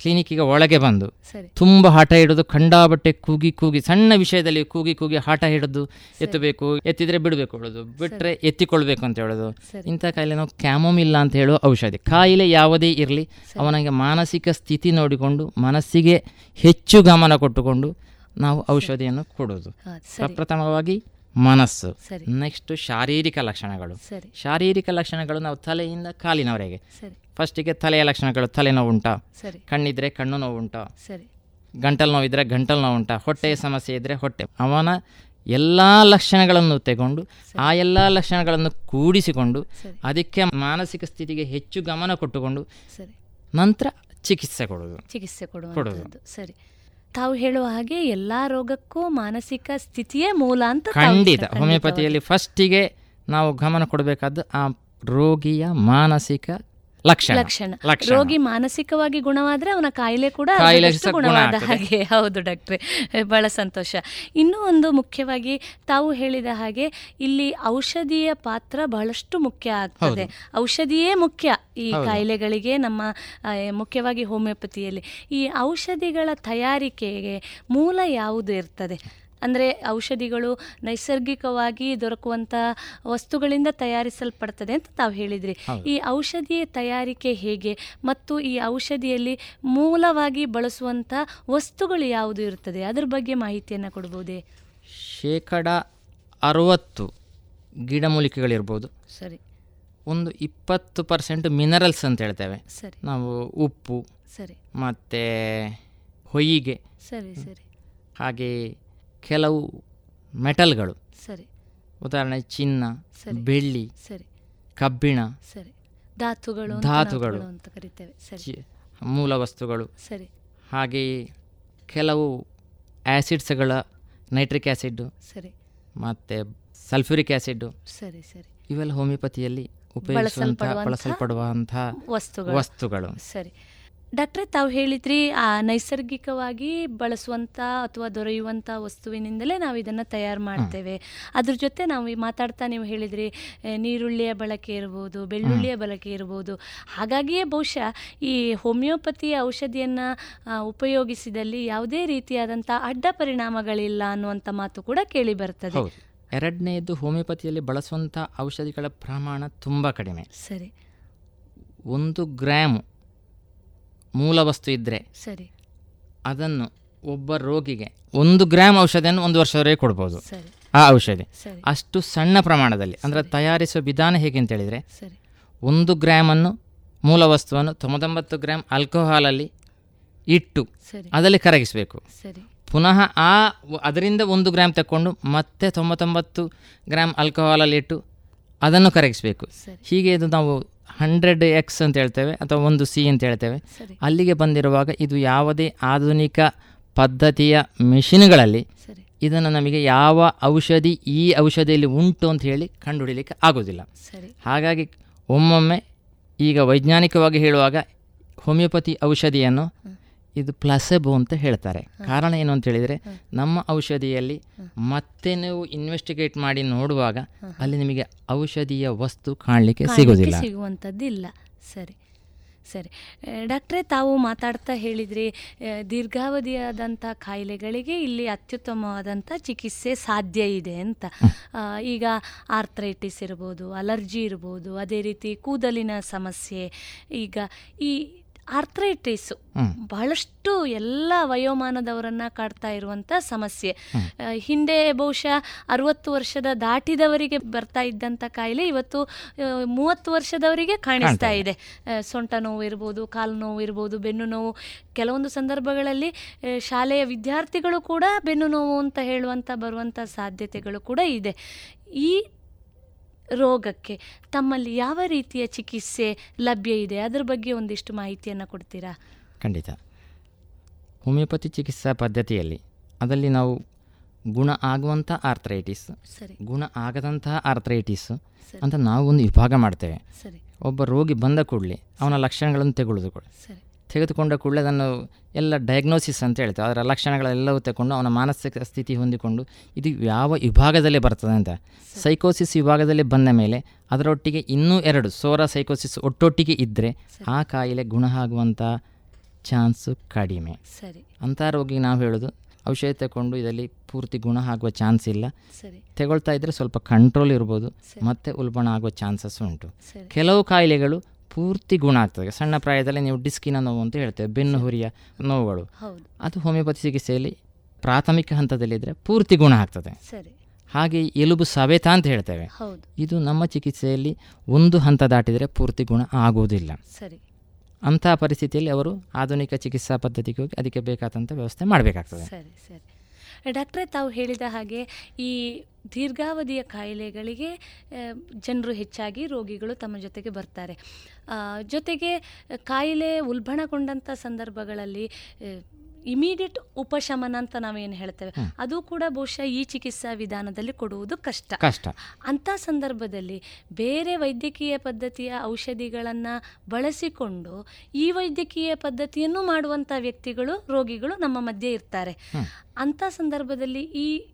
ಕ್ಲಿನಿಕ್ಕಿಗೆ ಒಳಗೆ ಬಂದು. ತುಂಬ ಹಠ ಹಿಡಿದು ಕಂಡಾಬಟ್ಟೆ ಕೂಗಿ ಕೂಗಿ ಸಣ್ಣ ವಿಷಯದಲ್ಲಿ ಕೂಗಿ ಕೂಗಿ ಹಠ ಹಿಡಿದು ಎತ್ತಬೇಕು ಎತ್ತಿದ್ರೆ ಬಿಡಬೇಕು ಹೇಳೋದು ಬಿಟ್ಟರೆ ಎತ್ತಿಕೊಳ್ಬೇಕು ಅಂತ ಹೇಳೋದು. ಇಂಥ ಕಾಯಿಲೆ ನಾವು ಕ್ಯಾಮೋಮಿಲ್ಲ ಅಂತ ಹೇಳುವ ಔಷಧಿ. ಕಾಯಿಲೆ ಯಾವುದೇ ಇರಲಿ ಅವನಿಗೆ ಮಾನಸಿಕ ಸ್ಥಿತಿ ನೋಡಿಕೊಂಡು ಮನಸ್ಸಿಗೆ ಹೆಚ್ಚು ಗಮನ ಕೊಟ್ಟುಕೊಂಡು ನಾವು ಔಷಧಿಯನ್ನು ಕೊಡೋದು. ಪ್ರಪ್ರಥಮವಾಗಿ ಮನಸ್ಸು. ನೆಕ್ಸ್ಟ್ ಶಾರೀರಿಕ ಲಕ್ಷಣಗಳು. ಶಾರೀರಿಕ ಲಕ್ಷಣಗಳು ನಾವು ತಲೆಯಿಂದ ಕಾಲಿನವರೆಗೆ. ಫಸ್ಟಿಗೆ ತಲೆಯ ಲಕ್ಷಣಗಳು ತಲೆನೋವು ಉಂಟಾ ಸರಿ. ಕಣ್ಣಿದ್ರೆ ಕಣ್ಣು ನೋವು ಉಂಟಾ ಸರಿ. ಗಂಟಲು ನೋವಿದ್ರೆ ಗಂಟಲು ನೋವು ಉಂಟಾ ಹೊಟ್ಟೆಯ ಸಮಸ್ಯೆ ಇದ್ದರೆ ಹೊಟ್ಟೆ. ಅವನ ಎಲ್ಲ ಲಕ್ಷಣಗಳನ್ನು ತೆಗೊಂಡು ಆ ಎಲ್ಲ ಲಕ್ಷಣಗಳನ್ನು ಕೂಡಿಸಿಕೊಂಡು ಅದಕ್ಕೆ ಮಾನಸಿಕ ಸ್ಥಿತಿಗೆ ಹೆಚ್ಚು ಗಮನ ಕೊಟ್ಟುಕೊಂಡು ಸರಿ. ನಂತರ ಚಿಕಿತ್ಸೆ ಕೊಡೋದು. ಚಿಕಿತ್ಸೆ ಕೊಡುವುದು. ಸರಿ. ತಾವು ಹೇಳುವ ಹಾಗೆ ಎಲ್ಲಾ ರೋಗಕ್ಕೂ ಮಾನಸಿಕ ಸ್ಥಿತಿಯೇ ಮೂಲ ಅಂತ ಖಂಡಿತ. ಹೋಮಿಯೋಪತಿಯಲ್ಲಿ ಫಸ್ಟಿಗೆ ನಾವು ಗಮನ ಕೊಡಬೇಕಾದ್ದು ಆ ರೋಗಿಯ ಮಾನಸಿಕ ಲಕ್ಷಣ ರೋಗಿ ಮಾನಸಿಕವಾಗಿ ಗುಣವಾದ್ರೆ ಅವನ ಕಾಯಿಲೆ ಕೂಡ ಗುಣವಾದ ಹಾಗೆ. ಹೌದು ಡಾಕ್ಟ್ರೆ. ಬಹಳ ಸಂತೋಷ. ಇನ್ನೂ ಒಂದು ಮುಖ್ಯವಾಗಿ ತಾವು ಹೇಳಿದ ಹಾಗೆ ಇಲ್ಲಿ ಔಷಧಿಯ ಪಾತ್ರ ಬಹಳಷ್ಟು ಮುಖ್ಯ ಆಗ್ತದೆ. ಔಷಧಿಯೇ ಮುಖ್ಯ ಈ. ಕಾಯಿಲೆಗಳಿಗೆ ನಮ್ಮ ಮುಖ್ಯವಾಗಿ ಹೋಮಿಯೋಪತಿಯಲ್ಲಿ. ಈ ಔಷಧಿಗಳ ತಯಾರಿಕೆಗೆ ಮೂಲ ಯಾವುದು ಇರ್ತದೆ? ಅಂದರೆ ಔಷಧಿಗಳು ನೈಸರ್ಗಿಕವಾಗಿ ದೊರಕುವಂಥ ವಸ್ತುಗಳಿಂದ ತಯಾರಿಸಲ್ಪಡ್ತದೆ ಅಂತ ತಾವು ಹೇಳಿದ್ರಿ. ಈ ಔಷಧಿಯ ತಯಾರಿಕೆ ಹೇಗೆ? ಮತ್ತು ಈ ಔಷಧಿಯಲ್ಲಿ ಮೂಲವಾಗಿ ಬಳಸುವಂಥ ವಸ್ತುಗಳು ಯಾವುದು ಇರುತ್ತದೆ? ಅದ್ರ ಬಗ್ಗೆ ಮಾಹಿತಿಯನ್ನು ಕೊಡ್ಬೋದೇ? ಶೇಕಡ ಅರುವತ್ತು ಗಿಡಮೂಲಿಕೆಗಳಿರ್ಬೋದು. ಸರಿ. ಒಂದು ಇಪ್ಪತ್ತು ಪರ್ಸೆಂಟ್ ಮಿನರಲ್ಸ್ ಅಂತ ಹೇಳ್ತೇವೆ. ಸರಿ. ನಾವು ಉಪ್ಪು ಸರಿ. ಮತ್ತು ಹೊಯ್ಯಿಗೆ ಸರಿ ಸರಿ. ಹಾಗೆ ಕೆಲವು ಮೆಟಲ್ಗಳು. ಸರಿ. ಉದಾಹರಣೆ ಚಿನ್ನ. ಬೆಳ್ಳಿ ಸರಿ. ಕಬ್ಬಿಣ ಸರಿ. ಧಾತುಗಳು ಧಾತುಗಳು. ಅಂತ ಕರಿತೇವೆ. ಸರಿ. ಮೂಲ ವಸ್ತುಗಳು. ಸರಿ. ಹಾಗೆಯೇ ಕೆಲವು ಆ್ಯಸಿಡ್ಸ್ಗಳ ನೈಟ್ರಿಕ್ ಆ್ಯಸಿಡ್ಡು ಸರಿ. ಮತ್ತು ಸಲ್ಫ್ಯೂರಿಕ್ ಆ್ಯಸಿಡ್ಡು ಸರಿ ಸರಿ. ಇವೆಲ್ಲ ಹೋಮಿಯೋಪತಿಯಲ್ಲಿ ಉಪಯೋಗಿಸುವಂಥ ಬಳಸಲ್ಪಡುವಂತಹ ವಸ್ತುಗಳು. ಸರಿ. ಡಾಕ್ಟ್ರೆ ತಾವು ಹೇಳಿದ್ರಿ ಆ ನೈಸರ್ಗಿಕವಾಗಿ ಬಳಸುವಂಥ ಅಥವಾ ದೊರೆಯುವಂಥ ವಸ್ತುವಿನಿಂದಲೇ ನಾವು ಇದನ್ನು ತಯಾರು ಮಾಡ್ತೇವೆ. ಅದ್ರ ಜೊತೆ ನಾವು ಈ ಮಾತಾಡ್ತಾ ನೀವು ಹೇಳಿದ್ರಿ ನೀರುಳ್ಳಿಯ ಬಳಕೆ ಇರ್ಬೋದು ಬೆಳ್ಳುಳ್ಳಿಯ ಬಳಕೆ ಇರ್ಬೋದು. ಹಾಗಾಗಿಯೇ ಬಹುಶಃ ಈ ಹೋಮಿಯೋಪತಿ ಔಷಧಿಯನ್ನು ಉಪಯೋಗಿಸಿದಲ್ಲಿ ಯಾವುದೇ ರೀತಿಯಾದಂಥ ಅಡ್ಡ ಪರಿಣಾಮಗಳಿಲ್ಲ ಅನ್ನುವಂಥ ಮಾತು ಕೂಡ ಕೇಳಿ ಬರ್ತದೆ. ಎರಡನೆಯದು ಹೋಮಿಯೋಪತಿಯಲ್ಲಿ ಬಳಸುವಂಥ ಔಷಧಿಗಳ ಪ್ರಮಾಣ ತುಂಬ ಕಡಿಮೆ. ಸರಿ. ಒಂದು ಗ್ರಾಮ್ ಮೂಲ ವಸ್ತು ಇದ್ದರೆ ಸರಿ. ಅದನ್ನು ಒಬ್ಬ ರೋಗಿಗೆ ಒಂದು ಗ್ರಾಮ್ ಔಷಧಿಯನ್ನು ಒಂದು ವರ್ಷದವರೆಗೆ ಕೊಡ್ಬೋದು. ಆ ಔಷಧಿ. ಅಷ್ಟು ಸಣ್ಣ ಪ್ರಮಾಣದಲ್ಲಿ ಅಂದರೆ ತಯಾರಿಸುವ ವಿಧಾನ ಹೇಗೆ ಅಂತ ಹೇಳಿದರೆ ಸರಿ. ಒಂದು ಗ್ರಾಮನ್ನು ಮೂಲ ವಸ್ತುವನ್ನು ತೊಂಬತ್ತೊಂಬತ್ತು ಗ್ರಾಮ್ ಆಲ್ಕೋಹಾಲಲ್ಲಿ ಇಟ್ಟು ಅದರಲ್ಲಿ ಕರಗಿಸಬೇಕು. ಸರಿ. ಪುನಃ ಆ ಅದರಿಂದ ಒಂದು ಗ್ರಾಮ್ ತಗೊಂಡು ಮತ್ತೆ ತೊಂಬತ್ತೊಂಬತ್ತು ಗ್ರಾಮ್ ಆಲ್ಕೋಹಾಲಲ್ಲಿ ಇಟ್ಟು ಅದನ್ನು ಕರಗಿಸಬೇಕು. ಹೀಗೆ ಇದು ನಾವು ಹಂಡ್ರೆಡ್ ಎಕ್ಸ್ ಅಂತ ಹೇಳ್ತೇವೆ ಅಥವಾ ಒಂದು ಸಿ ಅಂತ ಹೇಳ್ತೇವೆ. ಅಲ್ಲಿಗೆ ಬಂದಿರುವಾಗ ಇದು ಯಾವುದೇ ಆಧುನಿಕ ಪದ್ಧತಿಯ ಮೆಷಿನ್ಗಳಲ್ಲಿ. ಇದನ್ನು ನಮಗೆ ಯಾವ ಔಷಧಿ ಈ ಔಷಧಿಯಲ್ಲಿ ಉಂಟು ಅಂತ ಹೇಳಿ ಕಂಡುಹಿಡಲಿಕ್ಕೆ ಆಗೋದಿಲ್ಲ ಹಾಗಾಗಿ ಒಮ್ಮೊಮ್ಮೆ ಈಗ ವೈಜ್ಞಾನಿಕವಾಗಿ ಹೇಳುವಾಗ ಹೋಮಿಯೋಪತಿ ಔಷಧಿಯನ್ನು ಇದು ಪ್ಲಸೆಬೋ ಅಂತ ಹೇಳ್ತಾರೆ. ಕಾರಣ ಏನು ಅಂತ ಹೇಳಿದರೆ ನಮ್ಮ ಔಷಧಿಯಲ್ಲಿ ಮತ್ತೆ ನೀವು ಇನ್ವೆಸ್ಟಿಗೇಟ್ ಮಾಡಿ ನೋಡುವಾಗ ಅಲ್ಲಿ ನಿಮಗೆ ಔಷಧಿಯ ವಸ್ತು ಕಾಣಲಿಕ್ಕೆ ಸಿಗೋದಿಲ್ಲ. ಸಿಗುವಂಥದ್ದಿಲ್ಲ. ಸರಿ. ಸರಿ. ಡಾಕ್ಟ್ರೆ ತಾವು ಮಾತಾಡ್ತಾ ಹೇಳಿದ್ರಿ ದೀರ್ಘಾವಧಿಯಾದಂಥ ಕಾಯಿಲೆಗಳಿಗೆ ಇಲ್ಲಿ ಅತ್ಯುತ್ತಮವಾದಂಥ ಚಿಕಿತ್ಸೆ ಸಾಧ್ಯ ಇದೆ ಅಂತ. ಈಗ ಆರ್ಥ್ರೈಟಿಸ್ ಇರ್ಬೋದು ಅಲರ್ಜಿ ಇರ್ಬೋದು ಅದೇ ರೀತಿ ಕೂದಲಿನ ಸಮಸ್ಯೆ ಈಗ ಈ ಆರ್ಥ್ರೈಟಿಸು. ಬಹಳಷ್ಟು ಎಲ್ಲ ವಯೋಮಾನದವರನ್ನ ಕಾಡ್ತಾ ಇರುವಂತ ಸಮಸ್ಯೆ. ಹಿಂದೆ ಬಹುಶಃ ಅರವತ್ತು ವರ್ಷದ ದಾಟಿದವರಿಗೆ ಬರ್ತಾ ಇದ್ದಂಥ ಕಾಯಿಲೆ ಇವತ್ತು ಮೂವತ್ತು ವರ್ಷದವರಿಗೆ ಕಾಣಿಸ್ತಾ ಇದೆ. ಸೊಂಟ ನೋವು ಇರ್ಬೋದು ಕಾಲು ನೋವು ಇರ್ಬೋದು ಬೆನ್ನು ನೋವು. ಕೆಲವೊಂದು ಸಂದರ್ಭಗಳಲ್ಲಿ ಶಾಲೆಯ ವಿದ್ಯಾರ್ಥಿಗಳು ಕೂಡ ಬೆನ್ನು ನೋವು ಅಂತ ಹೇಳುವಂತ ಬರುವಂತ ಸಾಧ್ಯತೆಗಳು ಕೂಡ ಇದೆ. ಈ ರೋಗಕ್ಕೆ ತಮ್ಮಲ್ಲಿ ಯಾವ ರೀತಿಯ ಚಿಕಿತ್ಸೆ ಲಭ್ಯ ಇದೆ? ಅದರ ಬಗ್ಗೆ ಒಂದಿಷ್ಟು ಮಾಹಿತಿಯನ್ನು ಕೊಡ್ತೀರಾ? ಖಂಡಿತ. ಹೋಮಿಯೋಪತಿ ಚಿಕಿತ್ಸಾ ಪದ್ಧತಿಯಲ್ಲಿ ಅದರಲ್ಲಿ ನಾವು ಗುಣ ಆಗುವಂಥ ಆರ್ಥರೈಟಿಸ್ ಸರಿ. ಗುಣ ಆಗದಂತಹ ಆರ್ಥರೈಟಿಸ್ ಅಂತ ನಾವು ಒಂದು ವಿಭಾಗ ಮಾಡ್ತೇವೆ. ಸರಿ. ಒಬ್ಬ ರೋಗಿ ಬಂದ ಕೂಡಲೇ ಅವನ ಲಕ್ಷಣಗಳನ್ನು ತೆಗೊಳ್ಳೋದು ಕೂಡ. ಸರಿ. ತೆಗೆದುಕೊಂಡ ಕೂಡಲೇ ಅದನ್ನು ಎಲ್ಲ ಡಯಾಗ್ನೋಸಿಸ್ ಅಂತ ಹೇಳ್ತೇವೆ. ಅದರ ಲಕ್ಷಣಗಳೆಲ್ಲವೂ ತಗೊಂಡು ಅವನ ಮಾನಸಿಕ ಸ್ಥಿತಿ ಹೊಂದಿಕೊಂಡು ಇದು ಯಾವ ವಿಭಾಗದಲ್ಲಿ ಬರ್ತದೆ ಅಂತ. ಸೈಕೋಸಿಸ್ ವಿಭಾಗದಲ್ಲಿ ಬಂದ ಮೇಲೆ ಅದರೊಟ್ಟಿಗೆ ಇನ್ನೂ ಎರಡು ಸೋರ ಸೈಕೋಸಿಸ್ ಒಟ್ಟೊಟ್ಟಿಗೆ ಇದ್ದರೆ ಆ ಕಾಯಿಲೆ ಗುಣ ಆಗುವಂಥ ಚಾನ್ಸು ಕಡಿಮೆ. ಸರಿ. ಅಂಥ ರೋಗಿಗೆ ನಾವು ಹೇಳೋದು ಔಷಧಿ ತಗೊಂಡು ಇದರಲ್ಲಿ ಪೂರ್ತಿ ಗುಣ ಆಗುವ ಚಾನ್ಸ್ ಇಲ್ಲ. ತಗೊಳ್ತಾ ಇದ್ದರೆ ಸ್ವಲ್ಪ ಕಂಟ್ರೋಲ್ ಇರ್ಬೋದು. ಮತ್ತೆ ಉಲ್ಬಣ ಆಗುವ ಚಾನ್ಸಸ್ ಉಂಟು. ಕೆಲವು ಕಾಯಿಲೆಗಳು ಪೂರ್ತಿ ಗುಣ ಆಗ್ತದೆ ಸಣ್ಣ ಪ್ರಾಯದಲ್ಲಿ ನೀವು ಡಿಸ್ಕಿನ ನೋವು ಅಂತ ಹೇಳ್ತೇವೆ ಬೆನ್ನು ಹುರಿಯ ನೋವುಗಳು. ಅದು ಹೋಮಿಯೋಪತಿ ಚಿಕಿತ್ಸೆಯಲ್ಲಿ ಪ್ರಾಥಮಿಕ ಹಂತದಲ್ಲಿದ್ದರೆ ಪೂರ್ತಿ ಗುಣ ಆಗ್ತದೆ ಸರಿ. ಹಾಗೆ ಎಲುಬು ಸವೆತ ಅಂತ ಹೇಳ್ತೇವೆ ಹೌದು. ಇದು ನಮ್ಮ ಚಿಕಿತ್ಸೆಯಲ್ಲಿ ಒಂದು ಹಂತ ದಾಟಿದರೆ ಪೂರ್ತಿ ಗುಣ ಆಗುವುದಿಲ್ಲ ಸರಿ. ಅಂತಹ ಪರಿಸ್ಥಿತಿಯಲ್ಲಿ ಅವರು ಆಧುನಿಕ ಚಿಕಿತ್ಸಾ ಪದ್ಧತಿಗೆ ಹೋಗಿ ಅದಕ್ಕೆ ಬೇಕಾದಂಥ ವ್ಯವಸ್ಥೆ ಮಾಡಬೇಕಾಗ್ತದೆ ಸರಿ ಸರಿ ಡಾಕ್ಟ್ರೇ ತಾವು ಹೇಳಿದ ಹಾಗೆ ಈ ದೀರ್ಘಾವಧಿಯ ಕಾಯಿಲೆಗಳಿಗೆ ಜನರು ಹೆಚ್ಚಾಗಿ ರೋಗಿಗಳು ತಮ್ಮ ಜೊತೆಗೆ ಬರ್ತಾರೆ. ಜೊತೆಗೆ, ಕಾಯಿಲೆ ಉಲ್ಬಣಗೊಂಡಂಥ ಸಂದರ್ಭಗಳಲ್ಲಿ ಇಮಿಡಿಯೇಟ್ ಉಪಶಮನ ಅಂತ ನಾವೇನು ಹೇಳ್ತೇವೆ? ಅದು ಕೂಡ ಬಹುಶಃ ಈ ಚಿಕಿತ್ಸಾ ವಿಧಾನದಲ್ಲಿ ಕೊಡುವುದು ಕಷ್ಟ. ಕಷ್ಟ. ಅಂಥ ಸಂದರ್ಭದಲ್ಲಿ ಬೇರೆ ವೈದ್ಯಕೀಯ ಪದ್ಧತಿಯ ಔಷಧಿಗಳನ್ನು ಬಳಸಿಕೊಂಡು ಈ ವೈದ್ಯಕೀಯ ಪದ್ಧತಿಯನ್ನು ಮಾಡುವಂಥ ವ್ಯಕ್ತಿಗಳು ರೋಗಿಗಳು ನಮ್ಮ ಮಧ್ಯೆ ಇರ್ತಾರೆ. ಅಂಥ ಸಂದರ್ಭದಲ್ಲಿ ಈ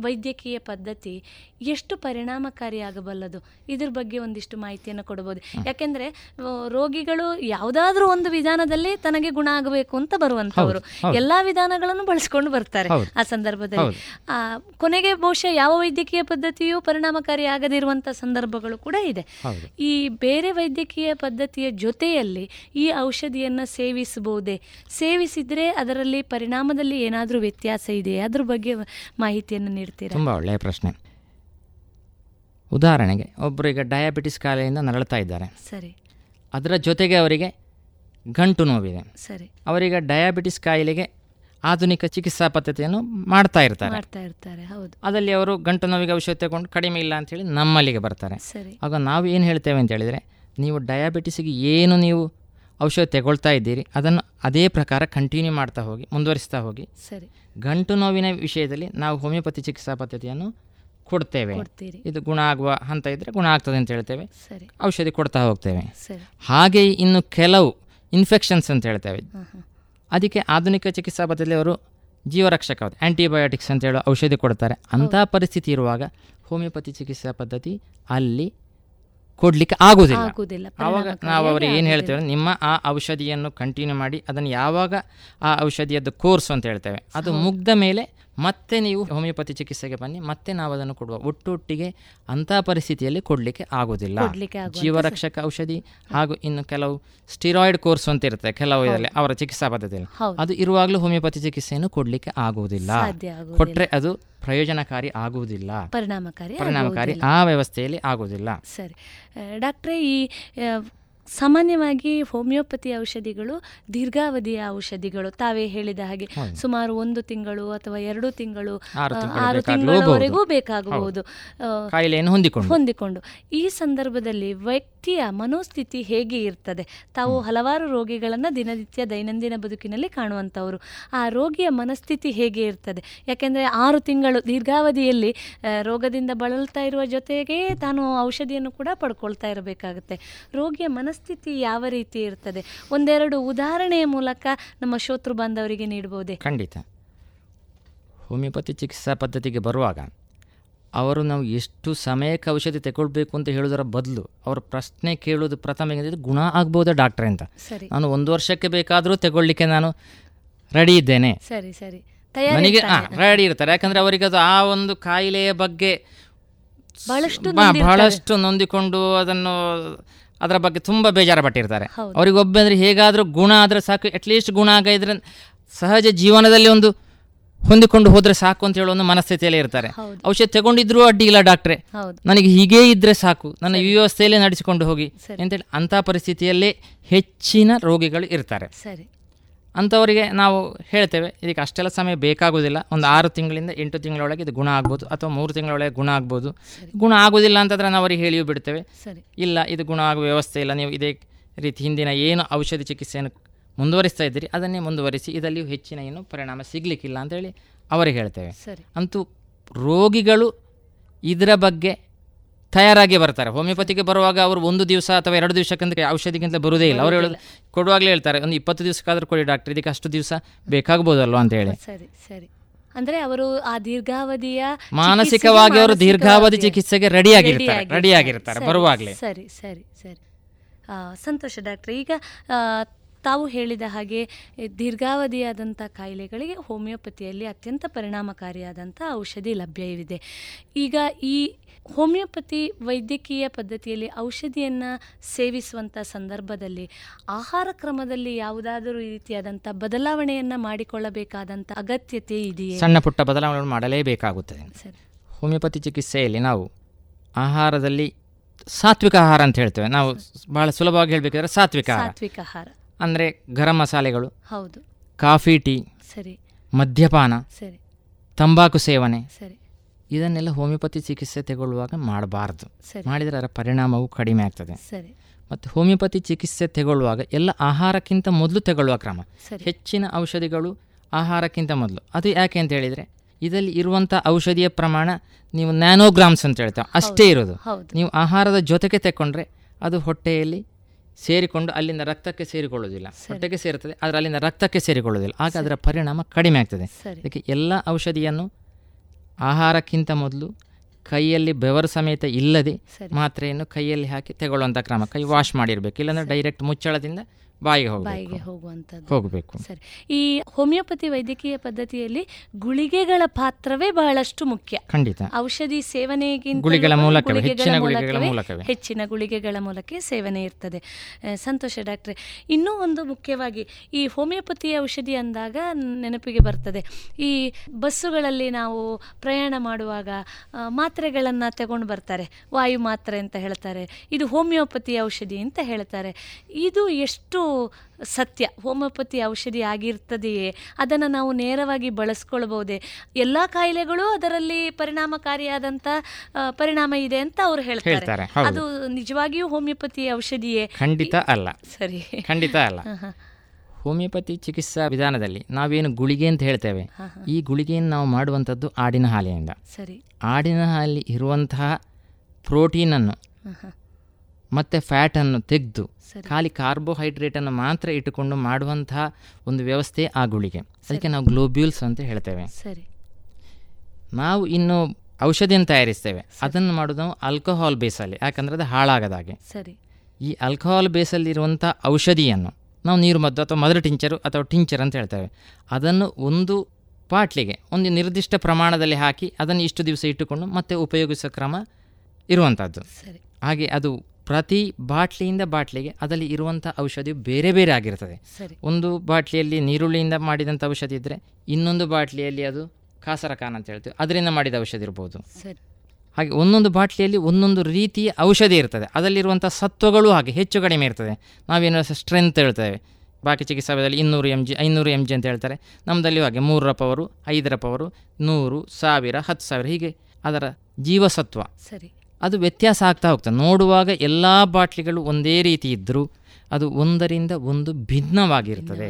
ವೈದ್ಯಕೀಯ ಪದ್ಧತಿ ಎಷ್ಟು ಪರಿಣಾಮಕಾರಿಯಾಗಬಲ್ಲದು? ಇದ್ರ ಬಗ್ಗೆ ಒಂದಿಷ್ಟು ಮಾಹಿತಿಯನ್ನು ಕೊಡಬಹುದು ಯಾಕೆಂದರೆ ರೋಗಿಗಳು ಯಾವುದಾದ್ರೂ ಒಂದು ವಿಧಾನದಲ್ಲಿ ತನಗೆ ಗುಣ ಆಗಬೇಕು ಅಂತ ಬರುವಂತವರು. ಎಲ್ಲ ವಿಧಾನಗಳನ್ನು ಬಳಸ್ಕೊಂಡು ಬರ್ತಾರೆ ಆ ಸಂದರ್ಭದಲ್ಲಿ. ಕೊನೆಗೆ ಬಹುಶಃ ಯಾವ ವೈದ್ಯಕೀಯ ಪದ್ಧತಿಯೂ ಪರಿಣಾಮಕಾರಿ ಆಗದಿರುವಂತ ಸಂದರ್ಭಗಳು ಕೂಡ ಇದೆ. ಈ ಬೇರೆ ವೈದ್ಯಕೀಯ ಪದ್ಧತಿಯ ಜೊತೆಯಲ್ಲಿ ಈ ಔಷಧಿಯನ್ನು ಸೇವಿಸಬಹುದೇ? ಸೇವಿಸಿದ್ರೆ ಅದರಲ್ಲಿ ಪರಿಣಾಮದಲ್ಲಿ ಏನಾದರೂ ವ್ಯತ್ಯಾಸ ಇದೆಯೇ? ಅದ್ರ ಬಗ್ಗೆ ಮಾಹಿತಿಯನ್ನು ನೀಡ್ತೀರಾ? ತುಂಬ ಒಳ್ಳೆಯ ಪ್ರಶ್ನೆ. ಉದಾಹರಣೆಗೆ ಒಬ್ಬರು ಈಗ ಡಯಾಬಿಟಿಸ್ ಕಾಯಿಲೆಯಿಂದ ನರಳ್ತಾ ಇದ್ದಾರೆ. ಸರಿ. ಅದರ ಜೊತೆಗೆ ಅವರಿಗೆ ಗಂಟು ನೋವಿದೆ. ಸರಿ. ಅವರೀಗ ಡಯಾಬಿಟಿಸ್ ಕಾಯಿಲೆಗೆ ಆಧುನಿಕ ಚಿಕಿತ್ಸಾ ಪದ್ಧತಿಯನ್ನು ಮಾಡ್ತಾ ಇರ್ತಾರೆ. ಮಾಡ್ತಾ ಇರ್ತಾರೆ ಹೌದು. ಅದರಲ್ಲಿ ಅವರು ಗಂಟು ನೋವಿಗೆ ಔಷಧ ತಗೊಂಡು ಕಡಿಮೆ ಇಲ್ಲ ಅಂತೇಳಿ ನಮ್ಮಲ್ಲಿಗೆ ಬರ್ತಾರೆ. ಸರಿ. ಆಗ ನಾವು ಏನು ಹೇಳ್ತೇವೆ ಅಂತ ಹೇಳಿದರೆ ನೀವು ಡಯಾಬಿಟಿಸ್ಗೆ ಏನು ನೀವು ಔಷಧ ತಗೊಳ್ತಾ ಇದ್ದೀರಿ ಅದನ್ನು ಅದೇ ಪ್ರಕಾರ ಕಂಟಿನ್ಯೂ ಮಾಡ್ತಾ ಹೋಗಿ ಮುಂದುವರಿಸ್ತಾ ಹೋಗಿ ಸರಿ. ಗಂಟು ನೋವಿನ ವಿಷಯದಲ್ಲಿ ನಾವು ಹೋಮಿಯೋಪತಿ ಚಿಕಿತ್ಸಾ ಪದ್ಧತಿಯನ್ನು ಕೊಡ್ತೇವೆ. ಇದು ಗುಣ ಆಗುವ ಹಂತ ಇದ್ದರೆ ಗುಣ ಆಗ್ತದೆ ಅಂತ ಹೇಳ್ತೇವೆ. ಸರಿ. ಔಷಧಿ ಕೊಡ್ತಾ ಹೋಗ್ತೇವೆ. ಸರಿ. ಹಾಗೆ ಇನ್ನು ಕೆಲವು ಇನ್ಫೆಕ್ಷನ್ಸ್ ಅಂತ ಹೇಳ್ತೇವೆ. ಅದಕ್ಕೆ ಆಧುನಿಕ ಚಿಕಿತ್ಸಾ ಪದ್ಧತಿಯಲ್ಲಿ ಅವರು ಜೀವರಕ್ಷಕ ಆ್ಯಂಟಿಬಯೋಟಿಕ್ಸ್ ಅಂತ ಹೇಳೋ ಔಷಧಿ ಕೊಡ್ತಾರೆ. ಅಂಥ ಪರಿಸ್ಥಿತಿ ಇರುವಾಗ ಹೋಮಿಯೋಪತಿ ಚಿಕಿತ್ಸಾ ಪದ್ಧತಿ ಅಲ್ಲಿ ಕೊಡಲಿಕ್ಕೆ ಆಗುವುದಿಲ್ಲ. ಆವಾಗ ನಾವು ಅವ್ರಿಗೆ ಏನು. ಹೇಳ್ತೇವೆ ನಿಮ್ಮ ಆ ಔಷಧಿಯನ್ನು ಕಂಟಿನ್ಯೂ ಮಾಡಿ ಅದನ್ನು ಯಾವಾಗ ಆ ಔಷಧಿಯದ್ದು ಕೋರ್ಸ್ ಅಂತ ಹೇಳ್ತೇವೆ. ಅದು ಮುಗ್ದ ಮೇಲೆ ಮತ್ತೆ ನೀವು ಹೋಮಿಯೋಪತಿ ಚಿಕಿತ್ಸೆಗೆ ಬನ್ನಿ ಮತ್ತೆ ನಾವು ಅದನ್ನು ಕೊಡುವ. ಒಟ್ಟೊಟ್ಟಿಗೆ ಅಂತಹ ಪರಿಸ್ಥಿತಿಯಲ್ಲಿ ಕೊಡಲಿಕ್ಕೆ ಆಗೋದಿಲ್ಲ. ಜೀವರಕ್ಷಕ ಔಷಧಿ ಹಾಗೂ ಇನ್ನು ಕೆಲವು ಸ್ಟಿರಾಯ್ಡ್ ಕೋರ್ಸ್ ಅಂತ ಇರುತ್ತೆ ಕೆಲವು ಇದರಲ್ಲಿ ಅವರ ಚಿಕಿತ್ಸಾ ಪದ್ಧತಿಯಲ್ಲಿ. ಅದು ಇರುವಾಗಲೂ ಹೋಮಿಯೋಪತಿ ಚಿಕಿತ್ಸೆಯನ್ನು ಕೊಡಲಿಕ್ಕೆ ಆಗುವುದಿಲ್ಲ. ಕೊಟ್ಟರೆ ಅದು ಪ್ರಯೋಜನಕಾರಿ ಆಗುವುದಿಲ್ಲ. ಪರಿಣಾಮಕಾರಿ ಪರಿಣಾಮಕಾರಿ ಆ ವ್ಯವಸ್ಥೆಯಲ್ಲಿ ಆಗುವುದಿಲ್ಲ. ಸರಿ. ಡಾಕ್ಟ್ರೆ ಈ ಸಾಮಾನ್ಯವಾಗಿ ಹೋಮಿಯೋಪತಿ ಔಷಧಿಗಳು ದೀರ್ಘಾವಧಿಯ ಔಷಧಿಗಳು ತಾವೇ ಹೇಳಿದ ಹಾಗೆ ಸುಮಾರು ಒಂದು ತಿಂಗಳು ಅಥವಾ ಎರಡು ತಿಂಗಳು ಆರು. ತಿಂಗಳವರೆಗೂ ಬೇಕಾಗಬಹುದು. ಹೊಂದಿಕೊಂಡು. ಈ ಸಂದರ್ಭದಲ್ಲಿ ವ್ಯಕ್ತಿಯ ಮನೋಸ್ಥಿತಿ ಹೇಗೆ ಇರ್ತದೆ? ತಾವು ಹಲವಾರು ರೋಗಿಗಳನ್ನು ದಿನನಿತ್ಯ ದೈನಂದಿನ ಬದುಕಿನಲ್ಲಿ ಕಾಣುವಂಥವರು. ಆ ರೋಗಿಯ ಮನಸ್ಥಿತಿ ಹೇಗೆ ಇರ್ತದೆ? ಯಾಕೆಂದರೆ ಆರು ತಿಂಗಳು ದೀರ್ಘಾವಧಿಯಲ್ಲಿ ರೋಗದಿಂದ ಬಳಲ್ತಾ ಇರುವ ಜೊತೆಗೆ ತಾನು ಔಷಧಿಯನ್ನು ಕೂಡ ಪಡ್ಕೊಳ್ತಾ ಇರಬೇಕಾಗುತ್ತೆ. ರೋಗಿಯ ಮನಸ್ಥಿತಿ ಯಾವ ರೀತಿ ಇರ್ತದೆ? ಒಂದೆರಡು ಉದಾಹರಣೆಯ ಮೂಲಕ ನಮ್ಮ ಶೋತೃ ಬಾಂಧವರಿಗೆ ನೀಡಬಹುದೇ? ಖಂಡಿತ. ಹೋಮಿಯೋಪತಿ ಚಿಕಿತ್ಸಾ ಪದ್ಧತಿಗೆ ಬರುವಾಗ ಅವರು ನಾವು ಎಷ್ಟು ಸಮಯಕ್ಕೆ ಔಷಧಿ ತಗೊಳ್ಬೇಕು ಅಂತ ಹೇಳೋದರ ಬದಲು ಅವರ ಪ್ರಶ್ನೆ ಕೇಳೋದು ಪ್ರಥಮ ಏನಿದೆ ಗುಣ ಆಗ್ಬೋದಾ ಡಾಕ್ಟರ್ ಅಂತ? ಸರಿ. ನಾನು ಒಂದು ವರ್ಷಕ್ಕೆ ಬೇಕಾದರೂ ತಗೊಳ್ಳಿಕ್ಕೆ ನಾನು ರೆಡಿ ಇದ್ದೇನೆ. ಸರಿ ಸರಿ. ನನಗೆ ರೆಡಿ ಇರ್ತಾರೆ. ಯಾಕಂದರೆ ಅವರಿಗೆ ಅದು ಆ ಒಂದು ಕಾಯಿಲೆಯ ಬಗ್ಗೆ ಬಹಳಷ್ಟು ಬಹಳಷ್ಟು ನೊಂದಿಕೊಂಡು ಅದನ್ನು ಅದರ ಬಗ್ಗೆ ತುಂಬ ಬೇಜಾರು ಪಟ್ಟಿರ್ತಾರೆ ಅವರಿಗೊಬ್ಬ ಅಂದರೆ ಹೇಗಾದರೂ ಗುಣ ಆದರೆ ಸಾಕು ಅಟ್ಲೀಸ್ಟ್ ಗುಣ ಆಗಿದ್ರೆ ಸಹಜ ಜೀವನದಲ್ಲಿ ಒಂದು ಹೊಂದಿಕೊಂಡು ಹೋದರೆ ಸಾಕು ಅಂತ ಹೇಳೋ ಒಂದು ಮನಸ್ಥಿತಿಯಲ್ಲಿ ಇರ್ತಾರೆ. ಔಷಧ ತಗೊಂಡಿದ್ರೂ ಅಡ್ಡಿ ಇಲ್ಲ ಡಾಕ್ಟ್ರೆ. ನನಗೆ ಹೀಗೇ ಇದ್ರೆ ಸಾಕು. ನನ್ನ ಈ ವ್ಯವಸ್ಥೆಯಲ್ಲೇ ನಡೆಸಿಕೊಂಡು ಹೋಗಿ. ಅಂತೇಳಿ ಅಂತ ಪರಿಸ್ಥಿತಿಯಲ್ಲೇ ಹೆಚ್ಚಿನ ರೋಗಿಗಳು ಇರ್ತಾರೆ. ಸರಿ. ಅಂಥವರಿಗೆ ನಾವು ಹೇಳ್ತೇವೆ ಇದಕ್ಕೆ ಅಷ್ಟೆಲ್ಲ ಸಮಯ ಬೇಕಾಗೋದಿಲ್ಲ ಒಂದು ಆರು ತಿಂಗಳಿಂದ ಎಂಟು ತಿಂಗಳೊಳಗೆ ಇದು ಗುಣ ಆಗ್ಬೋದು ಅಥವಾ ಮೂರು ತಿಂಗಳೊಳಗೆ ಗುಣ ಆಗ್ಬೋದು. ಗುಣ ಆಗೋದಿಲ್ಲ ಅಂತಂದ್ರೆ ನಾವು ಅವ್ರಿಗೆ ಹೇಳಿಯೂ ಬಿಡ್ತೇವೆ. ಇಲ್ಲ ಇದು ಗುಣ ಆಗುವ ವ್ಯವಸ್ಥೆ ಇಲ್ಲ ನೀವು ಇದೇ ರೀತಿ ಹಿಂದಿನ ಏನು ಔಷಧಿ ಚಿಕಿತ್ಸೆಯನ್ನು ಮುಂದುವರಿಸ್ತಾ ಇದ್ದೀರಿ ಅದನ್ನೇ ಮುಂದುವರಿಸಿ ಇದರಲ್ಲಿಯೂ ಹೆಚ್ಚಿನ ಏನು ಪರಿಣಾಮ ಸಿಗಲಿಕ್ಕಿಲ್ಲ ಅಂತೇಳಿ ಅವರಿಗೆ ಹೇಳ್ತೇವೆ. ಸರಿ. ಅಂತೂ ರೋಗಿಗಳು ಇದರ ಬಗ್ಗೆ ತಯಾರಾಗಿ ಬರ್ತಾರೆ. ಹೋಮಿಯೋಪತಿಗೆ ಬರುವಾಗ ಅವರು ಒಂದು ದಿವಸ ಅಥವಾ ಎರಡು ದಿವಸಕ್ಕಿಂತ ಔಷಧಿಗಿಂತ ಬರುವುದೇ ಇಲ್ಲ. ಅವರು ಹೇಳೋದು ಕೊಡುವಾಗಲೇ ಹೇಳ್ತಾರೆ ಒಂದು ಇಪ್ಪತ್ತು ದಿವಸಕ್ಕಾದ್ರೂ ಕೊಡಿ ಡಾಕ್ಟರ್ ಇದಕ್ಕೆ ಅಷ್ಟು ದಿವಸ ಬೇಕಾಗ್ಬೋದಲ್ವ ಅಂತ ಹೇಳಿ. ಸರಿ ಸರಿ. ಅಂದ್ರೆ ಅವರು ಆ ದೀರ್ಘಾವಧಿಯ ಮಾನಸಿಕವಾಗಿ ಅವರು ದೀರ್ಘಾವಧಿ ಚಿಕಿತ್ಸೆಗೆ ರೆಡಿ ಆಗಿರ್ತಾರೆ, ರೆಡಿ ಆಗಿರ್ತಾರೆ, ಬರುವಾಗಲೇ. ಸರಿ ಸರಿ ಸರಿ. ಆ, ಸಂತೋಷ ಡಾಕ್ಟರ್ ಈಗ ತಾವು ಹೇಳಿದ ಹಾಗೆ ದೀರ್ಘಾವಧಿಯಾದಂಥ ಕಾಯಿಲೆಗಳಿಗೆ ಹೋಮಿಯೋಪತಿಯಲ್ಲಿ ಅತ್ಯಂತ ಪರಿಣಾಮಕಾರಿಯಾದಂಥ ಔಷಧಿ ಲಭ್ಯವಿದೆ. ಈಗ ಈ ಹೋಮಿಯೋಪತಿ ವೈದ್ಯಕೀಯ ಪದ್ಧತಿಯಲ್ಲಿ ಔಷಧಿಯನ್ನು ಸೇವಿಸುವಂಥ ಸಂದರ್ಭದಲ್ಲಿ ಆಹಾರ ಕ್ರಮದಲ್ಲಿ ಯಾವುದಾದರೂ ರೀತಿಯಾದಂಥ ಬದಲಾವಣೆಯನ್ನು ಮಾಡಿಕೊಳ್ಳಬೇಕಾದಂಥ ಅಗತ್ಯತೆ ಇದೆಯೇ? ಸಣ್ಣ ಪುಟ್ಟ ಬದಲಾವಣೆ ಮಾಡಲೇಬೇಕಾಗುತ್ತದೆ ಸರಿ. ಹೋಮಿಯೋಪತಿ ಚಿಕಿತ್ಸೆಯಲ್ಲಿ ನಾವು ಆಹಾರದಲ್ಲಿ ಸಾತ್ವಿಕ ಆಹಾರ ಅಂತ ಹೇಳ್ತೇವೆ. ನಾವು ಬಹಳ ಸುಲಭವಾಗಿ ಹೇಳಬೇಕಾದ್ರೆ ಸಾತ್ವಿಕ ಆಹಾರ. ಸಾತ್ವಿಕ ಆಹಾರ. ಅಂದರೆ ಗರಂ ಮಸಾಲೆಗಳು ಹೌದು. ಕಾಫಿ ಟೀ ಸರಿ. ಮದ್ಯಪಾನ ಸರಿ. ತಂಬಾಕು ಸೇವನೆ ಸರಿ. ಇದನ್ನೆಲ್ಲ ಹೋಮಿಯೋಪತಿ ಚಿಕಿತ್ಸೆ ತಗೊಳ್ಳುವಾಗ ಮಾಡಬಾರ್ದು. ಮಾಡಿದರೆ ಅದರ ಪರಿಣಾಮವು ಕಡಿಮೆ ಆಗ್ತದೆ. ಸರಿ. ಮತ್ತು ಹೋಮಿಯೋಪತಿ ಚಿಕಿತ್ಸೆ ತಗೊಳ್ಳುವಾಗ ಎಲ್ಲ ಆಹಾರಕ್ಕಿಂತ ಮೊದಲು ತಗೊಳ್ಳುವ ಕ್ರಮ. ಹೆಚ್ಚಿನ ಔಷಧಿಗಳು ಆಹಾರಕ್ಕಿಂತ ಮೊದಲು. ಅದು ಯಾಕೆ ಅಂತ ಹೇಳಿದರೆ ಇದರಲ್ಲಿ ಇರುವಂಥ ಔಷಧಿಯ ಪ್ರಮಾಣ ನೀವು ನ್ಯಾನೋಗ್ರಾಮ್ಸ್ ಅಂತ ಹೇಳ್ತೇವೆ. ಅಷ್ಟೇ ಇರೋದು. ನೀವು ಆಹಾರದ ಜೊತೆಗೆ ತಗೊಂಡ್ರೆ ಅದು ಹೊಟ್ಟೆಯಲ್ಲಿ ಸೇರಿಕೊಂಡು ಅಲ್ಲಿಂದ ರಕ್ತಕ್ಕೆ ಸೇರಿಕೊಳ್ಳೋದಿಲ್ಲ. ಹೊಟ್ಟೆಗೆ ಸೇರುತ್ತದೆ ಆದರೆ ಅಲ್ಲಿಂದ ರಕ್ತಕ್ಕೆ ಸೇರಿಕೊಳ್ಳೋದಿಲ್ಲ. ಆಗ ಅದರ ಪರಿಣಾಮ ಕಡಿಮೆ ಆಗ್ತದೆ. ಅದಕ್ಕೆ ಎಲ್ಲ ಔಷಧಿಯನ್ನು ಆಹಾರಕ್ಕಿಂತ ಮೊದಲು ಕೈಯಲ್ಲಿ ಬೆವರು ಸಮೇತ ಇಲ್ಲದೆ. ಮಾತ್ರೆಯನ್ನು ಕೈಯಲ್ಲಿ ಹಾಕಿ ತಗೊಳ್ಳುವಂಥ ಕ್ರಮ. ಕೈ ವಾಶ್ ಮಾಡಿರಬೇಕು. ಇಲ್ಲಾಂದರೆ ಡೈರೆಕ್ಟ್ ಮುಚ್ಚಳದಿಂದ ಬಾಯಿಗೆ ಬಾಯಿಗೆ ಹೋಗುವಂಥದ್ದು. ಹೋಗಬೇಕು. ಸರಿ. ಈ ಹೋಮಿಯೋಪತಿ ವೈದ್ಯಕೀಯ ಪದ್ಧತಿಯಲ್ಲಿ ಗುಳಿಗೆಗಳ ಪಾತ್ರವೇ ಬಹಳಷ್ಟು ಮುಖ್ಯ. ಖಂಡಿತ. ಔಷಧಿ ಸೇವನೆಗಿಂತ ಗುಳಿಗೆಗಳ ಮೂಲಕವೇ, ಹೆಚ್ಚಿನ ಗುಳಿಗೆಗಳ ಮೂಲಕವೇ. ಹೆಚ್ಚಿನ ಗುಳಿಗೆಗಳ ಮೂಲಕ ಸೇವನೆ ಇರ್ತದೆ. ಸಂತೋಷ ಡಾಕ್ಟ್ರೆ ಇನ್ನೂ ಒಂದು ಮುಖ್ಯವಾಗಿ ಈ ಹೋಮಿಯೋಪತಿ ಔಷಧಿ ಅಂದಾಗ ನೆನಪಿಗೆ ಬರ್ತದೆ. ಈ ಬಸ್ಸುಗಳಲ್ಲಿ ನಾವು ಪ್ರಯಾಣ ಮಾಡುವಾಗ ಮಾತ್ರೆಗಳನ್ನು ತಗೊಂಡು ಬರ್ತಾರೆ. ವಾಯು ಮಾತ್ರೆ ಅಂತ ಹೇಳ್ತಾರೆ. ಇದು ಹೋಮಿಯೋಪತಿ ಔಷಧಿ ಅಂತ ಹೇಳ್ತಾರೆ. ಇದು ಎಷ್ಟು ಸತ್ಯ ಹೋಮಿಯೋಪತಿ ಔಷಧಿ ಆಗಿರ್ತದೆಯೇ? ಅದನ್ನು ನಾವು ನೇರವಾಗಿ ಬಳಸ್ಕೊಳ್ಬಹುದೇ ಎಲ್ಲ ಕಾಯಿಲೆಗಳು ಅದರಲ್ಲಿ ಪರಿಣಾಮಕಾರಿಯಾದಂಥ ಪರಿಣಾಮ ಇದೆ ಅಂತ ಅವ್ರು ಹೇಳ್ತಾರೆ. ಅದು ನಿಜವಾಗಿಯೂ ಹೋಮಿಯೋಪತಿ ಔಷಧಿಯೇ? ಖಂಡಿತ ಅಲ್ಲ. ಸರಿ. ಖಂಡಿತ ಅಲ್ಲ. ಹೋಮಿಯೋಪತಿ ಚಿಕಿತ್ಸಾ ವಿಧಾನದಲ್ಲಿ ನಾವೇನು ಗುಳಿಗೆ ಅಂತ ಹೇಳ್ತೇವೆ. ಈ ಗುಳಿಗೆಯನ್ನು ನಾವು ಮಾಡುವಂಥದ್ದು ಆಡಿನ ಹಾಲಿನಿಂದ. ಸರಿ. ಆಡಿನ ಹಾಲಿ ಇರುವಂತಹ ಪ್ರೋಟೀನನ್ನು. ಮತ್ತು ಫ್ಯಾಟನ್ನು ತೆಗೆದು. ಖಾಲಿ ಕಾರ್ಬೋಹೈಡ್ರೇಟನ್ನು ಮಾತ್ರ ಇಟ್ಟುಕೊಂಡು ಮಾಡುವಂತಹ ಒಂದು ವ್ಯವಸ್ಥೆ ಆ ಗುಳಿಗೆ. ಅದಕ್ಕೆ ನಾವು ಗ್ಲೋಬ್ಯೂಲ್ಸ್ ಅಂತ ಹೇಳ್ತೇವೆ. ಸರಿ. ನಾವು ಇನ್ನು ಔಷಧಿಯನ್ನು ತಯಾರಿಸ್ತೇವೆ. ಅದನ್ನು ಮಾಡೋದು ನಾವು ಆಲ್ಕೋಹಾಲ್ ಬೇಸಲ್ಲಿ ಯಾಕಂದರೆ ಅದು ಹಾಳಾಗದಾಗೆ ಸರಿ. ಈ ಆಲ್ಕೋಹಾಲ್ ಬೇಸಲ್ಲಿರುವಂಥ ಔಷಧಿಯನ್ನು ನಾವು ನೀರು ಮದ್ದು ಅಥವಾ ಮದರ್ ಟಿಂಚರು ಅಥವಾ ಟಿಂಚರ್ ಅಂತ ಹೇಳ್ತೇವೆ. ಅದನ್ನು ಒಂದು ಪಾಟ್ಲಿಗೆ ಒಂದು ನಿರ್ದಿಷ್ಟ ಪ್ರಮಾಣದಲ್ಲಿ ಹಾಕಿ ಅದನ್ನು ಇಷ್ಟು ದಿವಸ ಇಟ್ಟುಕೊಂಡು ಮತ್ತೆ ಉಪಯೋಗಿಸೋ ಕ್ರಮ ಇರುವಂಥದ್ದು. ಸರಿ. ಹಾಗೆ ಅದು ಪ್ರತಿ ಬಾಟ್ಲಿಯಿಂದ ಬಾಟ್ಲಿಗೆ ಅದರಲ್ಲಿ ಇರುವಂಥ ಔಷಧಿಯು ಬೇರೆ ಬೇರೆ ಆಗಿರ್ತದೆ. ಒಂದು ಬಾಟ್ಲಿಯಲ್ಲಿ ನೀರುಳ್ಳಿಯಿಂದ ಮಾಡಿದಂಥ ಔಷಧಿ ಇದ್ದರೆ ಇನ್ನೊಂದು ಬಾಟ್ಲಿಯಲ್ಲಿ ಅದು ಕಾಸರಕಾನ್ ಅಂತ ಹೇಳ್ತೀವಿ. ಅದರಿಂದ ಮಾಡಿದ ಔಷಧಿ ಇರ್ಬೋದು. ಹಾಗೆ ಒಂದೊಂದು ಬಾಟ್ಲಿಯಲ್ಲಿ ಒಂದೊಂದು ರೀತಿಯ ಔಷಧಿ ಇರ್ತದೆ. ಅದರಲ್ಲಿರುವಂಥ ಸತ್ವಗಳು ಹಾಗೆ ಹೆಚ್ಚು ಕಡಿಮೆ ಇರ್ತದೆ. ನಾವೇನು ಸ್ಟ್ರೆಂತ್ ಹೇಳ್ತೇವೆ. ಬಾಕಿ ಚಿಕಿತ್ಸಾದಲ್ಲಿ ಇನ್ನೂರು ಎಂ ಜಿ ಐನೂರು ಎಂ ಜಿ ಅಂತ ಹೇಳ್ತಾರೆ. ನಮ್ಮದಲ್ಲಿ ಹಾಗೆ ಮೂರರ ಪವರು ಐದರ ಪವರು ನೂರು ಸಾವಿರ ಹತ್ತು ಸಾವಿರ ಹೀಗೆ ಅದರ ಜೀವಸತ್ವ. ಸರಿ. ಅದು ವ್ಯತ್ಯಾಸ ಆಗ್ತಾ ಹೋಗ್ತದೆ ನೋಡುವಾಗ ಎಲ್ಲ ಬಾಟ್ಲಿಗಳು ಒಂದೇ ರೀತಿ ಇದ್ದರೂ ಅದು ಒಂದರಿಂದ ಒಂದು ಭಿನ್ನವಾಗಿರ್ತದೆ.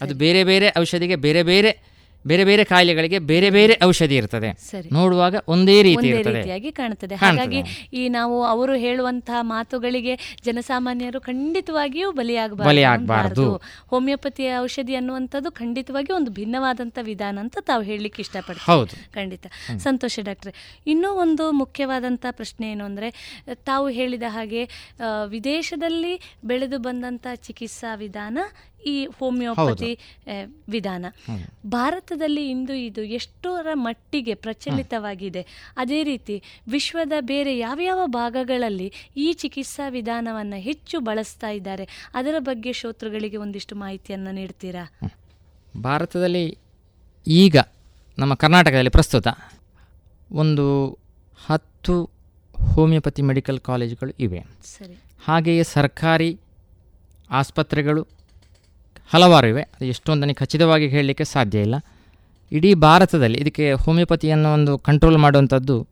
ಅದು ಬೇರೆ ಬೇರೆ ಔಷಧಿಗೆ ಬೇರೆ ಬೇರೆ ಬೇರೆ ಬೇರೆ ಕಾಯಿಲೆಗಳಿಗೆ ಬೇರೆ ಬೇರೆ ಔಷಧಿ ಇರ್ತದೆ. ನೋಡುವಾಗ ಒಂದೇ ರೀತಿ ಒಂದೇ ರೀತಿಯಾಗಿ ಕಾಣುತ್ತದೆ. ಹಾಗಾಗಿ ಈ ನಾವು ಅವರು ಹೇಳುವಂತಹ ಮಾತುಗಳಿಗೆ ಜನಸಾಮಾನ್ಯರು ಖಂಡಿತವಾಗಿಯೂ ಬಲಿಯಾಗಬಾರದು ಹೋಮಿಯೋಪತಿ ಔಷಧಿ ಅನ್ನುವಂಥದ್ದು ಖಂಡಿತವಾಗಿ ಒಂದು ಭಿನ್ನವಾದಂಥ ವಿಧಾನ ಅಂತ ತಾವು ಹೇಳಲಿಕ್ಕೆ ಇಷ್ಟಪಡ್ತೀವಿ. ಖಂಡಿತ. ಸಂತೋಷ ಡಾಕ್ಟ್ರೆ ಇನ್ನೂ ಒಂದು ಮುಖ್ಯವಾದಂಥ ಪ್ರಶ್ನೆ ಏನು ಅಂದ್ರೆ ತಾವು ಹೇಳಿದ ಹಾಗೆ ವಿದೇಶದಲ್ಲಿ ಬೆಳೆದು ಬಂದಂಥ ಚಿಕಿತ್ಸಾ ವಿಧಾನ ಈ ಹೋಮಿಯೋಪತಿ ವಿಧಾನ. ಭಾರತದಲ್ಲಿ ಇಂದು ಇದು ಎಷ್ಟರ ಮಟ್ಟಿಗೆ ಪ್ರಚಲಿತವಾಗಿದೆ. ಅದೇ ರೀತಿ ವಿಶ್ವದ ಬೇರೆ ಯಾವ್ಯಾವ ಭಾಗಗಳಲ್ಲಿ ಈ ಚಿಕಿತ್ಸಾ ವಿಧಾನವನ್ನು ಹೆಚ್ಚು ಬಳಸ್ತಾ ಇದ್ದಾರೆ ಅದರ ಬಗ್ಗೆ ಶ್ರೋತೃಗಳಿಗೆ ಒಂದಿಷ್ಟು ಮಾಹಿತಿಯನ್ನು ನೀಡ್ತೀರಾ? ಭಾರತದಲ್ಲಿ ಈಗ ನಮ್ಮ ಕರ್ನಾಟಕದಲ್ಲಿ ಪ್ರಸ್ತುತ ಒಂದು ಹತ್ತು ಹೋಮಿಯೋಪತಿ ಮೆಡಿಕಲ್ ಕಾಲೇಜುಗಳು ಇವೆ. ಸರಿ. ಹಾಗೆಯೇ ಸರ್ಕಾರಿ ಆಸ್ಪತ್ರೆಗಳು ಹಲವಾರು ಇವೆ. ಅದು ಎಷ್ಟೊಂದನ್ನು ಖಚಿತವಾಗಿ ಹೇಳಲಿಕ್ಕೆ ಸಾಧ್ಯ ಇಲ್ಲ. ಇಡೀ ಭಾರತದಲ್ಲಿ ಇದಕ್ಕೆ ಹೋಮಿಯೋಪತಿಯನ್ನು ಒಂದು ಕಂಟ್ರೋಲ್ ಮಾಡುವಂಥದ್ದು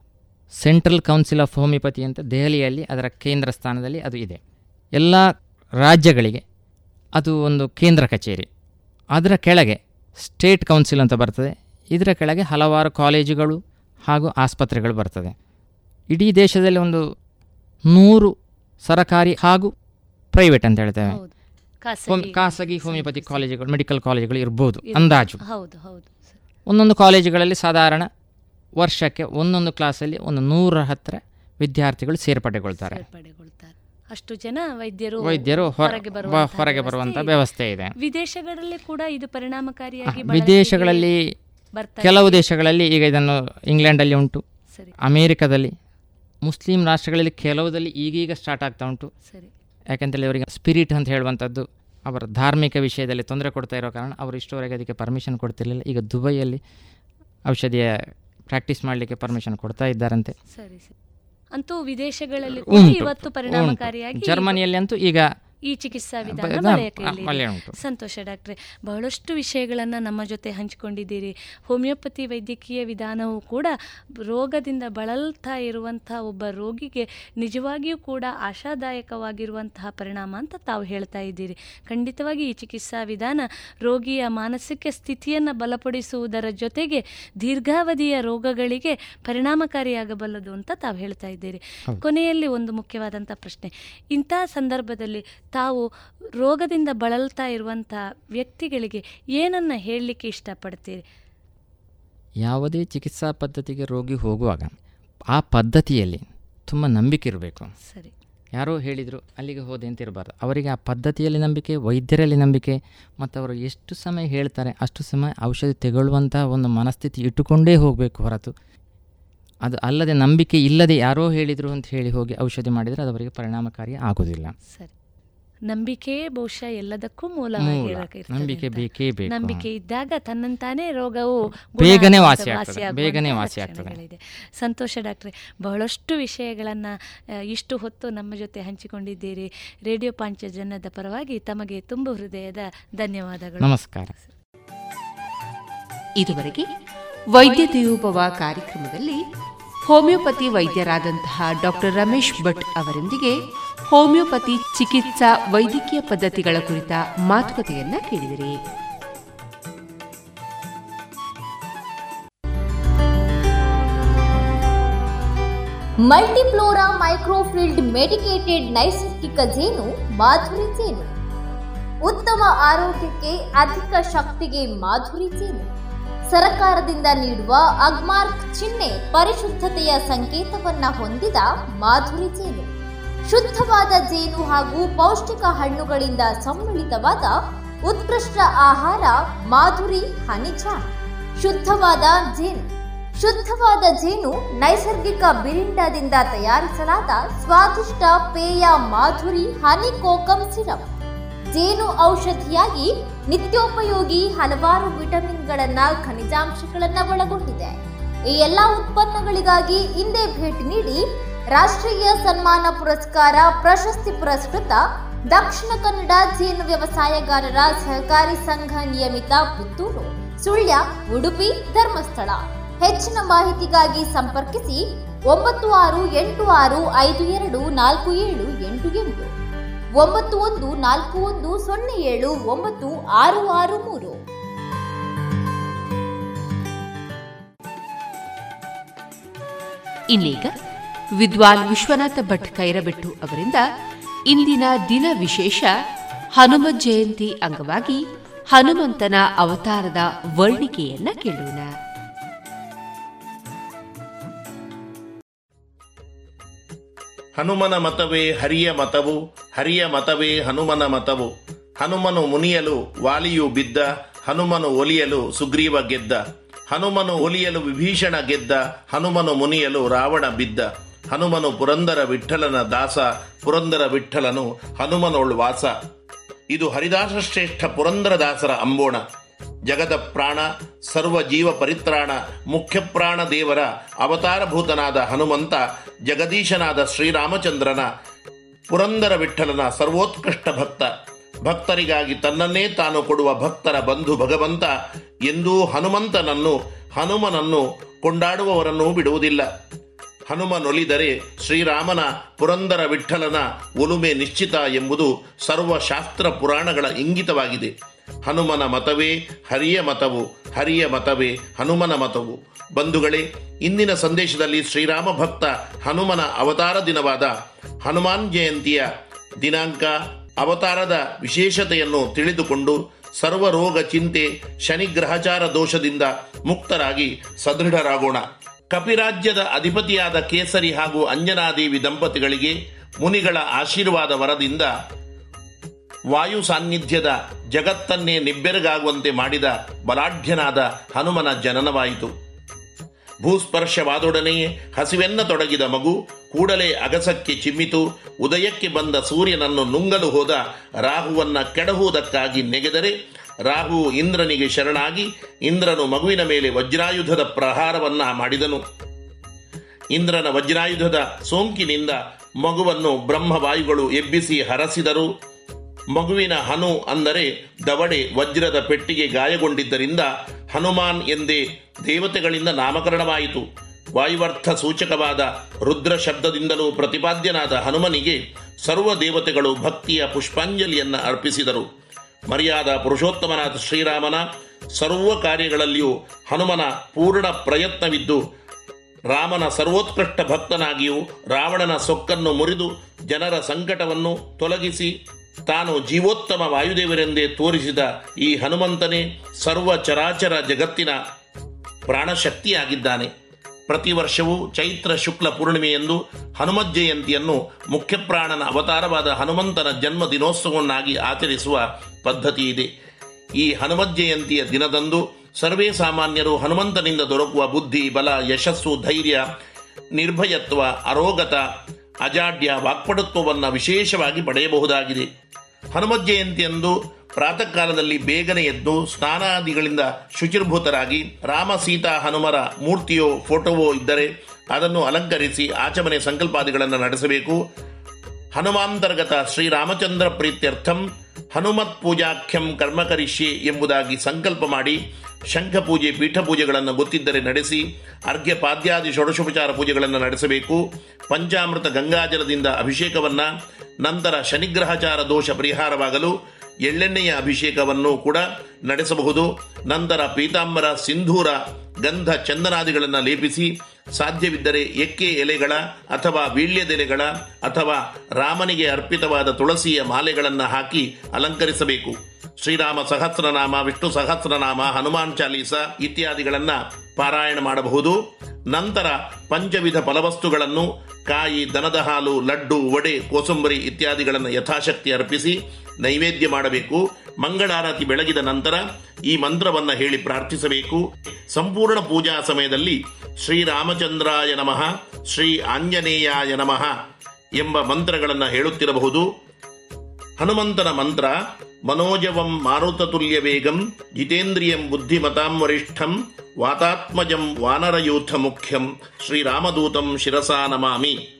ಸೆಂಟ್ರಲ್ ಕೌನ್ಸಿಲ್ ಆಫ್ ಹೋಮಿಯೋಪತಿ ಅಂತ ದೆಹಲಿಯಲ್ಲಿ ಅದರ ಕೇಂದ್ರ ಸ್ಥಾನದಲ್ಲಿ ಅದು ಇದೆ. ಎಲ್ಲ ರಾಜ್ಯಗಳಿಗೆ ಅದು ಒಂದು ಕೇಂದ್ರ ಕಚೇರಿ. ಅದರ ಕೆಳಗೆ ಸ್ಟೇಟ್ ಕೌನ್ಸಿಲ್ ಅಂತ ಬರ್ತದೆ. ಇದರ ಕೆಳಗೆ ಹಲವಾರು ಕಾಲೇಜುಗಳು ಹಾಗೂ ಆಸ್ಪತ್ರೆಗಳು ಬರ್ತದೆ. ಇಡೀ ದೇಶದಲ್ಲಿ ಒಂದು ನೂರು ಸರಕಾರಿ ಹಾಗೂ ಪ್ರೈವೇಟ್ ಅಂತ ಹೇಳ್ತೇವೆ. ಖಾಸಗಿ ಹೋಮ್- ಖಾಸಗಿ ಹೋಮಿಯೋಪತಿ ಕಾಲೇಜುಗಳು ಮೆಡಿಕಲ್ ಕಾಲೇಜುಗಳು ಇರ್ಬೋದು ಅಂದಾಜು. ಹೌದು ಹೌದು ಒಂದೊಂದು ಕಾಲೇಜುಗಳಲ್ಲಿ ಸಾಧಾರಣ ವರ್ಷಕ್ಕೆ ಒಂದೊಂದು ಕ್ಲಾಸಲ್ಲಿ ಒಂದು ನೂರ ಹತ್ತಿರ ವಿದ್ಯಾರ್ಥಿಗಳು ಸೇರ್ಪಡೆಗೊಳ್ತಾರೆ. ಅಷ್ಟು ಜನ ವೈದ್ಯರು ವೈದ್ಯರು ಹೊರ- ಹೊರಗೆ ಬ- ಬರುವಂತಹ ಹೊರಗೆ ವ್ಯವಸ್ಥೆ ಇದೆ. ವ್ಯವಸ್ಥೆ ಇದೆ. ವಿದೇಶಗಳಲ್ಲಿ ಕೂಡ ಇದು ಪರಿಣಾಮಕಾರಿಯಾಗಿ ವಿದೇಶಗಳಲ್ಲಿ ಕೆಲವು ದೇಶಗಳಲ್ಲಿ ಈಗ ಇದನ್ನು ಇಂಗ್ಲೆಂಡಲ್ಲಿ ಉಂಟು ಸರಿ. ಅಮೇರಿಕದಲ್ಲಿ ಮುಸ್ಲಿಂ ರಾಷ್ಟ್ರಗಳಲ್ಲಿ ಕೆಲವುದಲ್ಲಿ ಈಗೀಗ ಸ್ಟಾರ್ಟ್ ಆಗ್ತಾ ಉಂಟು. ಸರಿ. ಯಾಕೆಂತೇಳಿ ಅವರಿಗೆ ಸ್ಪಿರಿಟ್ ಅಂತ ಹೇಳುವಂಥದ್ದು ಅವರ ಧಾರ್ಮಿಕ ವಿಷಯದಲ್ಲಿ ತೊಂದರೆ ಕೊಡ್ತಾ ಇರೋ ಕಾರಣ ಅವರು ಇಷ್ಟವರೆಗೆ ಅದಕ್ಕೆ ಪರ್ಮಿಷನ್ ಕೊಡ್ತಿರಲಿಲ್ಲ. ಈಗ ದುಬೈಯಲ್ಲಿ ಔಷಧಿಯ ಪ್ರಾಕ್ಟೀಸ್ ಮಾಡಲಿಕ್ಕೆ ಪರ್ಮಿಷನ್ ಕೊಡ್ತಾ ಇದ್ದಾರಂತೆ. ಸರಿ ಸರಿ. ಅಂತೂ ವಿದೇಶಗಳಲ್ಲಿ ಇವತ್ತು ಪರಿಣಾಮಕಾರಿಯಾಗಿ ಜರ್ಮನಿಯಲ್ಲಿ ಅಂತೂ ಈಗ ಈ ಚಿಕಿತ್ಸಾ ವಿಧಾನ ಬಳಕೆಯಲ್ಲಿ ಸಂತೋಷ ಡಾಕ್ಟ್ರೆ ಬಹಳಷ್ಟು ವಿಷಯಗಳನ್ನು ನಮ್ಮ ಜೊತೆ ಹಂಚಿಕೊಂಡಿದ್ದೀರಿ. ಹೋಮಿಯೋಪತಿ ವೈದ್ಯಕೀಯ ವಿಧಾನವು ಕೂಡ ರೋಗದಿಂದ ಬಳಲ್ತಾ ಇರುವಂತಹ ಒಬ್ಬ ರೋಗಿಗೆ ನಿಜವಾಗಿಯೂ ಕೂಡ ಆಶಾದಾಯಕವಾಗಿರುವಂತಹ ಪರಿಣಾಮ ಅಂತ ತಾವು ಹೇಳ್ತಾ ಇದ್ದೀರಿ. ಖಂಡಿತವಾಗಿ ಈ ಚಿಕಿತ್ಸಾ ವಿಧಾನ ರೋಗಿಯ ಮಾನಸಿಕ ಸ್ಥಿತಿಯನ್ನು ಬಲಪಡಿಸುವುದರ ಜೊತೆಗೆ ದೀರ್ಘಾವಧಿಯ ರೋಗಗಳಿಗೆ ಪರಿಣಾಮಕಾರಿಯಾಗಬಲ್ಲದು ಅಂತ ತಾವು ಹೇಳ್ತಾ ಇದ್ದೀರಿ. ಕೊನೆಯಲ್ಲಿ ಒಂದು ಮುಖ್ಯವಾದಂಥ ಪ್ರಶ್ನೆ. ಇಂಥ ಸಂದರ್ಭದಲ್ಲಿ ತಾವು ರೋಗದಿಂದ ಬಳಲ್ತಾ ಇರುವಂಥ ವ್ಯಕ್ತಿಗಳಿಗೆ ಏನನ್ನ ಹೇಳಲಿಕ್ಕೆ ಇಷ್ಟಪಡ್ತೀರಿ? ಯಾವುದೇ ಚಿಕಿತ್ಸಾ ಪದ್ಧತಿಗೆ ರೋಗಿ ಹೋಗುವಾಗ ಆ ಪದ್ಧತಿಯಲ್ಲಿ ತುಂಬ ನಂಬಿಕೆ ಇರಬೇಕು. ಸರಿ. ಯಾರೋ ಹೇಳಿದರು ಅಲ್ಲಿಗೆ ಹೋದೆ ಅಂತ ಇರಬಾರ್ದು. ಅವರಿಗೆ ಆ ಪದ್ಧತಿಯಲ್ಲಿ ನಂಬಿಕೆ ವೈದ್ಯರಲ್ಲಿ ನಂಬಿಕೆ ಮತ್ತು ಅವರು ಎಷ್ಟು ಸಮಯ ಹೇಳ್ತಾರೆ ಅಷ್ಟು ಸಮಯ ಔಷಧಿ ತೆಗೊಳ್ಳುವಂಥ ಒಂದು ಮನಸ್ಥಿತಿ ಇಟ್ಟುಕೊಂಡೇ ಹೋಗಬೇಕು ಹೊರತು. ಅದು ಅಲ್ಲದೆ ನಂಬಿಕೆ ಇಲ್ಲದೆ ಯಾರೋ ಹೇಳಿದರು ಅಂತ ಹೇಳಿ ಹೋಗಿ ಔಷಧಿ ಮಾಡಿದರೆ ಅದು ಅವರಿಗೆ ಪರಿಣಾಮಕಾರಿ ಆಗೋದಿಲ್ಲ ಸರಿ. ನಂಬಿಕೆಯೇ ಬಹುಶಃ ಎಲ್ಲದಕ್ಕೂ ಮೂಲ. ನಂಬಿಕೆ. ಬೇಕೇ ಬೇಕು. ನಂಬಿಕೆ ಇದ್ದಾಗ ತನ್ನಂತಾನೇ ರೋಗವು ಬೇಗನೆ ವಾಸಿ ಆಗ್ತದೆ. ಬೇಗನೆ ವಾಸಿ ಆಗ್ತದೆ. ಸಂತೋಷ ಡಾಕ್ಟ್ರೆ ಬಹಳಷ್ಟು ವಿಷಯಗಳನ್ನು ಇಷ್ಟು ಹೊತ್ತು ನಮ್ಮ ಜೊತೆ ಹಂಚಿಕೊಂಡಿದ್ದೀರಿ ರೇಡಿಯೋ ಪಾಂಚಜನ್ಯದ ಪರವಾಗಿ ತಮಗೆ ತುಂಬ ಹೃದಯದ ಧನ್ಯವಾದಗಳು ನಮಸ್ಕಾರ ಇದುವರೆಗೆ ವೈದ್ಯ ದೇವೋಭವ ಕಾರ್ಯಕ್ರಮದಲ್ಲಿ ಹೋಮಿಯೋಪತಿ ವೈದ್ಯರಾದಂತಹ ಡಾಕ್ಟರ್ ರಮೇಶ್ ಭಟ್ ಅವರೊಂದಿಗೆ ಹೋಮಿಯೋಪತಿ ಚಿಕಿತ್ಸಾ ವೈದ್ಯಕೀಯ ಪದ್ಧತಿಗಳ ಕುರಿತ ಮಾತುಕತೆಯನ್ನ ಕೇಳಿದಿರಿ. ಮಲ್ಟಿಫ್ಲೋರಾ ಮೈಕ್ರೋಫಿಲ್ಡ್ ಮೆಡಿಕೇಟೆಡ್ ನೈಸರ್ಗಿಕ ಜೇನು, ಮಾಧುರಿ ಜೇನು. ಉತ್ತಮ ಆರೋಗ್ಯಕ್ಕೆ ಅಧಿಕ ಶಕ್ತಿಗೆ ಮಾಧುರಿ ಜೇನು. ಸರಕಾರದಿಂದ ನೀಡುವ ಅಗ್ಮಾರ್ಕ್ ಚಿಹ್ನೆ ಪರಿಶುದ್ಧತೆಯ ಸಂಕೇತವನ್ನ ಹೊಂದಿದ ಮಾಧುರಿ ಜೇನು. ಶುದ್ಧವಾದ ಜೇನು ಹಾಗೂ ಪೌಷ್ಟಿಕ ಹಣ್ಣುಗಳಿಂದ ಸಮ್ಮಿಳಿತವಾದ ಉತ್ಕೃಷ್ಟ ಆಹಾರ ಮಾಧುರಿ ಹನಿಜ ಶುದ್ಧವಾದ ಜೇನು. ಶುದ್ಧವಾದ ಜೇನು ನೈಸರ್ಗಿಕ ಬಿರಿಂಡದಿಂದ ತಯಾರಿಸಲಾದ ಸ್ವಾದಿಷ್ಟ ಪೇಯ ಮಾಧುರಿ ಹನಿ ಕೋಕಂ ಸಿರಪ್. ಜೇನು ಔಷಧಿಯಾಗಿ ನಿತ್ಯೋಪಯೋಗಿ ಹಲವಾರು ವಿಟಮಿನ್ಗಳನ್ನ, ಖನಿಜಾಂಶಗಳನ್ನ ಒಳಗೊಂಡಿದೆ. ಈ ಎಲ್ಲ ಉತ್ಪನ್ನಗಳಿಗಾಗಿ ಹಿಂದೆ ಭೇಟಿ ನೀಡಿ ರಾಷ್ಟ್ರೀಯ ಸನ್ಮಾನ ಪುರಸ್ಕಾರ ಪ್ರಶಸ್ತಿ ಪುರಸ್ಕೃತ ದಕ್ಷಿಣ ಕನ್ನಡ ಜೇನು ವ್ಯವಸಾಯಗಾರರ ಸಹಕಾರಿ ಸಂಘ ನಿಯಮಿತ ಪುತ್ತೂರು, ಸುಳ್ಯ, ಉಡುಪಿ, ಧರ್ಮಸ್ಥಳ. ಹೆಚ್ಚಿನ ಮಾಹಿತಿಗಾಗಿ ಸಂಪರ್ಕಿಸಿ ಒಂಬತ್ತು ಆರು ಎಂಟು ಆರು ಐದು ಎರಡು ನಾಲ್ಕು ಏಳು ಎಂಟು ಎಂಟು. ಒಂಬತ್ತು ಒಂದು ನಾಲ್ಕು ಒಂದು ಸೊನ್ನೆ ಏಳು ಒಂಬತ್ತು ಆರು ಆರು ಮೂರು. ಇನ್ನೀಗ ವಿದ್ವಾನ್ ವಿಶ್ವನಾಥ ಭಟ್ ಕೈರಬೆಟ್ಟು ಅವರಿಂದ ಇಂದಿನ ದಿನ ವಿಶೇಷ ಹನುಮ ಜಯಂತಿ ಅಂಗವಾಗಿ ಹನುಮಂತನ ಅವತಾರದ ವರ್ಣಿಕೆಯನ್ನ ಕೇಳೋಣ. ಹನುಮನ ಮತವೇ ಹರಿಯ ಮತವು, ಹರಿಯ ಮತವೇ ಹನುಮನ ಮತವು. ಹನುಮನು ಮುನಿಯಲು ವಾಲಿಯು ಬಿದ್ದ, ಹನುಮನು ಒಲಿಯಲು ಸುಗ್ರೀವ ಗೆದ್ದ. ಹನುಮನು ಒಲಿಯಲು ವಿಭೀಷಣ ಗೆದ್ದ, ಹನುಮನು ಮುನಿಯಲು ರಾವಣ ಬಿದ್ದ. ಹನುಮನು ಪುರಂದರ ವಿಠಲನ ದಾಸ, ಪುರಂದರ ವಿಠಲನು ಹನುಮನೋಳ್ ವಾಸ. ಇದು ಹರಿದಾಸ ಶ್ರೇಷ್ಠ ಪುರಂದರದಾಸರ ಅಂಬೋಣ. ಜಗದ ಪ್ರಾಣ, ಸರ್ವ ಜೀವ ಪರಿತ್ರಾಣ, ಮುಖ್ಯ ಪ್ರಾಣ ದೇವರ ಅವತಾರಭೂತನಾದ ಹನುಮಂತ, ಜಗದೀಶನಾದ ಶ್ರೀರಾಮಚಂದ್ರನ, ಪುರಂದರ ವಿಠಲನ ಸರ್ವೋತ್ಕೃಷ್ಟ ಭಕ್ತ. ಭಕ್ತರಿಗಾಗಿ ತನ್ನನ್ನೇ ತಾನು ಕೊಡುವ ಭಕ್ತರ ಬಂಧು ಭಗವಂತ, ಎಂದೂ ಹನುಮಂತನನ್ನು, ಹನುಮನನ್ನು ಕೊಂಡಾಡುವವರನ್ನು ಬಿಡುವುದಿಲ್ಲ. ಹನುಮನೊಲಿದರೆ ಶ್ರೀರಾಮನ ಪುರಂದರ ವಿಠಲನ ಒಲುಮೆ ನಿಶ್ಚಿತ ಎಂಬುದು ಸರ್ವಶಾಸ್ತ್ರ ಪುರಾಣಗಳ ಇಂಗಿತವಾಗಿದೆ. ಹನುಮನ ಮತವೇ ಹರಿಯ ಮತವು, ಹರಿಯ ಮತವೇ ಹನುಮನ ಮತವು. ಬಂಧುಗಳೇ, ಇಂದಿನ ಸಂದೇಶದಲ್ಲಿ ಶ್ರೀರಾಮ ಭಕ್ತ ಹನುಮನ ಅವತಾರ ದಿನವಾದ ಹನುಮಾನ್ ಜಯಂತಿಯ ದಿನಾಂಕ, ಅವತಾರದ ವಿಶೇಷತೆಯನ್ನು ತಿಳಿದುಕೊಂಡು ಸರ್ವ ರೋಗ ಚಿಂತೆ, ಶನಿಗ್ರಹಚಾರ ದೋಷದಿಂದ ಮುಕ್ತರಾಗಿ ಸದೃಢರಾಗೋಣ. ಕಪಿರಾಜ್ಯದ ಅಧಿಪತಿಯಾದ ಕೇಸರಿ ಹಾಗೂ ಅಂಜನಾದೇವಿ ದಂಪತಿಗಳಿಗೆ ಮುನಿಗಳ ಆಶೀರ್ವಾದ ವರದಿಂದ ವಾಯು ಸಾನ್ನಿಧ್ಯದ ಜಗತ್ತನ್ನೇ ನಿಬ್ಬೆರಗಾಗುವಂತೆ ಮಾಡಿದ ಬಲಾಢ್ಯನಾದ ಹನುಮನ ಜನನವಾಯಿತು. ಭೂಸ್ಪರ್ಶವಾದೊಡನೆಯೇ ಹಸಿವೆನ್ನ ತೊಡಗಿದ ಮಗು ಕೂಡಲೇ ಅಗಸಕ್ಕೆ ಚಿಮ್ಮಿತು. ಉದಯಕ್ಕೆ ಬಂದ ಸೂರ್ಯನನ್ನು ನುಂಗಲು ಹೋದ ರಾಹುವನ್ನ ಕೆಡಹುವುದಕ್ಕಾಗಿ ನೆಗೆದರೆ ರಾಹು ಇಂದ್ರನಿಗೆ ಶರಣಾಗಿ ಇಂದ್ರನು ಮಗುವಿನ ಮೇಲೆ ವಜ್ರಾಯುಧದ ಪ್ರಹಾರವನ್ನ ಮಾಡಿದನು. ಇಂದ್ರನ ವಜ್ರಾಯುಧದ ಸೋಂಕಿನಿಂದ ಮಗುವನ್ನು ಬ್ರಹ್ಮವಾಯುಗಳು ಎಬ್ಬಿಸಿ ಹರಸಿದರು. ಮಗುವಿನ ಹನು ಅಂದರೆ ದವಡೆ ವಜ್ರದ ಪೆಟ್ಟಿಗೆ ಗಾಯಗೊಂಡಿದ್ದರಿಂದ ಹನುಮಾನ್ ಎಂದೇ ದೇವತೆಗಳಿಂದ ನಾಮಕರಣವಾಯಿತು. ವಾಯುವರ್ಥ ಸೂಚಕವಾದ ರುದ್ರ ಶಬ್ದದಿಂದಲೂ ಪ್ರತಿಪಾದ್ಯನಾದ ಹನುಮನಿಗೆ ಸರ್ವ ದೇವತೆಗಳು ಭಕ್ತಿಯ ಪುಷ್ಪಾಂಜಲಿಯನ್ನು ಅರ್ಪಿಸಿದರು. ಮರ್ಯಾದ ಪುರುಷೋತ್ತಮನಾದ ಶ್ರೀರಾಮನ ಸರ್ವ ಕಾರ್ಯಗಳಲ್ಲಿಯೂ ಹನುಮನ ಪೂರ್ಣ ಪ್ರಯತ್ನವಿದ್ದು, ರಾಮನ ಸರ್ವೋತ್ಕೃಷ್ಟ ಭಕ್ತನಾಗಿಯೂ ರಾವಣನ ಸೊಕ್ಕನ್ನು ಮುರಿದು ಜನರ ಸಂಕಟವನ್ನು ತೊಲಗಿಸಿ ತಾನು ಜೀವೋತ್ತಮ ವಾಯುದೇವರೆಂದೇ ತೋರಿಸಿದ ಈ ಹನುಮಂತನೇ ಸರ್ವ ಚರಾಚರ ಜಗತ್ತಿನ ಪ್ರಾಣಶಕ್ತಿಯಾಗಿದ್ದಾನೆ. ಪ್ರತಿ ವರ್ಷವೂ ಚೈತ್ರ ಶುಕ್ಲ ಪೂರ್ಣಿಮೆಯಂದು ಹನುಮತ್ ಜಯಂತಿಯನ್ನು ಮುಖ್ಯಪ್ರಾಣನ ಅವತಾರವಾದ ಹನುಮಂತನ ಜನ್ಮ ದಿನೋತ್ಸವವನ್ನಾಗಿ ಆಚರಿಸುವ ಪದ್ಧತಿ ಇದೆ. ಈ ಹನುಮತ್ ಜಯಂತಿಯ ದಿನದಂದು ಸರ್ವೇ ಸಾಮಾನ್ಯರು ಹನುಮಂತನಿಂದ ದೊರಕುವ ಬುದ್ಧಿ, ಬಲ, ಯಶಸ್ಸು, ಧೈರ್ಯ, ನಿರ್ಭಯತ್ವ, ಅರೋಗತ, ಅಜಾಡ್ಯ, ವಾಕ್ಪಟುತ್ವವನ್ನು ವಿಶೇಷವಾಗಿ ಪಡೆಯಬಹುದಾಗಿದೆ. ಹನುಮತ್ ಜಯಂತಿಯಂದು ಪ್ರಾತಃ ಕಾಲದಲ್ಲಿ ಬೇಗನೆ ಎದ್ದು ಸ್ನಾನಾದಿಗಳಿಂದ ಶುಚಿರ್ಭೂತರಾಗಿ ರಾಮ, ಸೀತಾ, ಹನುಮರ ಮೂರ್ತಿಯೋ, ಫೋಟೋವೋ ಇದ್ದರೆ ಅದನ್ನು ಅಲಂಕರಿಸಿ ಆಚಮನೆ ಸಂಕಲ್ಪಾದಿಗಳನ್ನು ನಡೆಸಬೇಕು. ಹನುಮಾಂತರ್ಗತ ಶ್ರೀರಾಮಚಂದ್ರ ಪ್ರೀತ್ಯರ್ಥಂ ಹನುಮತ್ ಪೂಜಾಖ್ಯಂ ಕರ್ಮ ಕರಿಷ್ಯೆ ಎಂಬುದಾಗಿ ಸಂಕಲ್ಪ ಮಾಡಿ ಶಂಖ ಪೂಜೆ, ಪೀಠ ಪೂಜೆಗಳನ್ನು ಗೊತ್ತಿದ್ದರೆ ನಡೆಸಿ ಅರ್ಘ್ಯ ಪಾದ್ಯಾದಿ ಷೋಡಶೋಪಚಾರ ಪೂಜೆಗಳನ್ನು ನಡೆಸಬೇಕು. ಪಂಚಾಮೃತ ಗಂಗಾಜಲದಿಂದ ಅಭಿಷೇಕವನ್ನ, ನಂತರ ಶನಿಗ್ರಹಚಾರ ದೋಷ ಪರಿಹಾರವಾಗಲು ಎಳ್ಳೆಣ್ಣೆಯ ಅಭಿಷೇಕವನ್ನು ಕೂಡ ನಡೆಸಬಹುದು. ನಂತರ ಪೀತಾಂಬರ ಸಿಂಧೂರ ಗಂಧ ಚಂದನಾದಿಗಳನ್ನು ಲೇಪಿಸಿ, ಸಾಧ್ಯವಿದ್ದರೆ ಎಕ್ಕೆ ಎಲೆಗಳ ಅಥವಾ ವೀಳ್ಯದೆಲೆಗಳ ಅಥವಾ ರಾಮನಿಗೆ ಅರ್ಪಿತವಾದ ತುಳಸಿಯ ಮಾಲೆಗಳನ್ನು ಹಾಕಿ ಅಲಂಕರಿಸಬೇಕು. ಶ್ರೀರಾಮ ಸಹಸ್ರನಾಮ, ವಿಷ್ಣು ಸಹಸ್ರನಾಮ, ಹನುಮಾನ್ ಚಾಲೀಸ ಇತ್ಯಾದಿಗಳನ್ನು ಪಾರಾಯಣ ಮಾಡಬಹುದು. ನಂತರ ಪಂಚವಿಧ ಫಲವಸ್ತುಗಳನ್ನು, ಕಾಯಿ, ದನದ ಹಾಲು, ಲಡ್ಡು, ವಡೆ, ಕೋಸಂಬರಿ ಇತ್ಯಾದಿಗಳನ್ನು ಯಥಾಶಕ್ತಿ ಅರ್ಪಿಸಿ ನೈವೇದ್ಯ ಮಾಡಬೇಕು. ಮಂಗಳಾರತಿ ಬೆಳಗಿದ ನಂತರ ಈ ಮಂತ್ರವನ್ನ ಹೇಳಿ ಪ್ರಾರ್ಥಿಸಬೇಕು. ಸಂಪೂರ್ಣ ಪೂಜಾ ಸಮಯದಲ್ಲಿ ಶ್ರೀರಾಮಚಂದ್ರಾಯ ನಮಃ, ಶ್ರೀ ಆಂಜನೇಯಾಯ ನಮಃ ಎಂಬ ಮಂತ್ರಗಳನ್ನು ಹೇಳುತ್ತಿರಬಹುದು. ಹನುಮಂತನ ಮಂತ್ರ, ಮನೋಜವಂ ಮಾರುತತುಲ್ಯ ವೇಗಂ, ಜಿತೇಂದ್ರಿಯಂ ಬುದ್ಧಿಮತಾಂ ವರಿಷ್ಠಂ, ವಾತಾತ್ಮಜಂ ವಾನರಯೂಥ ಮುಖ್ಯಂ ಶ್ರೀರಾಮದೂತಂ ಶಿರಸಾ ನಮಾಮಿ.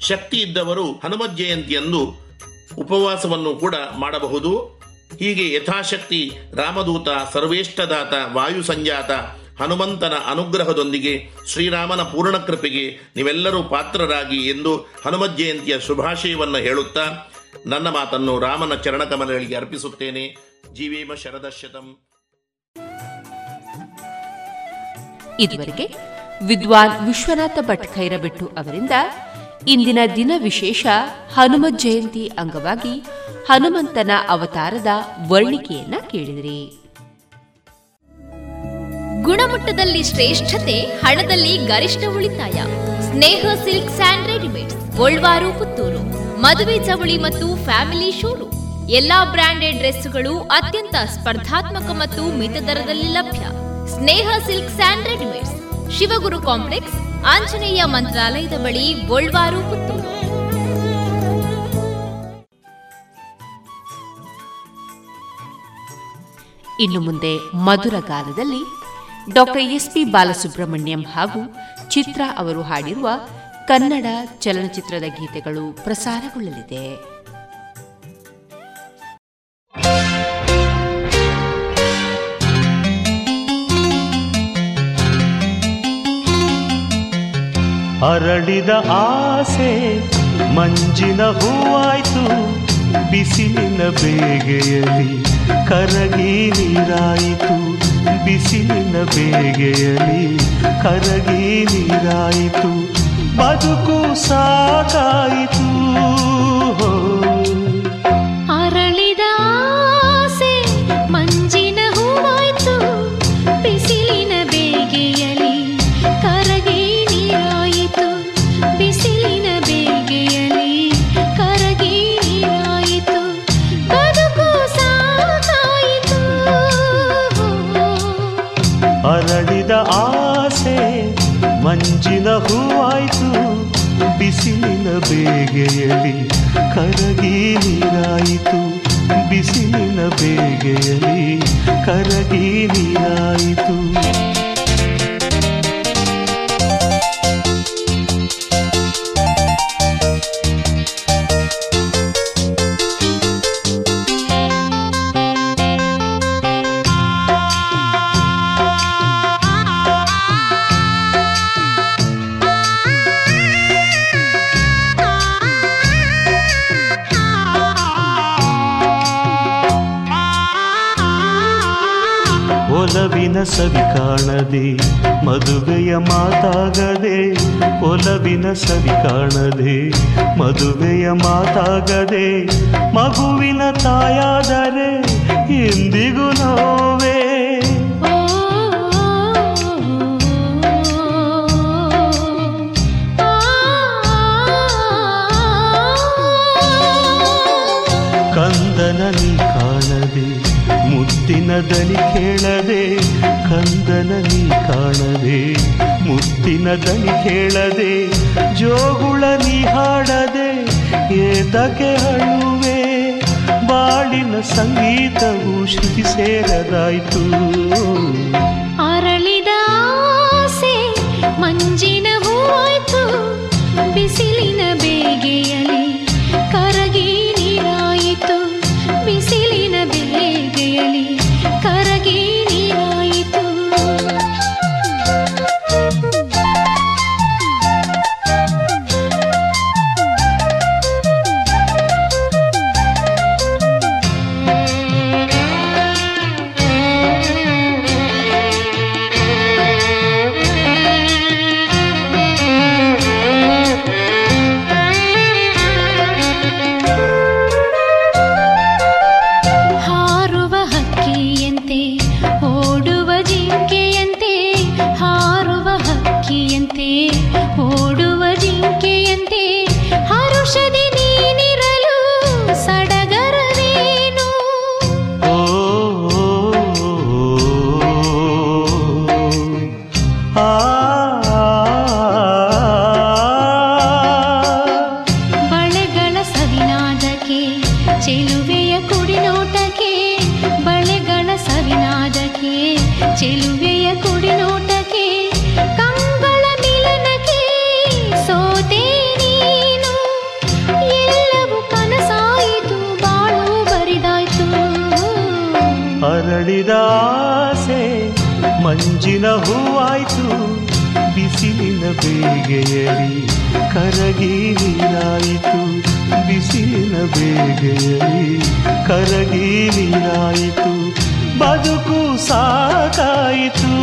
ಶಕ್ತಿ ಇದ್ದವರು ಹನುಮತ್ ಜಯಂತಿಯಂದು ಉಪವಾಸವನ್ನು ಕೂಡ ಮಾಡಬಹುದು. ಹೀಗೆ ಯಥಾಶಕ್ತಿ, ರಾಮದೂತ, ಸರ್ವೇಷ್ಟದಾತ, ವಾಯು ಸಂಜಾತ, ಹನುಮಂತನ ಅನುಗ್ರಹದೊಂದಿಗೆ ಶ್ರೀರಾಮನ ಪೂರ್ಣ ಕೃಪೆಗೆ ನೀವೆಲ್ಲರೂ ಪಾತ್ರರಾಗಿ ಎಂದು ಹನುಮ ಜಯಂತಿಯ ಶುಭಾಶಯವನ್ನು ಹೇಳುತ್ತಾ ನನ್ನ ಮಾತನ್ನು ರಾಮನ ಚರಣಕಮಲಗಳಿಗೆ ಅರ್ಪಿಸುತ್ತೇನೆ. ಜೀವೇಮ ಶರದಶತಂ ಇದುವರೆಗೆ ವಿದ್ವಾನ್ ವಿಶ್ವನಾಥ ಭಟ್ ಖೈರಬೆಟ್ಟು ಅವರಿಂದ ಇಂದಿನ ದಿನ ವಿಶೇಷ ಹನುಮ ಜಯಂತಿ ಅಂಗವಾಗಿ ಹನುಮಂತನ ಅವತಾರದ ವರ್ಣಿಕೆಯನ್ನ ಕೇಳಿದ್ರಿ. ಗುಣಮಟ್ಟದಲ್ಲಿ ಶ್ರೇಷ್ಠತೆ, ಹಣದಲ್ಲಿ ಗರಿಷ್ಠ ಉಳಿತಾಯ. Sneha silk and readymade Golwar, Puttur. ಮದುವೆ ಚವಳಿ ಮತ್ತು ಫ್ಯಾಮಿಲಿ ಶೋರೂಮ್. ಎಲ್ಲಾ ಬ್ರಾಂಡೆಡ್ ಡ್ರೆಸ್ಗಳು ಅತ್ಯಂತ ಸ್ಪರ್ಧಾತ್ಮಕ ಮತ್ತು ಮಿತ ದರದಲ್ಲಿ ಲಭ್ಯ. Sneha silks and readymades. Shivaguru complex Anjaneya ಮಂತ್ರಾಲಯದ ಬಳಿ ಪುತ್ತೂರು ಇನ್ನು ಮುಂದೆ ಮಧುರ ಗಾಲದಲ್ಲಿ ಡಾಕ್ಟರ್ ಎಸ್ ಪಿ ಬಾಲಸುಬ್ರಹ್ಮಣ್ಯಂ ಹಾಗೂ ಚಿತ್ರ ಅವರು ಹಾಡಿರುವ ಕನ್ನಡ ಚಲನಚಿತ್ರದ ಗೀತೆಗಳು ಪ್ರಸಾರಗೊಳ್ಳಲಿದೆ. ಅರಳಿದ ಆಸೆ ಮಂಜಿನ ಹೂವಾಯ್ತು ಬಿಸಿಲಿನ ಬೇಗೆಯಲ್ಲಿ ಕರಗಿ ನೀರಾಯಿತು ಬಿಸಿಲಿನ ಬೇಗೆಯಲಿ ಕರಗಿ ನೀರಾಯಿತು ಬದುಕು ಸಾಕಾಯಿತು. ಮಂಜಿನ ಹೂವಾಯ್ತು ಬಿಸಿಲಿನ ಬೇಗೆಯಲ್ಲಿ ಕರಗಿ ನೀರಾಯಿತು. ಬಿಸಿಲಿನ ಬೇಗೆಯಲ್ಲಿ ಕರಗಿ ನೀರಾಯಿತು. ಕಾಣದೆ ಮದುವೆಯ ಮಾತಾಗದೆ ಒಲವಿನ ಸವಿ ಕಾಣದೆ ಮದುವೆಯ ಮಾತಾಗದೆ ಮಗುವಿನ ತಾಯಾದರೆ ಎಂದಿಗೂ ನೋವೇ ಮುತ್ತಿನ ದನಿ ಕೇಳದೆ ಕಂದನ ಕಾಣದೆ ಮುತ್ತಿನದಲ್ಲಿ ಕೇಳದೆ ಜೋಗುಳ ನೀ ಹಾಡದೆ ಏತಕ್ಕೆ ಹಳುವೆ ಬಾಳಿನ ಸಂಗೀತವು ಶ್ರುತಿ ಸೇರದಾಯ್ತು. ಅರಳಿದ ಮಂಜಿನ ಹೂವಾಯ್ತು ಬಿಸಿಲಿನ ಬೇಗೆಯಲಿ ಕರಗಿ ನೀರಾಯಿತು. ಬಿಸಿಲಿನ ಬೇಗೆಯಲಿ ಕರಗಿ ನೀರಾಯಿತು. ಬದುಕು ಸಾಕಾಯಿತು.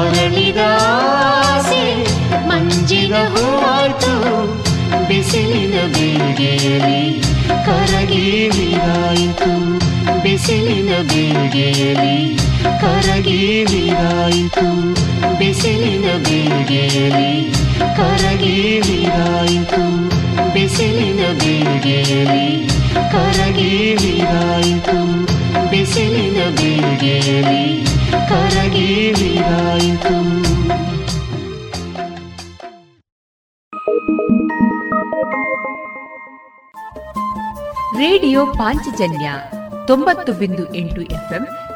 ಅರಳಿದ ಆಸೆ ಮಂಜಿನ ಹೂವಾಯ್ತು ಬಿಸಿಲಿನ ಬೇಗೆಯಲಿ ಕರಗಿ ನೀರಾಯಿತು. ಬಿಸಿಲಿನ ಬೇಗೆಯಲಿ ಕರಗಿ ನೀರಾಯಿತು ಬಿಸಿಲಿನ ಬೇಗೆಯಲಿ ಕರಗಿ ನೀರಾಯಿತು ಬಿಸಿಲಿನ ಬೇಗೆಯಲಿ ಕರಗಿ ನೀರಾಯಿತು ಬಿಸಿಲಿನ ಬೇಗೆಯಲಿ ಕರಗಿ ನೀರಾಯಿತು ರೇಡಿಯೋ ಪಾಂಚಜನ್ಯ ತೊಂಬತ್ತು ಬಿಂದು ಎಂಟು ಎಫ್ಎಂ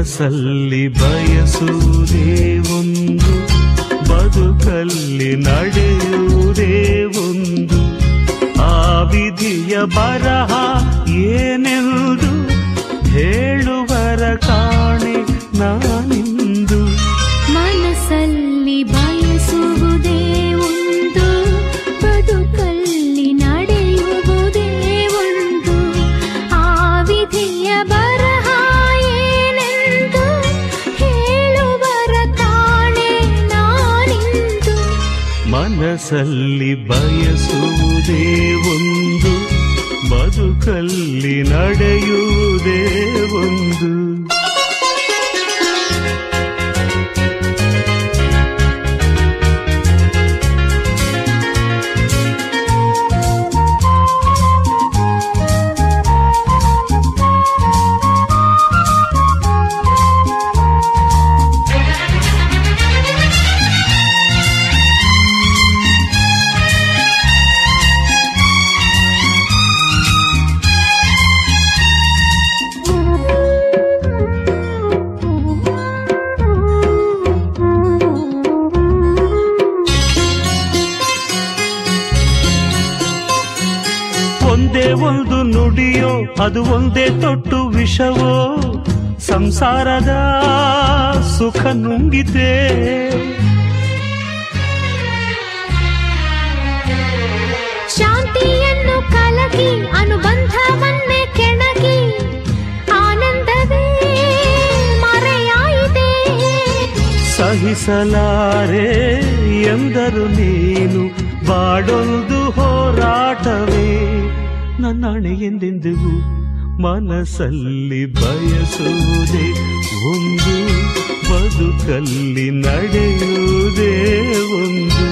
ಮನಸ್ಸಲ್ಲಿ ಬಯಸುವುದೇ ಒಂದು, ಬದುಕಲ್ಲಿ ನಡೆಯುವುದೇ ಒಂದು. ಆ ವಿಧಿಯ ಬರಹ ಏನೆಂದು ಹೇಳುವರ ಕಾಣೆ ನಾನಿಂದು. ಮನಸ್ಸಲ್ಲಿ ಬಯಸುವುದೇ ಮನಸ್ಸಲ್ಲಿ ಬಯಸುವುದೇ ಒಂದು ಬದುಕಲ್ಲಿ ನಡೆಯುವುದೇ ಒಂದು. ಅದು ಒಂದೇ ತೊಟ್ಟು ವಿಷವೋ? ಸಂಸಾರದ ಸುಖ ನುಂಗಿದೆ ಶಾಂತಿಯನ್ನು ಕಲಕಿ ಅನುಬಂಧವನ್ನೇ ಕೆಣಕಿ ಆನಂದವೇ ಮರೆಯಾಯಿತೆ? ಸಹಿಸಲಾರೆ ಎಂದರು ನೀನು ಬಾಡೊಂದು ಹೋರಾಟವೇ? ನನ್ನಣೆ ಎಂದೆಂದಿಗೂ ಮನಸ್ಸಲ್ಲಿ ಬಯಸುವುದೇ ಒಂದು ಬದುಕಲ್ಲಿ ನಡೆಯುವುದೇ ಒಂದು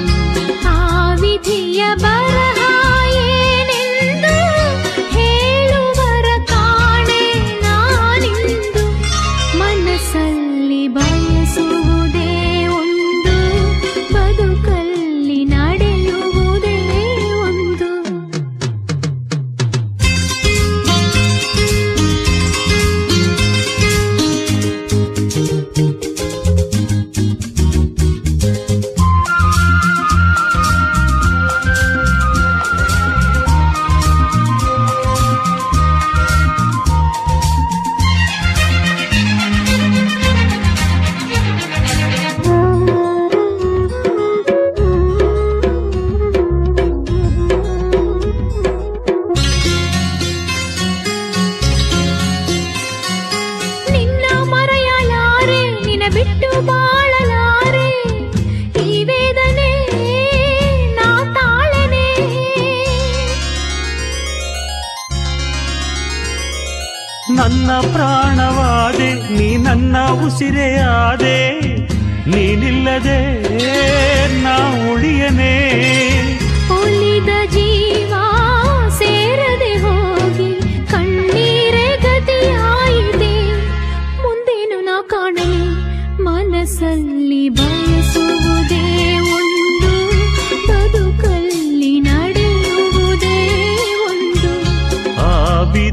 ಆ ವಿಧಿಯ ಬರಹ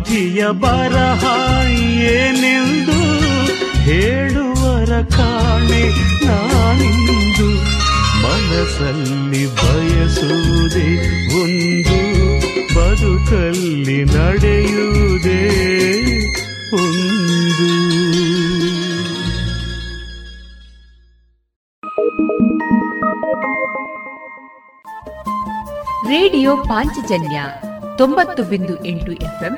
ವಿಧಿಯ ಬರಹ ಏನೆಂದು ಹೇಳುವರ ಕಾಣೆ ನಾನಿಂದು. ಮನಸ್ಸಲ್ಲಿ ಬಯಸುವುದೇ ಒಂದು, ಬದುಕಲ್ಲಿ ನಡೆಯುವುದೇ ಒಂದು. ರೇಡಿಯೋ ಪಾಂಚಜನ್ಯ ತೊಂಬತ್ತು ಬಿಂದು ಎಂಟು ಎಫ್ಎಂ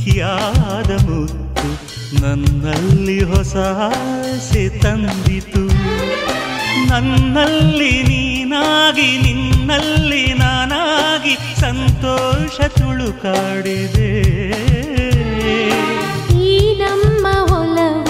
ಸಿಹಿಯಾದ ಮುತ್ತು ನನ್ನಲ್ಲಿ ಹೊಸ ಆಸೆ ತಂದಿತು. ನನ್ನಲ್ಲಿ ನೀನಾಗಿ, ನಿನ್ನಲ್ಲಿ ನಾನಾಗಿ ಸಂತೋಷ ತುಳುಕಾಡಿದೆ ಈ ನಮ್ಮ ಹೊಲವು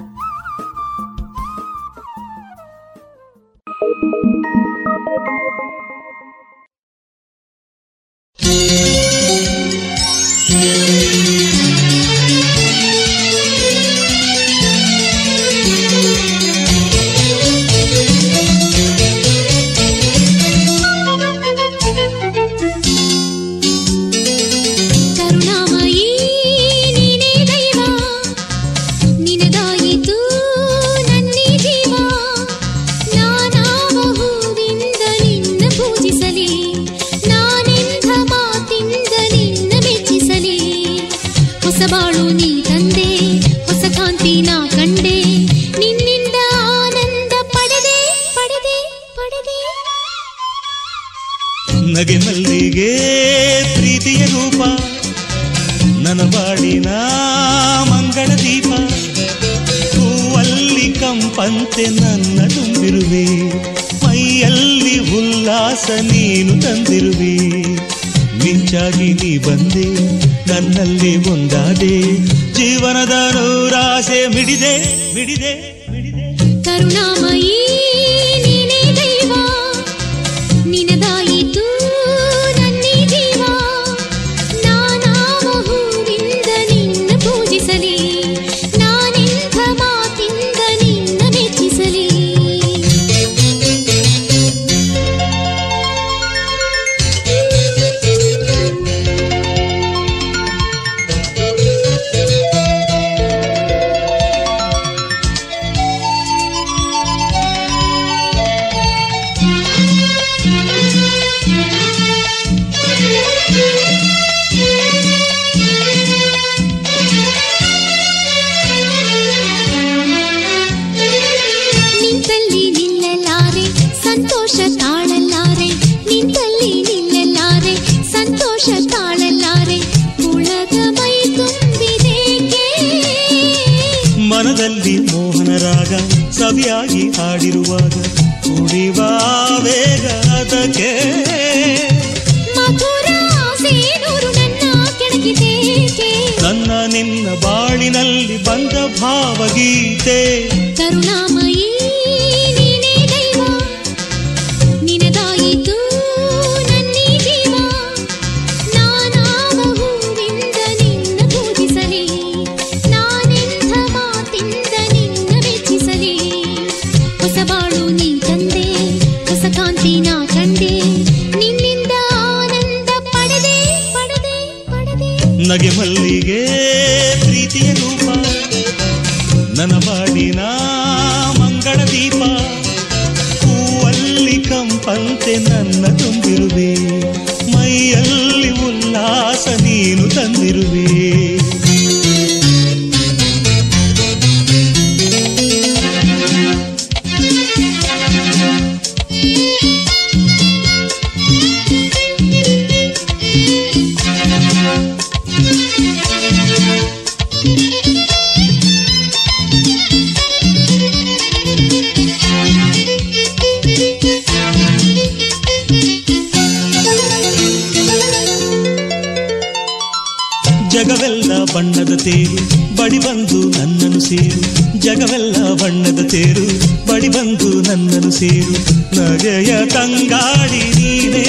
ಜಗವೆಲ್ಲ ಬಣ್ಣದ ತೇರು ಬಡಿ ಬಂದು ನನ್ನನ್ನು ಸೇರು ಜಗವೆಲ್ಲ ಬಣ್ಣದ ತೇರು ಬಡಿ ಬಂದು ನನ್ನನ್ನು ಸೇರು ನಗೆಯ ತಂಗಾಡಿ ನೀನೇ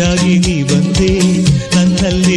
ಸಾಕ್ಷಿಯಾಗಿ ನೀ ಬಂದೆ ನನ್ನಲ್ಲಿ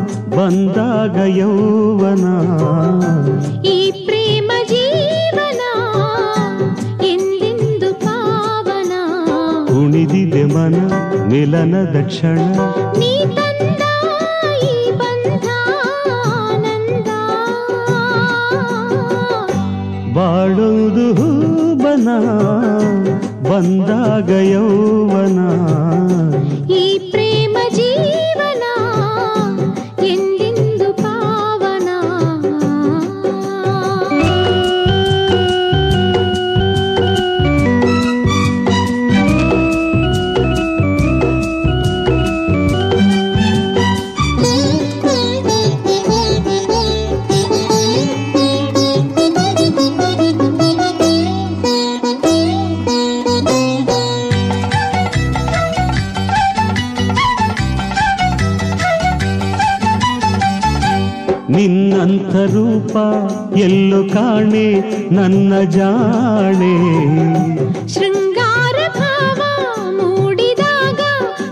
ಬಂದಾಗ ಯೌವನ. ಈ ಪ್ರೇಮ ಜೀವನ ಎಂದೆಂದು ಪಾವನ? ಕುಣಿದಿದೆ ಮನ ಮಿಲನದ ಕ್ಷಣ. ನೀ ತಂದ ಈ ಬಂಧ ಆನಂದ ಬಾಳೋದು ಹೂಬನ ಬಂದಾಗ ಯೌವನ. ನಿನ್ನಂಥ ರೂಪ ಎಲ್ಲು ಕಾಣೆ ನನ್ನ ಜಾಣೆ. ಶೃಂಗಾರ ಭಾವ ಮೂಡಿದಾಗ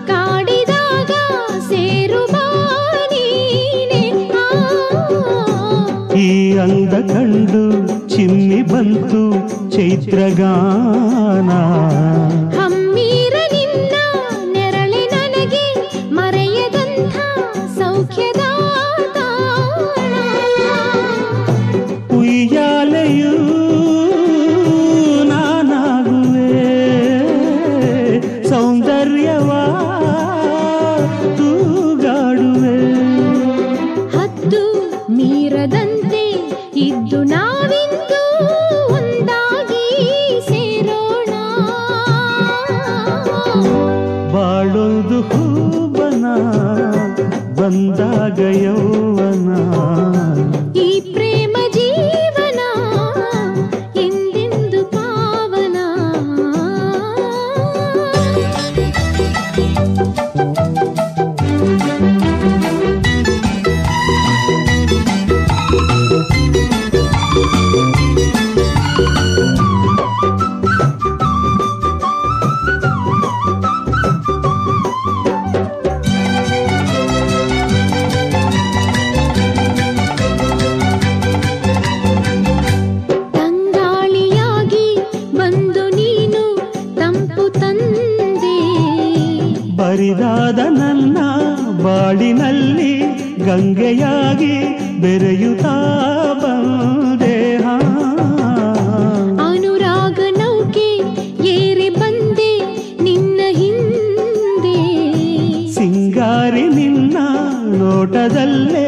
ಕಾಡಿದಾಗ. ಈ ಅಂದ ಕಂಡು ಚಿನ್ನಿ ಬಂತು ಚೈತ್ರಗಾನ. ತಂದೆ. ಬರಿದಾದ ನನ್ನ ಬಾಳಿನಲ್ಲಿ ಗಂಗೆಯಾಗಿ ಬೆರೆಯುತ್ತಾ ಬಂದೆ. ಅನುರಾಗ ನೌಕೆ ಏರಿ ಬಂದೆ ನಿನ್ನ ಹಿಂದೆ. ಸಿಂಗಾರಿ ನಿನ್ನ ನೋಟದಲ್ಲೇ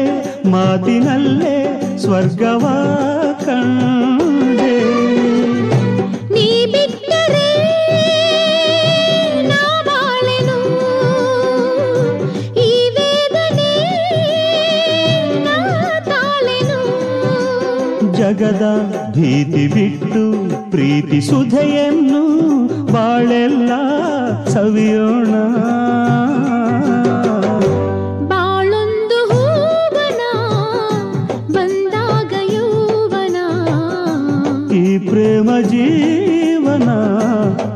ಮಾತಿನಲ್ಲೇ ಸ್ವರ್ಗವಾ ಜಗದ ಭೀತಿ ಬಿಟ್ಟು ಪ್ರೀತಿ ಸುಧೆಯನ್ನು ಬಾಳೆಲ್ಲ ಸವಿಯೋಣ. ಬಾಳೊಂದು ಹೂವನ ಬಂದಾಗ ಯೌವನ. ಈ ಪ್ರೇಮ ಜೀವನ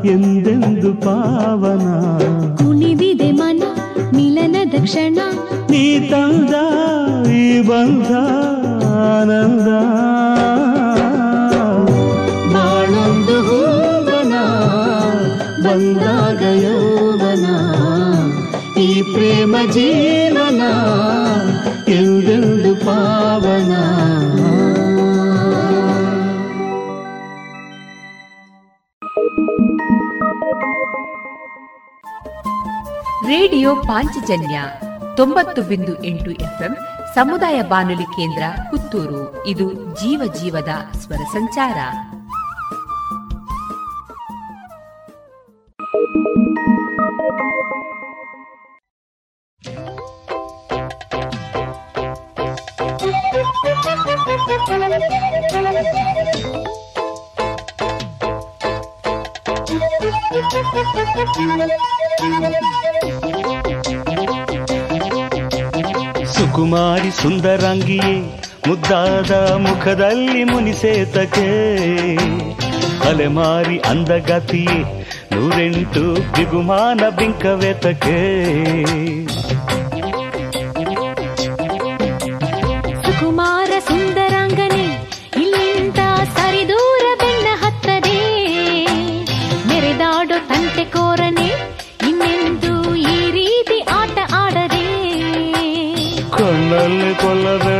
ಎಂದೆಂದು ಪಾವನ. ಕುಣಿದಿದೆ ಮನ ಮಿಲನದ ಕ್ಷಣ. ನೀ ತಂದ ಈ ಬಂಧ ಆನಂದ ಬಾಳೊಂದು ಹೂವನ ಬಂದಾಗ ಯೌವನ ಈ ಪ್ರೇಮ ಜೀವನ ಎಂದೆಂದು ಪಾವನ ರೇಡಿಯೋ ಪಾಂಚಜನ್ಯ ತೊಂಬತ್ತು ಬಿಂದು ಎಂಟು ಎಫ್ಎಂ ಸಮುದಾಯ ಬಾನುಲಿ ಕೇಂದ್ರ ಪುತ್ತೂರು ಇದು ಜೀವ ಜೀವದ ಸ್ವರ ಸಂಚಾರ. ಸುಕುಮಾರಿ ಸುಂದರಂಗಿಯೇ ಮುದ್ದಾದ ಮುಖದಲ್ಲಿ ಮುನಿಸೇತಕೆ ಅಲೆಮಾರಿ ಅಂದಗತಿಯೇ ನೂರೆಂಟು ಬಿಗುಮಾನ ಬಿಂಕವೇತಕೆ ಸುಕುಮಾರ ಸುಂದರಾಂಗನೆ ಇಲ್ಲಿಂದ ಸರಿದೂರ ಬೆನ್ನ ಹತ್ತದೆ. ಮೆರೆದಾಡೋ ತಂಟೆ ಕೋರನೆ ಇನ್ನೆಂದು ಈ ರೀತಿ ಆಟ ಆಡದೆ. ಕಣ್ಣಲ್ಲಿ ಕೊಲ್ಲಬೇಡವೇ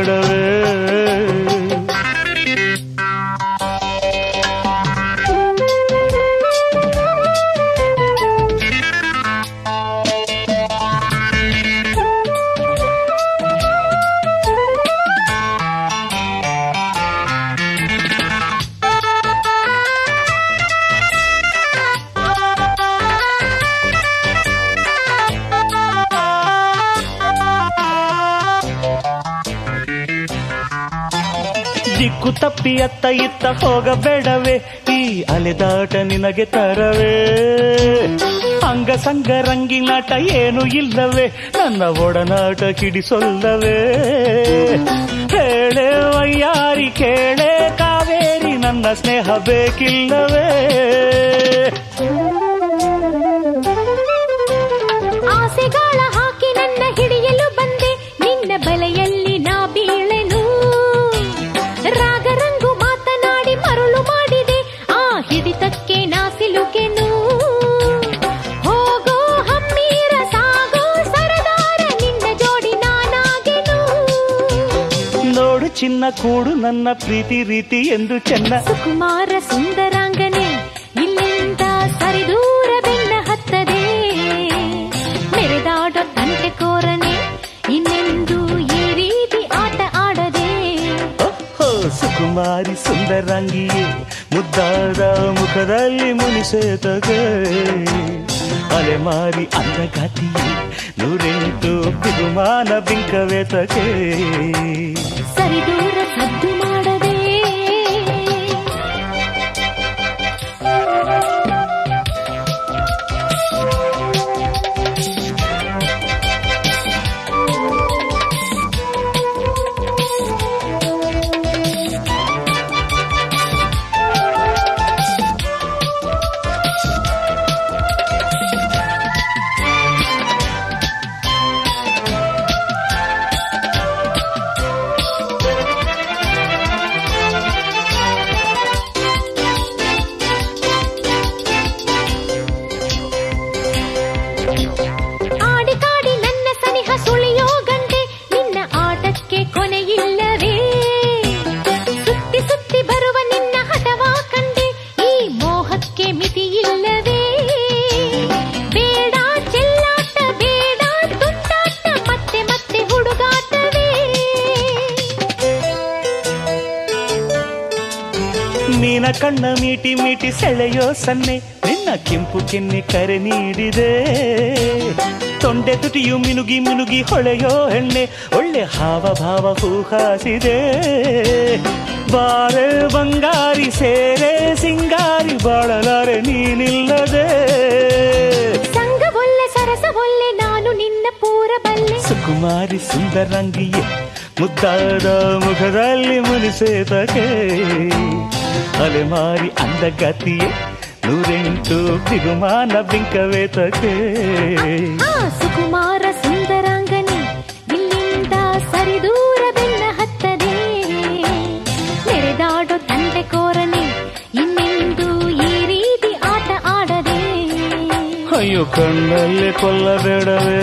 ಅತ್ತ ಇತ್ತ ಹೋಗಬೇಡವೇ. ಈ ಅಲೆದಾಟ ನಿನಗೆ ತರವೇ. ಅಂಗ ಸಂಗ ರಂಗಿನಾಟ ಏನು ಇಲ್ಲವೇ. ನನ್ನ ಒಡನಾಟ ಕಿಡಿಸೊಲ್ಲವೇ ಹೇಳೆ ವಯ್ಯಾರಿ, ಕೇಳೆ ಕಾವೇರಿ, ನನ್ನ ಸ್ನೇಹ ಬೇಕಿಲ್ಲವೇ. ನೋಡು ಕೂಡು ನನ್ನ ಪ್ರೀತಿ ರೀತಿ ಎಂದು ಚೆನ್ನ ಸುಕುಮಾರ ಸುಂದರಾಂಗನೆ ಇಲ್ಲಿಂದ ಸರಿದೂರ ಬೆನ್ನ ಹತ್ತದೆ. ಮೆರೆದಾಡೋ ತಂಟೆ ಕೋರನೆ ಇನ್ನೆಂದು ಈ ರೀತಿ ಆಟ ಆಡದೆ. ಓಹೋ ಸುಕುಮಾರಿ ಸುಂದರಾಂಗಿಯೇ ಮುದ್ದಾದ ಮುಖದಲ್ಲಿ ಮುನಿಸೇತದೆ ಅಲೆಮಾರಿ ಅಂದಗಾತಿಯೇ ನೂರೆಂಟು ಬಿಗುಮಾನ ಬಿಂಕವೇತಕೆ ಸರಿದೂರ ಸದ್ದು ಸೆಳೆಯೋ ಸನ್ನೆ ನಿನ್ನ ಕೆಂಪು ಕೆನ್ನೆ ಕರೆ ನೀಡಿದೆ. ತೊಂಡೆ ತುಟಿಯು ಮಿನುಗಿ ಮಿನುಗಿ ಹೊಳೆಯೋ ಹೆಣ್ಣೆ ಒಳ್ಳೆ ಹಾವ ಭಾವ ಹೂಹಾಸಿದೆ ಬಾರೆ ಬಂಗಾರಿ ಸೇರೆ ಸಿಂಗಾರಿ ಬಾಳಲಾರೆ ನೀನಿಲ್ಲದೆ. ಸಂಗವೊಲ್ಲೆ ಸರಸವೊಲ್ಲೆ ನಾನು ನಿನ್ನ ಪೂರಬಲ್ಲೆ. ಸುಕುಮಾರಿ ಸುಂದರಂಗಿಯೇ ಮುದ್ದಾದ ಮುಖದಲ್ಲಿ ಮುನಿಸೇತಕೆ. ಅಲೆಮಾರಿ ಅಂದಗತಿಯೇ ನೂರೆಂಟು ಬಿಗುಮಾನ ಬಿಂಕವೇತಕೆ ಆ ಸುಕುಮಾರ ಸುಂದರಾಂಗನೆ ಇಲ್ಲಿಂದ ಸರಿದೂರ ಬೆನ್ನ ಹತ್ತದೆ. ನೆರೆದಾಡೋ ತಂದೆ ಕೋರನೆ ಇನ್ನೆಂದು ಈ ರೀತಿ ಆಟ ಆಡದೆ. ಅಯ್ಯೋ ಕಣ್ಣಲ್ಲಿ ಕೊಲ್ಲಬೇಡವೇ.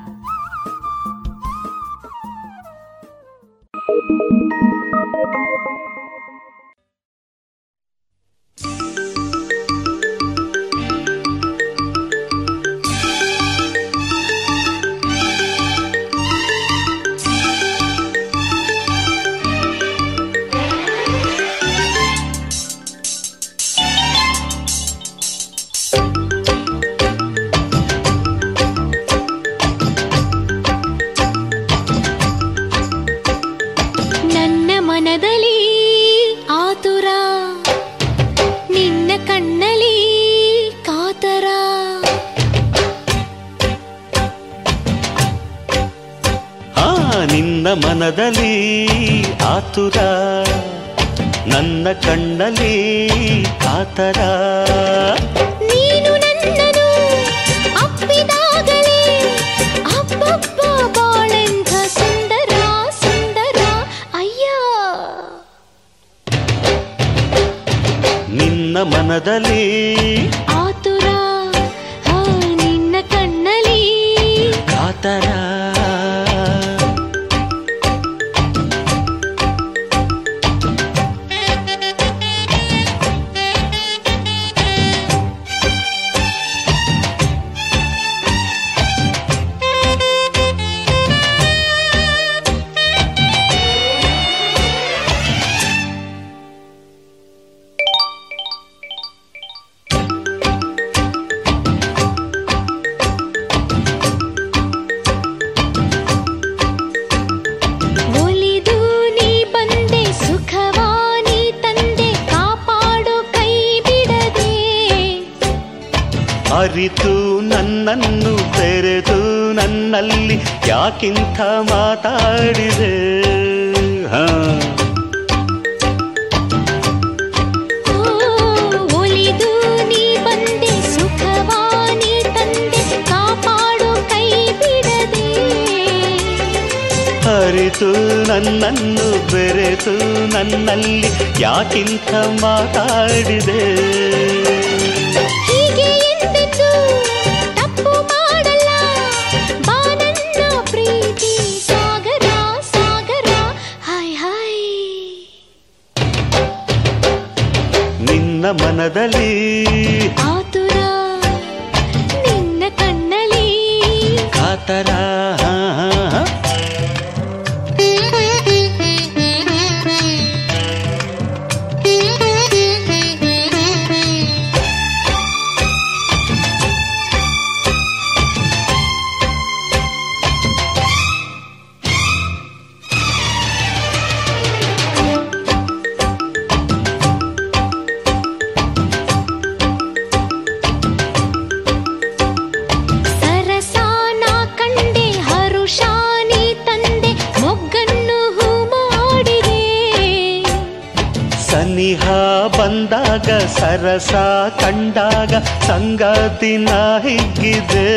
ಸನಿಹ ಬಂದಾಗ ಸರಸ ಕಂಡಾಗ ಸಂಗತಿ ನಾ ಹಿಗ್ಗಿದೆ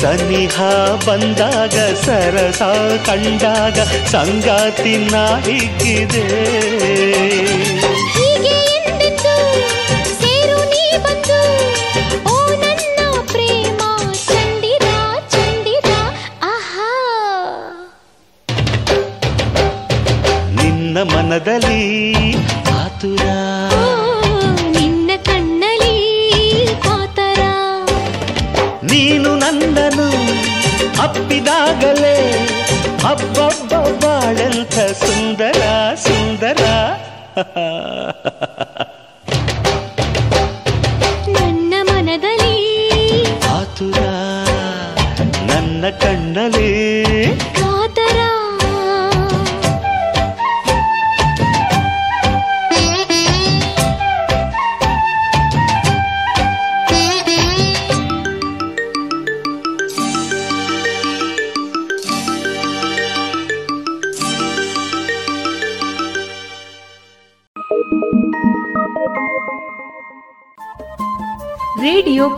ಸನಿಹ ಬಂದಾಗ ಸರಸ ಕಂಡಾಗ ಸಂಗಾತಿ ನಾ ಧ್ಯಾನದಲ್ಲಿ ಆತುರ ನಿನ್ನ ಕಣ್ಣಲಿ ಕಾತರ ನೀನು ನಂದನು ಅಪ್ಪಿದಾಗಲೇ ಅಬ್ಬಬ್ಬ ಬಾಳೆಂಥ ಸುಂದರ ಸುಂದರ.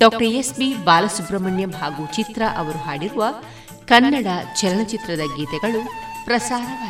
ಡಾಕ್ಟರ್ ಎಸ್ ಬಿ ಬಾಲಸುಬ್ರಹ್ಮಣ್ಯಂ ಹಾಗೂ ಚಿತ್ರ ಅವರು ಹಾಡಿರುವ ಕನ್ನಡ ಚಲನಚಿತ್ರದ ಗೀತೆಗಳು ಪ್ರಸಾರವಾಯಿತು